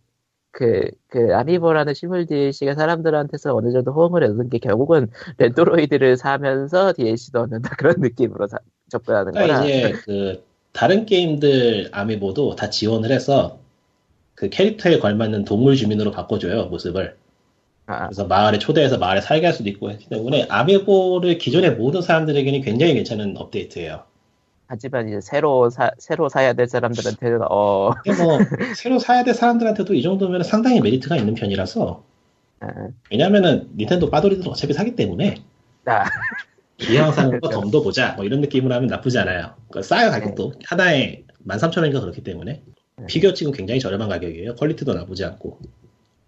그, 그, 아미보라는 실물 DLC가 사람들한테서 어느 정도 호응을 얻은 게 결국은 넨도로이드를 사면서 DLC도 얻는다 그런 느낌으로 사- 접근하는 그러니까 거라. 이제 그 다른 게임들 아미보도 다 지원을 해서 그 캐릭터에 걸맞는 동물 주민으로 바꿔줘요 모습을. 아, 그래서 마을에 초대해서 마을에 살게 할 수도 있고 했기 때문에 아미보를 기존의 모든 사람들에게는 굉장히 괜찮은 업데이트예요. 하지만 이제 새로 사, 새로 사야 될 사람들한테는, 어, 뭐 새로 사야 될 사람들한테도 이 정도면 상당히 메리트가 있는 편이라서. 아, 왜냐면은 닌텐도 빠돌이들 어차피 사기 때문에. 아, 이왕 사는 거 덤더 보자 뭐 이런 느낌으로 하면 나쁘지 않아요. 그 싸요 가격도 하나에 13,000원인가 그렇기 때문에 피규어 치고 굉장히 저렴한 가격이에요. 퀄리티도 나쁘지 않고.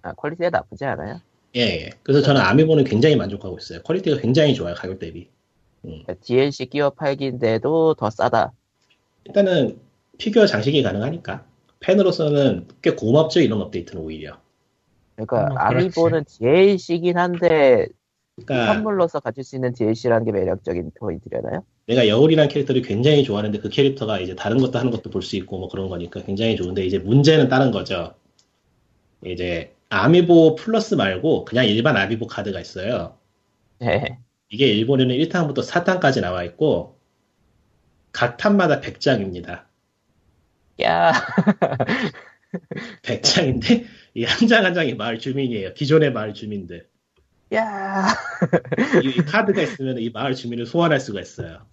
아, 퀄리티가 나쁘지 않아요. 예, 예. 그래서 저는 아미보는 굉장히 만족하고 있어요. 퀄리티가 굉장히 좋아요 가격 대비. 그러니까 DLC 끼워 팔기인데도 더 싸다. 일단은 피규어 장식이 가능하니까 팬으로서는 꽤 고맙죠 이런 업데이트는 오히려. 그러니까 뭐, 그렇지. 아미보는 DLC긴 한데 그러니까 선물로서 가질 수 있는 DLC라는 게 매력적인 포인트려나요? 내가 여울이라는 캐릭터를 굉장히 좋아하는데 그 캐릭터가 이제 다른 것도 하는 것도 볼 수 있고 뭐 그런 거니까 굉장히 좋은데 이제 문제는 다른 거죠. 이제 아미보 플러스 말고 그냥 일반 아미보 카드가 있어요. 네. 이게 일본에는 1탄부터 4탄까지 나와 있고 각 탄마다 100장입니다. 야, 100장인데 이 한 장 한 장이 마을 주민이에요. 기존의 마을 주민들. 야. 이, 이 카드가 있으면 이 마을 주민을 소환할 수가 있어요.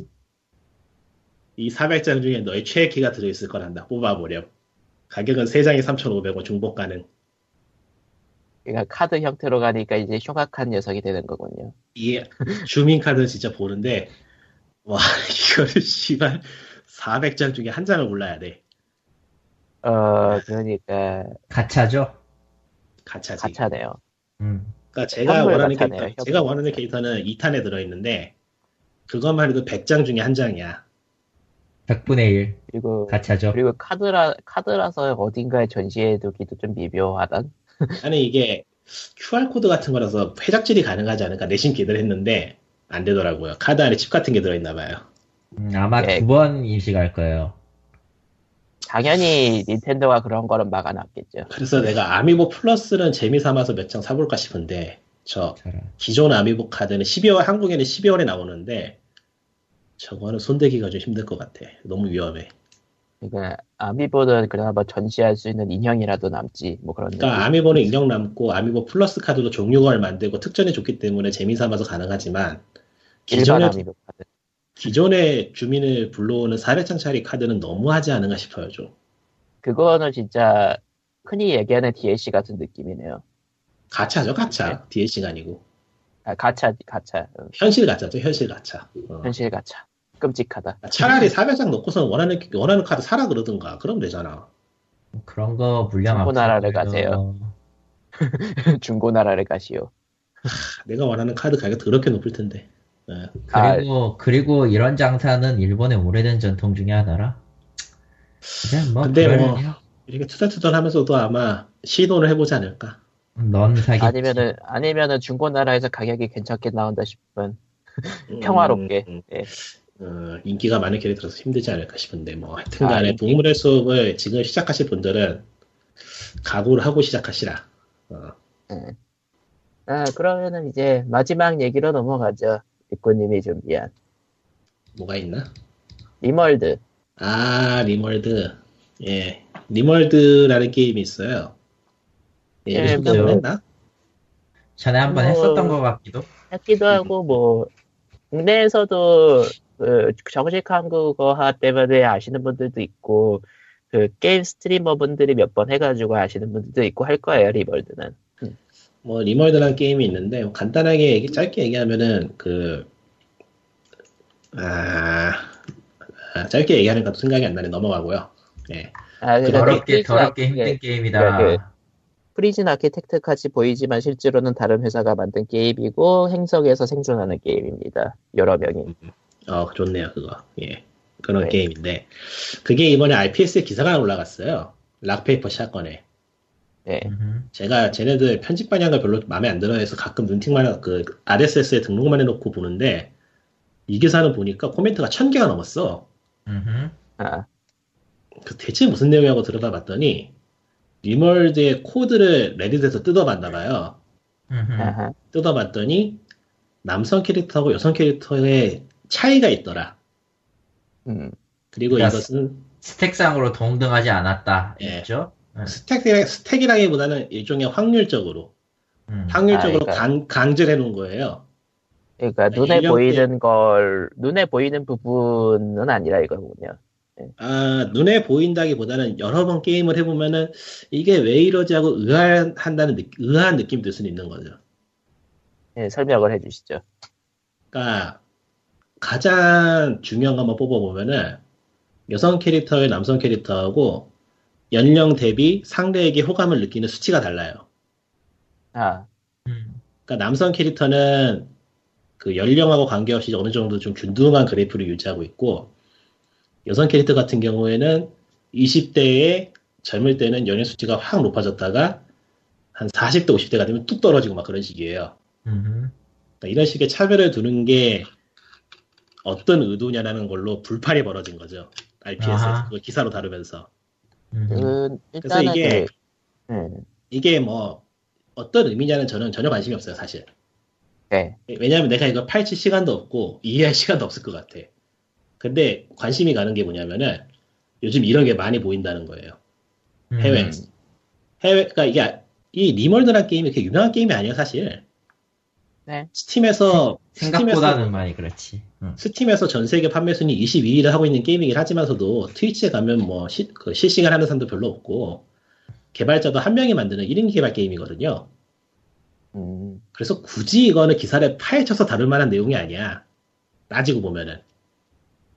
이 400장 중에 너의 최애 키가 들어있을 거란다. 뽑아보렴. 가격은 3장에 3,500원 중복 가능. 그러니까 카드 형태로 가니까 이제 흉악한 녀석이 되는 거군요. 이 주민 카드는 진짜 보는데 와 이거를 씨발 400장 중에 한 장을 골라야 돼. 어, 그러니까 가차죠. 가차지. 가차네요. 음. 그러니까 제가 원하는 가차네요, 캐릭터. 제가 원하는 캐릭터는 2탄에 들어있는데 그것만 해도 100장 중에 한 장이야. 100분의 1 그리고 가차죠. 그리고 카드라 카드라서 어딘가에 전시해두기도 좀 미묘하단. 아니 이게 QR 코드 같은 거라서 해적질이 가능하지 않을까 내심 기대를 했는데 안 되더라고요. 카드 안에 칩 같은 게 들어있나 봐요. 음, 아마 예. 두번 인식할 거예요. 당연히 닌텐도가 그런 거는 막아놨겠죠. 그래서 내가 아미보 플러스는 재미 삼아서 몇 장 사볼까 싶은데 저잘 기존 아미보 카드는 12월 한국에는 12월에 나오는데 저거는 손대기가 좀 힘들 것 같아. 너무 위험해. 그러니까 아미보는 그나마 전시할 수 있는 인형이라도 남지 뭐 그런. 그러니까. 아미보는 인형 남고 아미보 플러스 카드도 종류걸 만들고 특전이 좋기 때문에 재미 삼아서 가능하지만 일반 기존의. 기존의 주민을 불러오는 400장짜리 카드는 너무하지 않은가 싶어요 좀. 그거는 진짜 흔히 얘기하는 DLC 같은 느낌이네요. 가차죠 가차. DLC가 아니고 아, 가차, 가차. 응, 현실 가차죠 현실 가차. 어. 현실 가차. 끔찍하다. 차라리 400장 넣고서 원하는 원하는 카드 사라 그러든가 그럼 되잖아. 그런 거 물량 중고 나라를 없어요. 중고나라를 가시오. 내가 원하는 카드 가격 더럽게 높을 텐데. 예. 그리고 그리고 이런 장사는 일본의 오래된 전통 중에 하나라. 그냥 뭐 근데 뭐-. 이렇게 투덜투덜 하면서도 아마 시도를 해보지 않을까. 넌 사기. 아니면은 아니면은 중고나라에서 가격이 괜찮게 나온다 싶은 평화롭게. 음, 음. 예. 어, 인기가 많은 캐릭터라서 힘들지 않을까 싶은데 뭐 하여튼 간에 아, 동물의 숲을 지금 시작하실 분들은 각오를 하고 시작하시라. 어, 아 그러면은 이제 마지막 얘기로 넘어가죠. 이꾸님이 준비한 뭐가 있나? 림월드. 아 림월드. 예, 림월드라는 게임이 있어요. 예, 예, 뭐- 한번 했나? 전에 한번 뭐- 했었던 것 같기도. 했기도 하고 뭐 국내에서도 그 정식 한국어화 때문에 아시는 분들도 있고 그 게임 스트리머 분들이 몇 번 해가지고 아시는 분들도 있고 할 거예요 RimWorld는. 뭐 RimWorld라는 게임이 있는데 뭐 간단하게 얘기, 짧게 얘기하면은 그 아, 아, 짧게 얘기하는 것도 생각이 안 나네 넘어가고요. 예. 아, 그러니까 더럽게 Prison 더럽게 Archi- 힘든 예, 게임이다. 그- Prison Architect 같이 보이지만 실제로는 다른 회사가 만든 게임이고 행성에서 생존하는 게임입니다. 여러 명이. 어 좋네요 그거. 예. 그런 네. 게임인데 그게 이번에 RPS에 기사가 올라갔어요. Rock Paper Shotgun에. 네. 음흠. 제가 쟤네들 편집 방향을 별로 마음에 안 들어 해서 가끔 눈팅만 해- 그 RSS에 등록만 해놓고 보는데 이 기사는 보니까 코멘트가 천 개가 넘었어. 아, 그 대체 무슨 내용이라고 들여다봤더니 RimWorld의 코드를 Reddit에서 뜯어봤나 봐요. 뜯어봤더니 남성 캐릭터하고 여성 캐릭터의 차이가 있더라. 음, 그리고 그러니까 이것은 스택상으로 동등하지 않았다. 예. 있죠? 음. 스택, 스택이라기보다는 일종의 확률적으로, 음. 확률적으로 아, 그러니까- 강, 강제를 해놓은 거예요. 그러니까 네, 눈에 보이는 걸 눈에 보이는 부분은 아니라 이거군요. 아, 눈에 보인다기보다는 여러 번 게임을 해보면은 이게 왜 이러지 하고 의아한다는, 느- 의아한 느낌이 들 수는 있는 거죠. 예, 설명을 해주시죠. 그러니까 가장 중요한 거 한번 뽑아보면은 여성 캐릭터의 남성 캐릭터하고 연령 대비 상대에게 호감을 느끼는 수치가 달라요. 아, 음. 그러니까 남성 캐릭터는 그 연령하고 관계없이 어느 정도 좀 균등한 그래프를 유지하고 있고 여성 캐릭터 같은 경우에는 20대에 젊을 때는 연령 수치가 확 높아졌다가 한 40대, 50대가 되면 뚝 떨어지고 막 그런 식이에요. 그러니까 이런 식의 차별을 두는 게 어떤 의도냐라는 걸로 불판이 벌어진 거죠. RPS에서 기사로 다루면서. 음흠. 그, 일단은 이게- 그, 음, 이게 뭐 어떤 의미냐는 저는 전혀 관심이 없어요, 사실. 네, 왜냐하면 내가 이거 파헤칠 시간도 없고 이해할 시간도 없을 것 같아. 근데 관심이 가는 게 뭐냐면은 요즘 이런 게 많이 보인다는 거예요. 음. 해외. 해외, 그러니까 이게 이 리멀드란 게임이 그렇게 유명한 게임이 아니에요, 사실. 네. 스팀에서 생각보다는 많이 그렇지. 음. 스팀에서 전 세계 판매 순위 22위를 하고 있는 게임이긴 하지만서도 트위치에 가면 뭐 시, 그 실시간 하는 사람도 별로 없고 개발자도 한 명이 만드는 1인 개발 게임이거든요. 음, 그래서 굳이 이거는 기사를 파헤쳐서 다룰 만한 내용이 아니야. 따지고 보면은.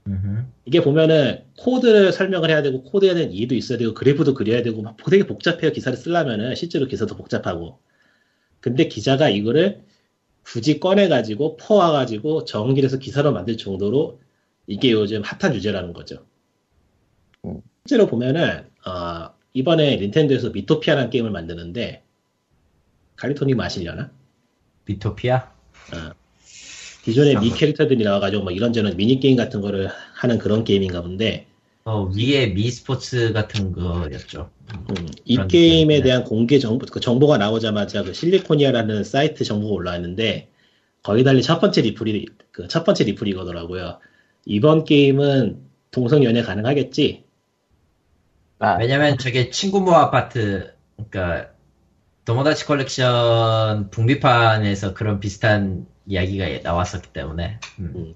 음흠. 이게 보면은 코드를 설명을 해야 되고 코드에 대한 이해도 있어야 되고 그래프도 그려야 되고 막 되게 복잡해요. 기사를 쓰려면은 실제로 기사도 복잡하고. 근데 기자가 이거를 굳이 꺼내가지고 퍼와가지고 해서 기사로 만들 정도로 이게 요즘 핫한 주제라는 거죠. 음. 실제로 보면은 어, 이번에 닌텐도에서 미토피아라는 게임을 만드는데 갈리토님 아시려나? Miitopia? 기존에 Mii 캐릭터들이 나와가지고 뭐 이런저런 미니 게임 같은 거를 하는 그런 게임인가 본데 어, Wii에 Mii Sports 같은 거였죠. 음, 이 게임에. 대한 공개 정보, 그 정보가 나오자마자 그 Siliconera라는 사이트 정보가 올라왔는데 거의 달리 첫 번째 리플이 그 첫 번째 리플이거더라고요. 이번 게임은 동성 연애 가능하겠지? 아, 왜냐면 저게 친구 모아 아파트, 그러니까 Tomodachi Collection 북미판에서 그런 비슷한 이야기가 나왔었기 때문에. 음.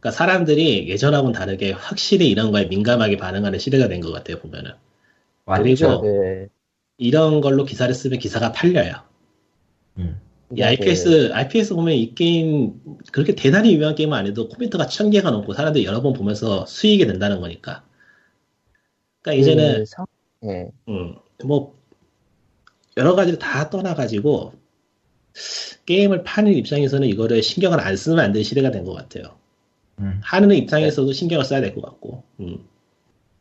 그러니까 사람들이 예전하고는 다르게 확실히 이런 거에 민감하게 반응하는 시대가 된 것 같아요 보면은 그리고- 그, 이런 걸로 기사를 쓰면 기사가 팔려요. 음. 이 RPS, RPS 보면 이 게임, 그렇게 대단히 유명한 게임은 아니도 코멘트가 천 개가 넘고 사람들이 여러 번 보면서 수익이 된다는 거니까. 그러니까 이제는, 그 성, 예, 음, 뭐, 여러 가지를 다 떠나가지고, 게임을 파는 입장에서는 이거를 신경을 안 쓰면 안 되는 시대가 된 것 같아요. 음. 하는 입장에서도 신경을 써야 될 것 같고, 음.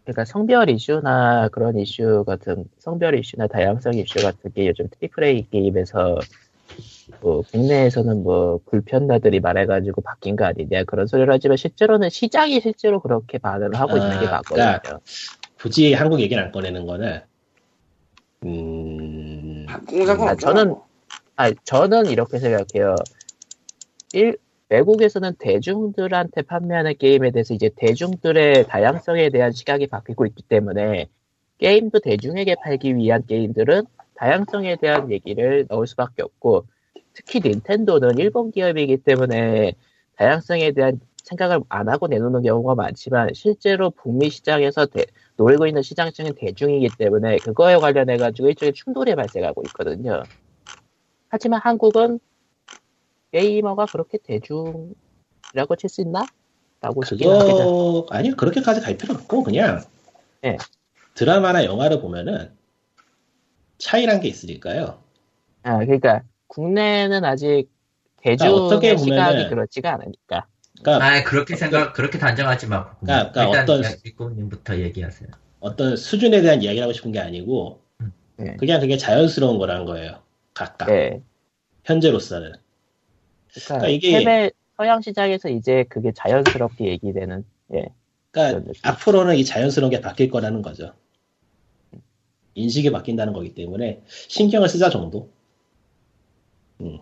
그러니까 성별 이슈나 그런 이슈 같은 성별 이슈나 다양성 이슈 같은 게 요즘 Triple A 게임에서 뭐 국내에서는 뭐 불편러들이 말해가지고 바뀐 거 아니냐 그런 소리를 하지만 실제로는 시장이 실제로 그렇게 반응을 하고 있는 게 아, 맞거든요. 그러니까 굳이 한국 얘기를 안 꺼내는 거는 음 상관없죠. 아, 저는- 아 저는 이렇게 생각해요. 일, 외국에서는 대중들한테 판매하는 게임에 대해서 이제 대중들의 다양성에 대한 시각이 바뀌고 있기 때문에 게임도 대중에게 팔기 위한 게임들은 다양성에 대한 얘기를 넣을 수밖에 없고 특히 닌텐도는 일본 기업이기 때문에 다양성에 대한 생각을 안 하고 내놓는 경우가 많지만 실제로 북미 시장에서 대- 노리고 있는 시장층은 대중이기 때문에 그거에 관련해 가지고 일종의 충돌이 발생하고 있거든요. 하지만 한국은 게이머가 그렇게 대중이라고 칠 수 있나? 라고. 그거 아니요 그렇게까지 갈 필요 없고 그냥 예. 드라마나 영화를 보면은 차이란 게 있으니까요. 아, 그러니까 국내는 아직 그러니까 대중의 어떻게 보면은- 시각이 그렇지가 않으니까. 그러니까 아 그렇게 생각 그렇게 단정하지 마. 그러니까- 그러니까 일단 어떤- 뒷꿈님부터 얘기하세요. 어떤 수준에 대한 이야기를 하고 싶은 게 아니고 네. 그냥 그게 자연스러운 거란 거예요. 각각 예. 현재로서는. 그러니까 그러니까 이게- 해외 서양 시장에서 이제 그게 자연스럽게 얘기되는 예. 그러니까. 앞으로는 이 자연스러운 게 바뀔 거라는 거죠. 인식이 바뀐다는 거기 때문에 신경을 쓰자 정도.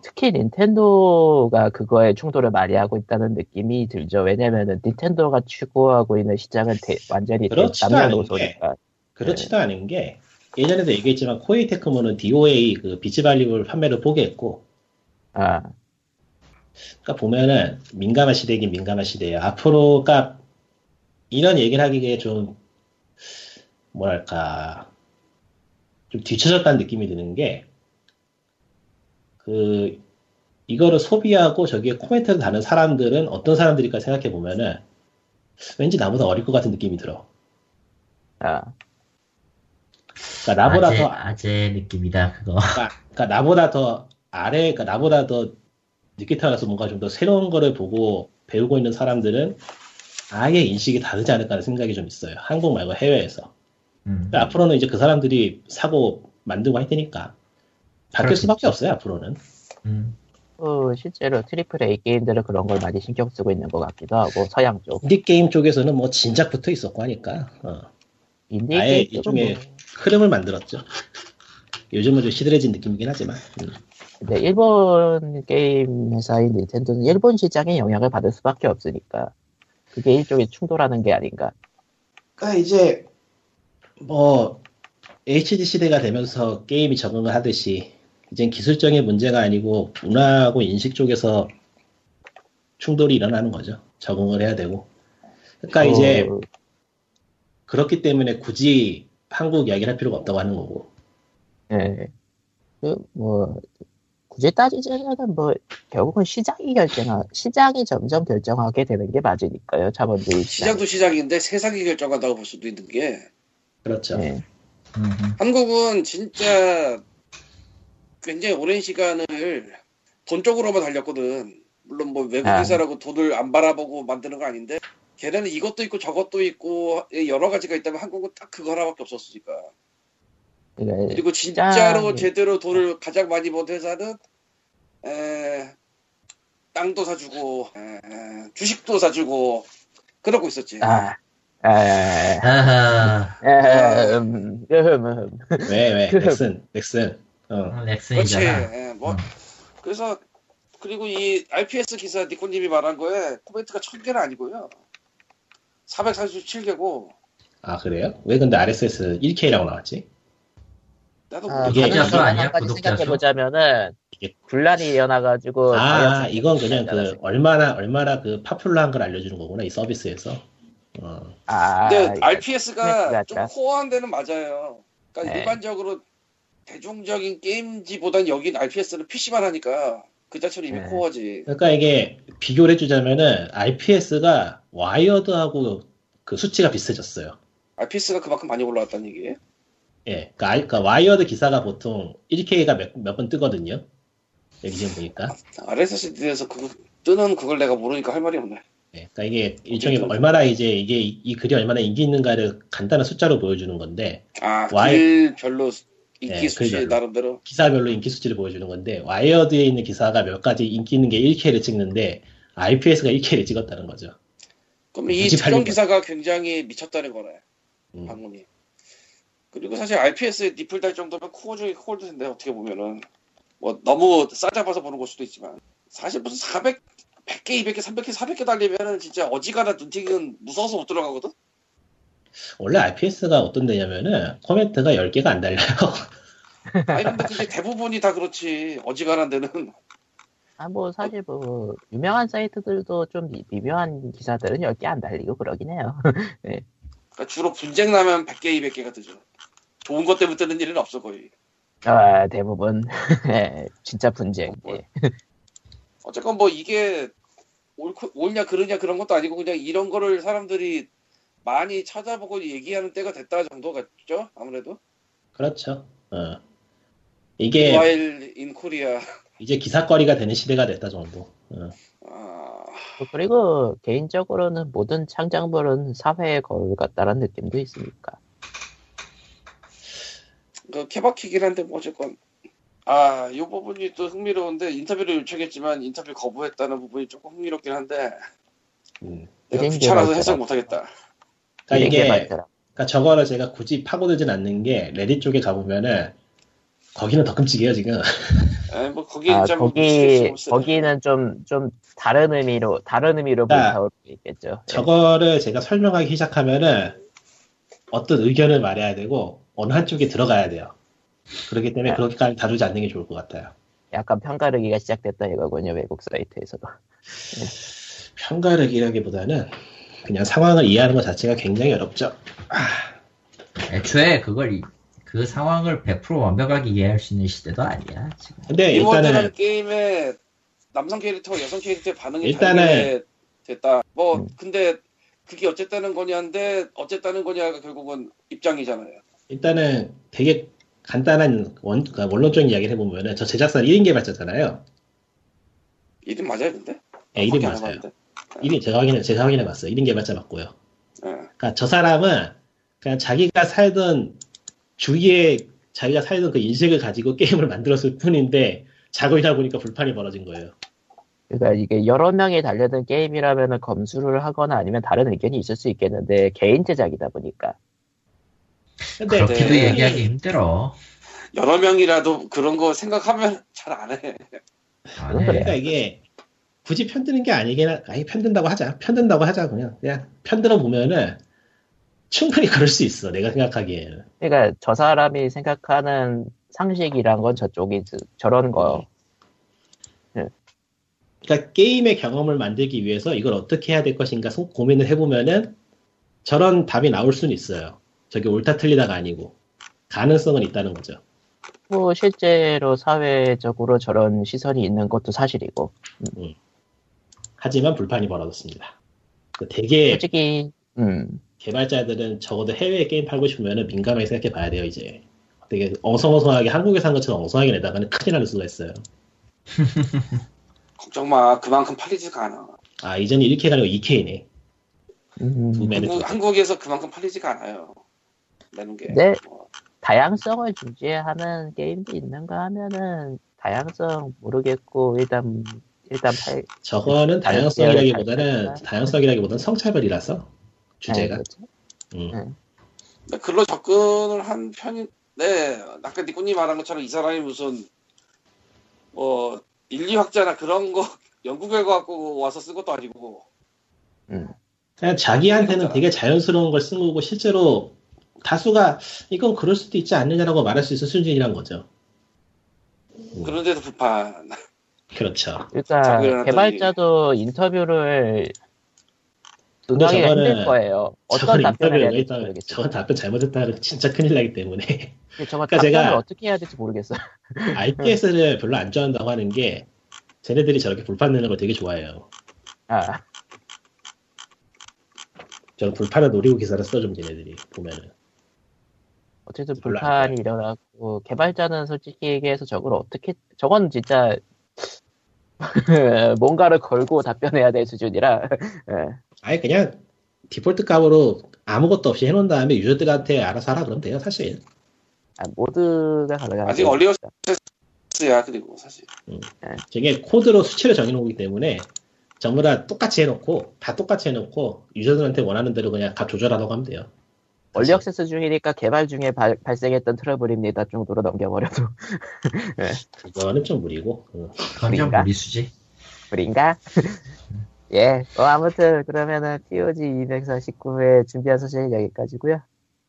특히 닌텐도가 그거에 충돌을 많이 하고 있다는 느낌이 들죠. 왜냐면은 닌텐도가 추구하고 있는 시장은 대- 완전히 않은 남녀 노소니까. 그렇지도 않은 게 예전에도 얘기했지만 Koei Tecmo는 DOA 그 비치발리블 판매를 포기했고 아, 그러니까 보면은 민감한 시대긴 민감한 시대예요. 앞으로가 이런 얘기를 하기에 좀 뭐랄까 좀 뒤쳐졌다는 느낌이 드는 게 그 이거를 소비하고 저기에 코멘트를 다는 사람들은 어떤 사람들일까 생각해 보면은 왠지 나보다 어릴 것 같은 느낌이 들어. 아, 그러니까 나보다 아재, 더 아재 느낌이다 그거. 그러니까, 그러니까 나보다 더 아래, 그러니까 나보다 더 늦게 태어나서 뭔가 좀 더 새로운 거를 보고 배우고 있는 사람들은 아예 인식이 다르지 않을까 하는 생각이 좀 있어요. 한국 말고 해외에서. 음. 그러니까 앞으로는 이제 그 사람들이 사고 만들고 할 테니까 바뀔 수밖에. 없어요, 앞으로는. 음. 어, 실제로 Triple A 게임들은 그런 걸 많이 신경 쓰고 있는 것 같기도 하고 서양 쪽 인디 게임 쪽에서는 뭐 진작부터 있었고 하니까 어, 인디 아예 게임 일종의 뭐, 흐름을 만들었죠. 요즘은 좀 시들해진 느낌이긴 하지만. 음. 근데 일본 게임 회사인 닌텐도는 일본 시장에 영향을 받을 수밖에 없으니까 그게 일종의 충돌하는 게 아닌가. 그러니까 이제 뭐 HD 시대가 되면서 게임이 적응을 하듯이 이젠 기술적인 문제가 아니고 문화하고 인식 쪽에서 충돌이 일어나는 거죠. 적응을 해야 되고. 그러니까 이제 어, 그렇기 때문에 굳이 한국 이야기를 할 필요가 없다고 하는 거고. 예. 그, 뭐, 굳이 따지자면, 뭐, 결국은 시장이 결정, 시장이 점점 결정하게 되는 게 맞으니까요, 자본주의 시장. 시장도 시장인데 세상이 결정한다고 볼 수도 있는 게 그렇죠. 예. 음. 한국은 진짜 굉장히 오랜 시간을 돈 쪽으로만 달렸거든. 물론 뭐 외국 아. 회사라고 돈을 안 바라보고 만드는 거 아닌데 걔네는 이것도 있고 저것도 있고 여러 가지가 있다면 한국은 딱 그거 하나밖에 없었으니까. 그리고 진짜로 시장이- 제대로 돈을 가장 많이 번 회사는 에, 땅도 사주고 에, 주식도 사주고 그러고 있었지. 아, 아, 아, 아하. 아, 음, 음, 음. 왜, 왜, 그- 넥슨, 넥슨. 어. 음, 그렇지. 렉슨이잖아. 예, 뭐 음. 그래서 그리고 이 RPS 기사 니코님이 말한 거에 코멘트가 천 개는 아니고요. 447개고 아, 그래요? 왜 근데 RSS 1K라고 나왔지? 나도 아, 이게- 아니야? 생각해 보자면은, 이게- 분란이 일어나가지고, 아, 이건 그냥 그, 얼마나, 얼마나 그 파퓰러한 걸 알려주는 거구나, 이 서비스에서. 어. 아, 근데 이거 RPS가 좀. 코어한 데는 맞아요. 그러니까 네. 일반적으로 대중적인 게임지보단 여긴 RPS는 PC만 하니까 그 자체로 이미 네. 코어지. 그러니까 이게 비교를 해주자면은 RPS가 Wired하고 그 수치가 비슷해졌어요. RPS가 그만큼 많이 올라왔다는 얘기예요. 예, 그러니까, 알- 그러니까 Wired 기사가 보통 1K가 몇, 몇번 뜨거든요. 여기 지금 보니까. RSS에 대해서 그거 뜨는 그걸 내가 모르니까 할 말이 없네. 예, 그러니까 이게 일종의 좀- 얼마나 이제 이게 이, 이 글이 얼마나 인기 있는가를 간단한 숫자로 보여주는 건데 아, Wi- 글별로 인기 네, 수치. 나름대로. 기사별로 인기 수치를 보여주는 건데 와이어드에 있는 기사가 몇 가지 인기 있는 게 1K를 찍는데 RPS가 1K를 찍었다는 거죠. 그럼 이 특정 기사가 굉장히 미쳤다는 거네. 음. 방문이. 그리고 사실 RPS에 리플 달 정도면 코어 중에 코어일 텐데 어떻게 보면은 뭐 너무 싸잡아서 보는 걸 수도 있지만 사실 무슨 400, 100개, 200개, 300개, 400개 달리면은 진짜 어지간한 눈팅은 무서워서 못 들어가거든. 원래 IPS가 어떤 데냐면은 코멘트가 10개가 안 달려요. 아니 근데 그게 대부분이 다 그렇지 어지간한 데는 아, 뭐, 사실 뭐, 유명한 사이트들도 좀 미- 미묘한 기사들은 10개 안 달리고 그러긴 해요. 그러니까 주로 분쟁 나면 100개, 200개가 뜨죠. 좋은 것 때문에 뜨는 일은 없어 거의. 아, 대부분. 예, 진짜 분쟁. 예. 어쨌건 뭐 이게 옳, 옳냐 그르냐 그런 것도 아니고 그냥 이런 거를 사람들이 많이 찾아보고 얘기하는 때가 됐다 정도 같죠 아무래도 그렇죠. 어. 이게 모바일 인 코리아 이제 기사거리가 되는 시대가 됐다 정도. 어. 아, 그리고 개인적으로는 모든 창작물은 사회의 거울 같다는 느낌도 있으니까. 그 케바키긴 한데 뭐 어쨌건 아 이 부분이 또 흥미로운데 인터뷰를 요청했지만 인터뷰 거부했다는 부분이 조금 흥미롭긴 한데 음. 귀찮아서. 해석 못하겠다 그러니까 이게. 그러니까 저거를 제가 굳이 파고들진 않는 게 레딧 쪽에 가보면은 거기는 더 끔찍해요 지금. 에, 뭐 거기 아, 좀 거기, 거기는 좀, 좀 다른 의미로, 다른 의미로 아, 불타올 수 있겠죠. 예. 저거를 제가 설명하기 시작하면은 어떤 의견을 말해야 되고 어느 한쪽에 들어가야 돼요. 그렇기 때문에 아. 그렇게까지 다루지 않는 게 좋을 것 같아요. 약간 편가르기가 시작됐다 이거군요, 외국 사이트에서도. 편가르기라기보다는 그냥 상황을 이해하는 것 자체가 굉장히 어렵죠. 애초에 그걸 이- 그 상황을 100% 완벽하게 이해할 수 있는 시대도 아니야 지금. 근데 일단은 게임에 남성 캐릭터와 여성 캐릭터의 반응이 일단은- 다르게 됐다. 뭐 음. 근데 그게 어쨌다는 거냐인데 어쨌다는 거냐가 결국은 입장이잖아요. 일단은 되게 간단한 원, 그러니까 원론적인 이야기를 해보면 은 저 제작사 1인 개발자잖아요. 이름 맞아요, 근데? 예, 이름 밖에 안 맞아요. 해봤는데. 1인 제가 확인해 제가 확인해 봤어요. 1인 개발자 맞고요. 예. 그러니까 저 사람은 그냥 자기가 살던 주위에 자기가 살던 그 인식을 가지고 게임을 만들었을 뿐인데 작업이다 보니까 불판이 벌어진 거예요. 그러니까 이게 여러 명이 달려든 게임이라면 검수를 하거나 아니면 다른 의견이 있을 수 있겠는데 개인 제작이다 보니까 근데 그렇게도 네. 얘기하기 힘들어. 여러 명이라도 그런 거 생각하면 잘 안 해. 안 해. 그러니까 이게 굳이 편드는 게 아니긴 하, 아니 편든다고 하자. 편든다고 하자 그냥 그냥 편들어 보면은 충분히 그럴 수 있어. 내가 생각하기에는. 그러니까 저 사람이 생각하는 상식이란 건 저쪽이 저- 저런 거 그러니까 게임의 경험을 만들기 위해서 이걸 어떻게 해야 될 것인가 소- 고민을 해보면은 저런 답이 나올 수는 있어요. 저게 옳다 틀리다가 아니고 가능성은 있다는 거죠. 뭐 실제로 사회적으로 저런 시선이 있는 것도 사실이고 하지만 불판이 벌어졌습니다. 그 되게 솔직히 음 개발자들은 적어도 해외에 게임 팔고 싶으면 민감하게 생각해 봐야 돼요, 이제. 되게 엉성엉성하게 한국에 산 것처럼 엉성하게 내다가는 큰일 날 수가 있어요. 걱정 마. 그만큼 팔리지가 않아. 아, 이전이 1K가 아니고 2K네. 음, 한국, 한국에서 그만큼 팔리지가 않아요. 내는 게. 네. 뭐, 다양성을 주제하는 게임도 있는가 하면은 다양성 모르겠고 일단 일단 팔 저거는 다양성이라기보다는, 다양성이라기보다는 성차별이라서, 주제가. 아니, 그렇죠? 음. 근데 글로 접근을 한 편인데 아까 니꾸님 말한 것처럼 이 사람이 무슨 뭐 인리학자나 그런 거 연구 결과 갖고 와서 쓴 것도 아니고 음. 그냥 자기한테는 되게 자연스러운 걸 쓴 거고, 실제로 다수가 이건 그럴 수도 있지 않느냐라고 말할 수 있을 수준이란 거죠. 그런데도 불판. 그렇죠. 그러니까 일어났던 개발자도 인터뷰를 저거는- 힘들 거예요. 어떤 저건 답변을 해야 인터뷰를 될지 했다, 모르겠어요. 저건 답변 잘못했다 면 진짜 큰일 나기 때문에. 저거 그러니까 답변을 제가- 어떻게 해야 될지 모르겠어요. IPS를 별로 안 좋아한다고 하는 게, 쟤네들이 저렇게 불판 내는 걸 되게 좋아해요. 아, 저는 불판을 노리고 기사를 써좀 얘네들이 보면은 어쨌든 불판이 일어나고 개발자는 솔직히 얘기해서 저걸 어떻게 저건 진짜 뭔가를 걸고 답변해야 될 수준이라 예. 아예 그냥 디폴트 값으로 아무것도 없이 해놓은 다음에 유저들한테 알아서 하라 그러면 돼요, 사실. 아, 모드가 가능하죠. 아직 얼리어스야 그리고 사실 저게 코드로 수치를 정해놓기 때문에 전부 다 똑같이 해놓고 다 똑같이 해놓고 유저들한테 원하는 대로 그냥 값 조절하라고 하면 돼요. 얼리 액세스 중이니까 개발 중에 발, 발생했던 트러블입니다 정도로 넘겨버려도 그거는 좀 무리고. 어. 완전 그러니까. 무리수지. 우린가? 예, 어, 아무튼 그러면은 POG 249회 준비한 소식은 여기까지고요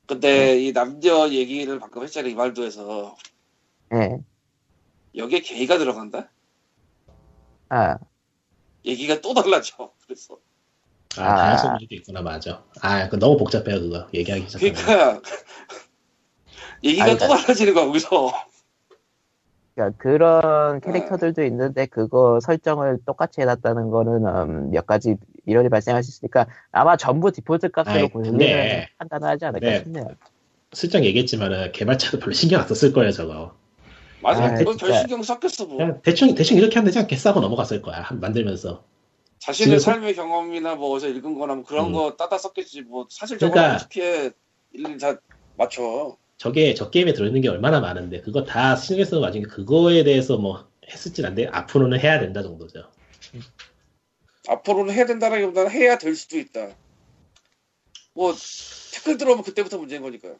근데 이 남녀 얘기를 방금 했잖아 이말도에서 예, 여기에 게이가 들어간다? 아, 얘기가 또 달라져 그래서 아, 아. 다양성 문제도 있구나, 맞아. 아, 그 너무 복잡해요, 그거. 얘기하기 시작하면. 그러니까 얘기가 아니, 또 달라지는 거야 거기서 그러니까 그런 캐릭터들도 있는데 그거 설정을 똑같이 해놨다는 거는 음, 몇 가지 이론이 발생할 수 있으니까 아마 전부 디폴트 값으로 고르는 근데- 판단을 하지 않을까 네. 싶네요. 슬쩍 얘기했지만은 개발자도 별로 신경 안 썼을 거예요, 저거. 맞아 아, 그건 별. 신경 섞였어 뭐 대충, 대충 이렇게 하면 되지 않겠어 하고 넘어갔을 거야, 한- 만들면서. 자신의 지금 삶의 경험이나 뭐 어디서 읽은 거나 뭐 그런 음. 거 따다 섞였지. 뭐 사실 그러니까- 저거 어떻게 일일이 다 맞춰. 저게 저 게임에 들어있는 게 얼마나 많은데 그거 다 신경 쓰는 와중에 그거에 대해서 뭐 했을진 않는데 앞으로는 해야 된다 정도죠. 앞으로는 해야 된다라기보다는 해야 될 수도 있다. 뭐 태클 들어오면 그때부터 문제인 거니까요.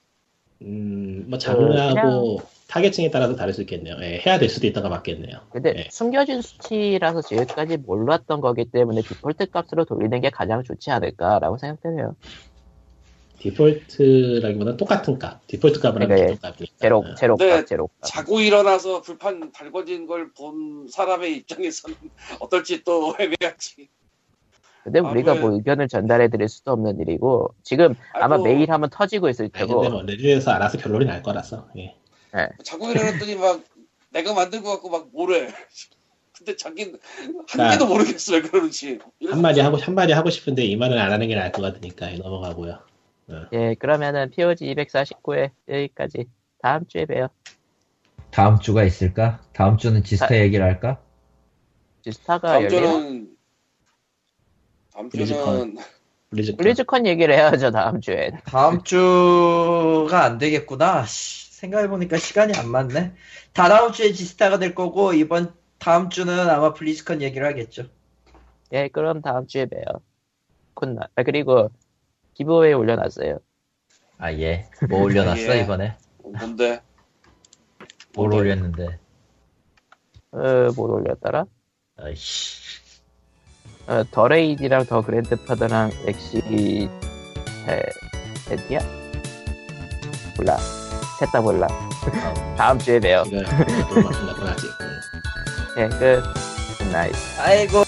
음, 뭐 어, 장르하고 타겟층에 따라서 다를 수 있겠네요. 예, 해야 될 수도 있다가 맞겠네요. 근데 예. 숨겨진 수치라서 지금까지 몰랐던 거기 때문에 디폴트 값으로 돌리는 게 가장 좋지 않을까라고 생각되네요. 디폴트라기보다는 똑같은 값. 디폴트 값은 네, 기본 값이니까. 제로 예. 제로 네, 값 제로 값. 자고 일어나서 불판 달궈진 걸 본 사람의 입장에서는 어떨지 또 애매하지 근데 아, 우리가 왜- 뭐 의견을 전달해 드릴 수도 없는 일이고 지금 아마 아이고. 메일 하면 터지고 있을 테고 뭐 Reddit에서 알아서 결론이 날 거라서. 예. 자고 일어났더니 막 내가 만든 거 갖고 막 뭐래 근데 자기는 한 아. 개도 모르겠어 왜 그러는지 한마디 하고 한마디 하고 싶은데 이 말은 안 하는 게 나을 것 같으니까 예, 넘어가고요. 예 그러면은 POG 249회 여기까지 다음 주에 봬요. 다음 주가 있을까? 다음 주는 지스타 아. 얘기를 할까? 지스타가 다음 열리나? 주는 다음 주는 블리즈컨. 블리즈컨. 블리즈컨 얘기를 해야죠 다음 주에. 다음 주가 안 되겠구나. 씨, 생각해보니까 시간이 안 맞네. 다 다음 주에 G-Star가 될 거고, 이번, 다음 주는 아마 BlizzCon 얘기를 하겠죠. 예 그럼 다음 주에 봬요. Good ni-. 아, 그리고 giveaway 올려놨어요. 아, 예. 뭐 올려놨어, 예. 이번에? 뭔데 뭘 뭔데? 올렸는데. 어, 뭘 올렸더라? 아이씨. 어, The Lady랑 The Grandfather랑 Exi 헤디야? 몰라. 셋다 몰라. 아, 다음 주에 봬요. 아직. 음. 예, 끝. 굿나잇. 아이고.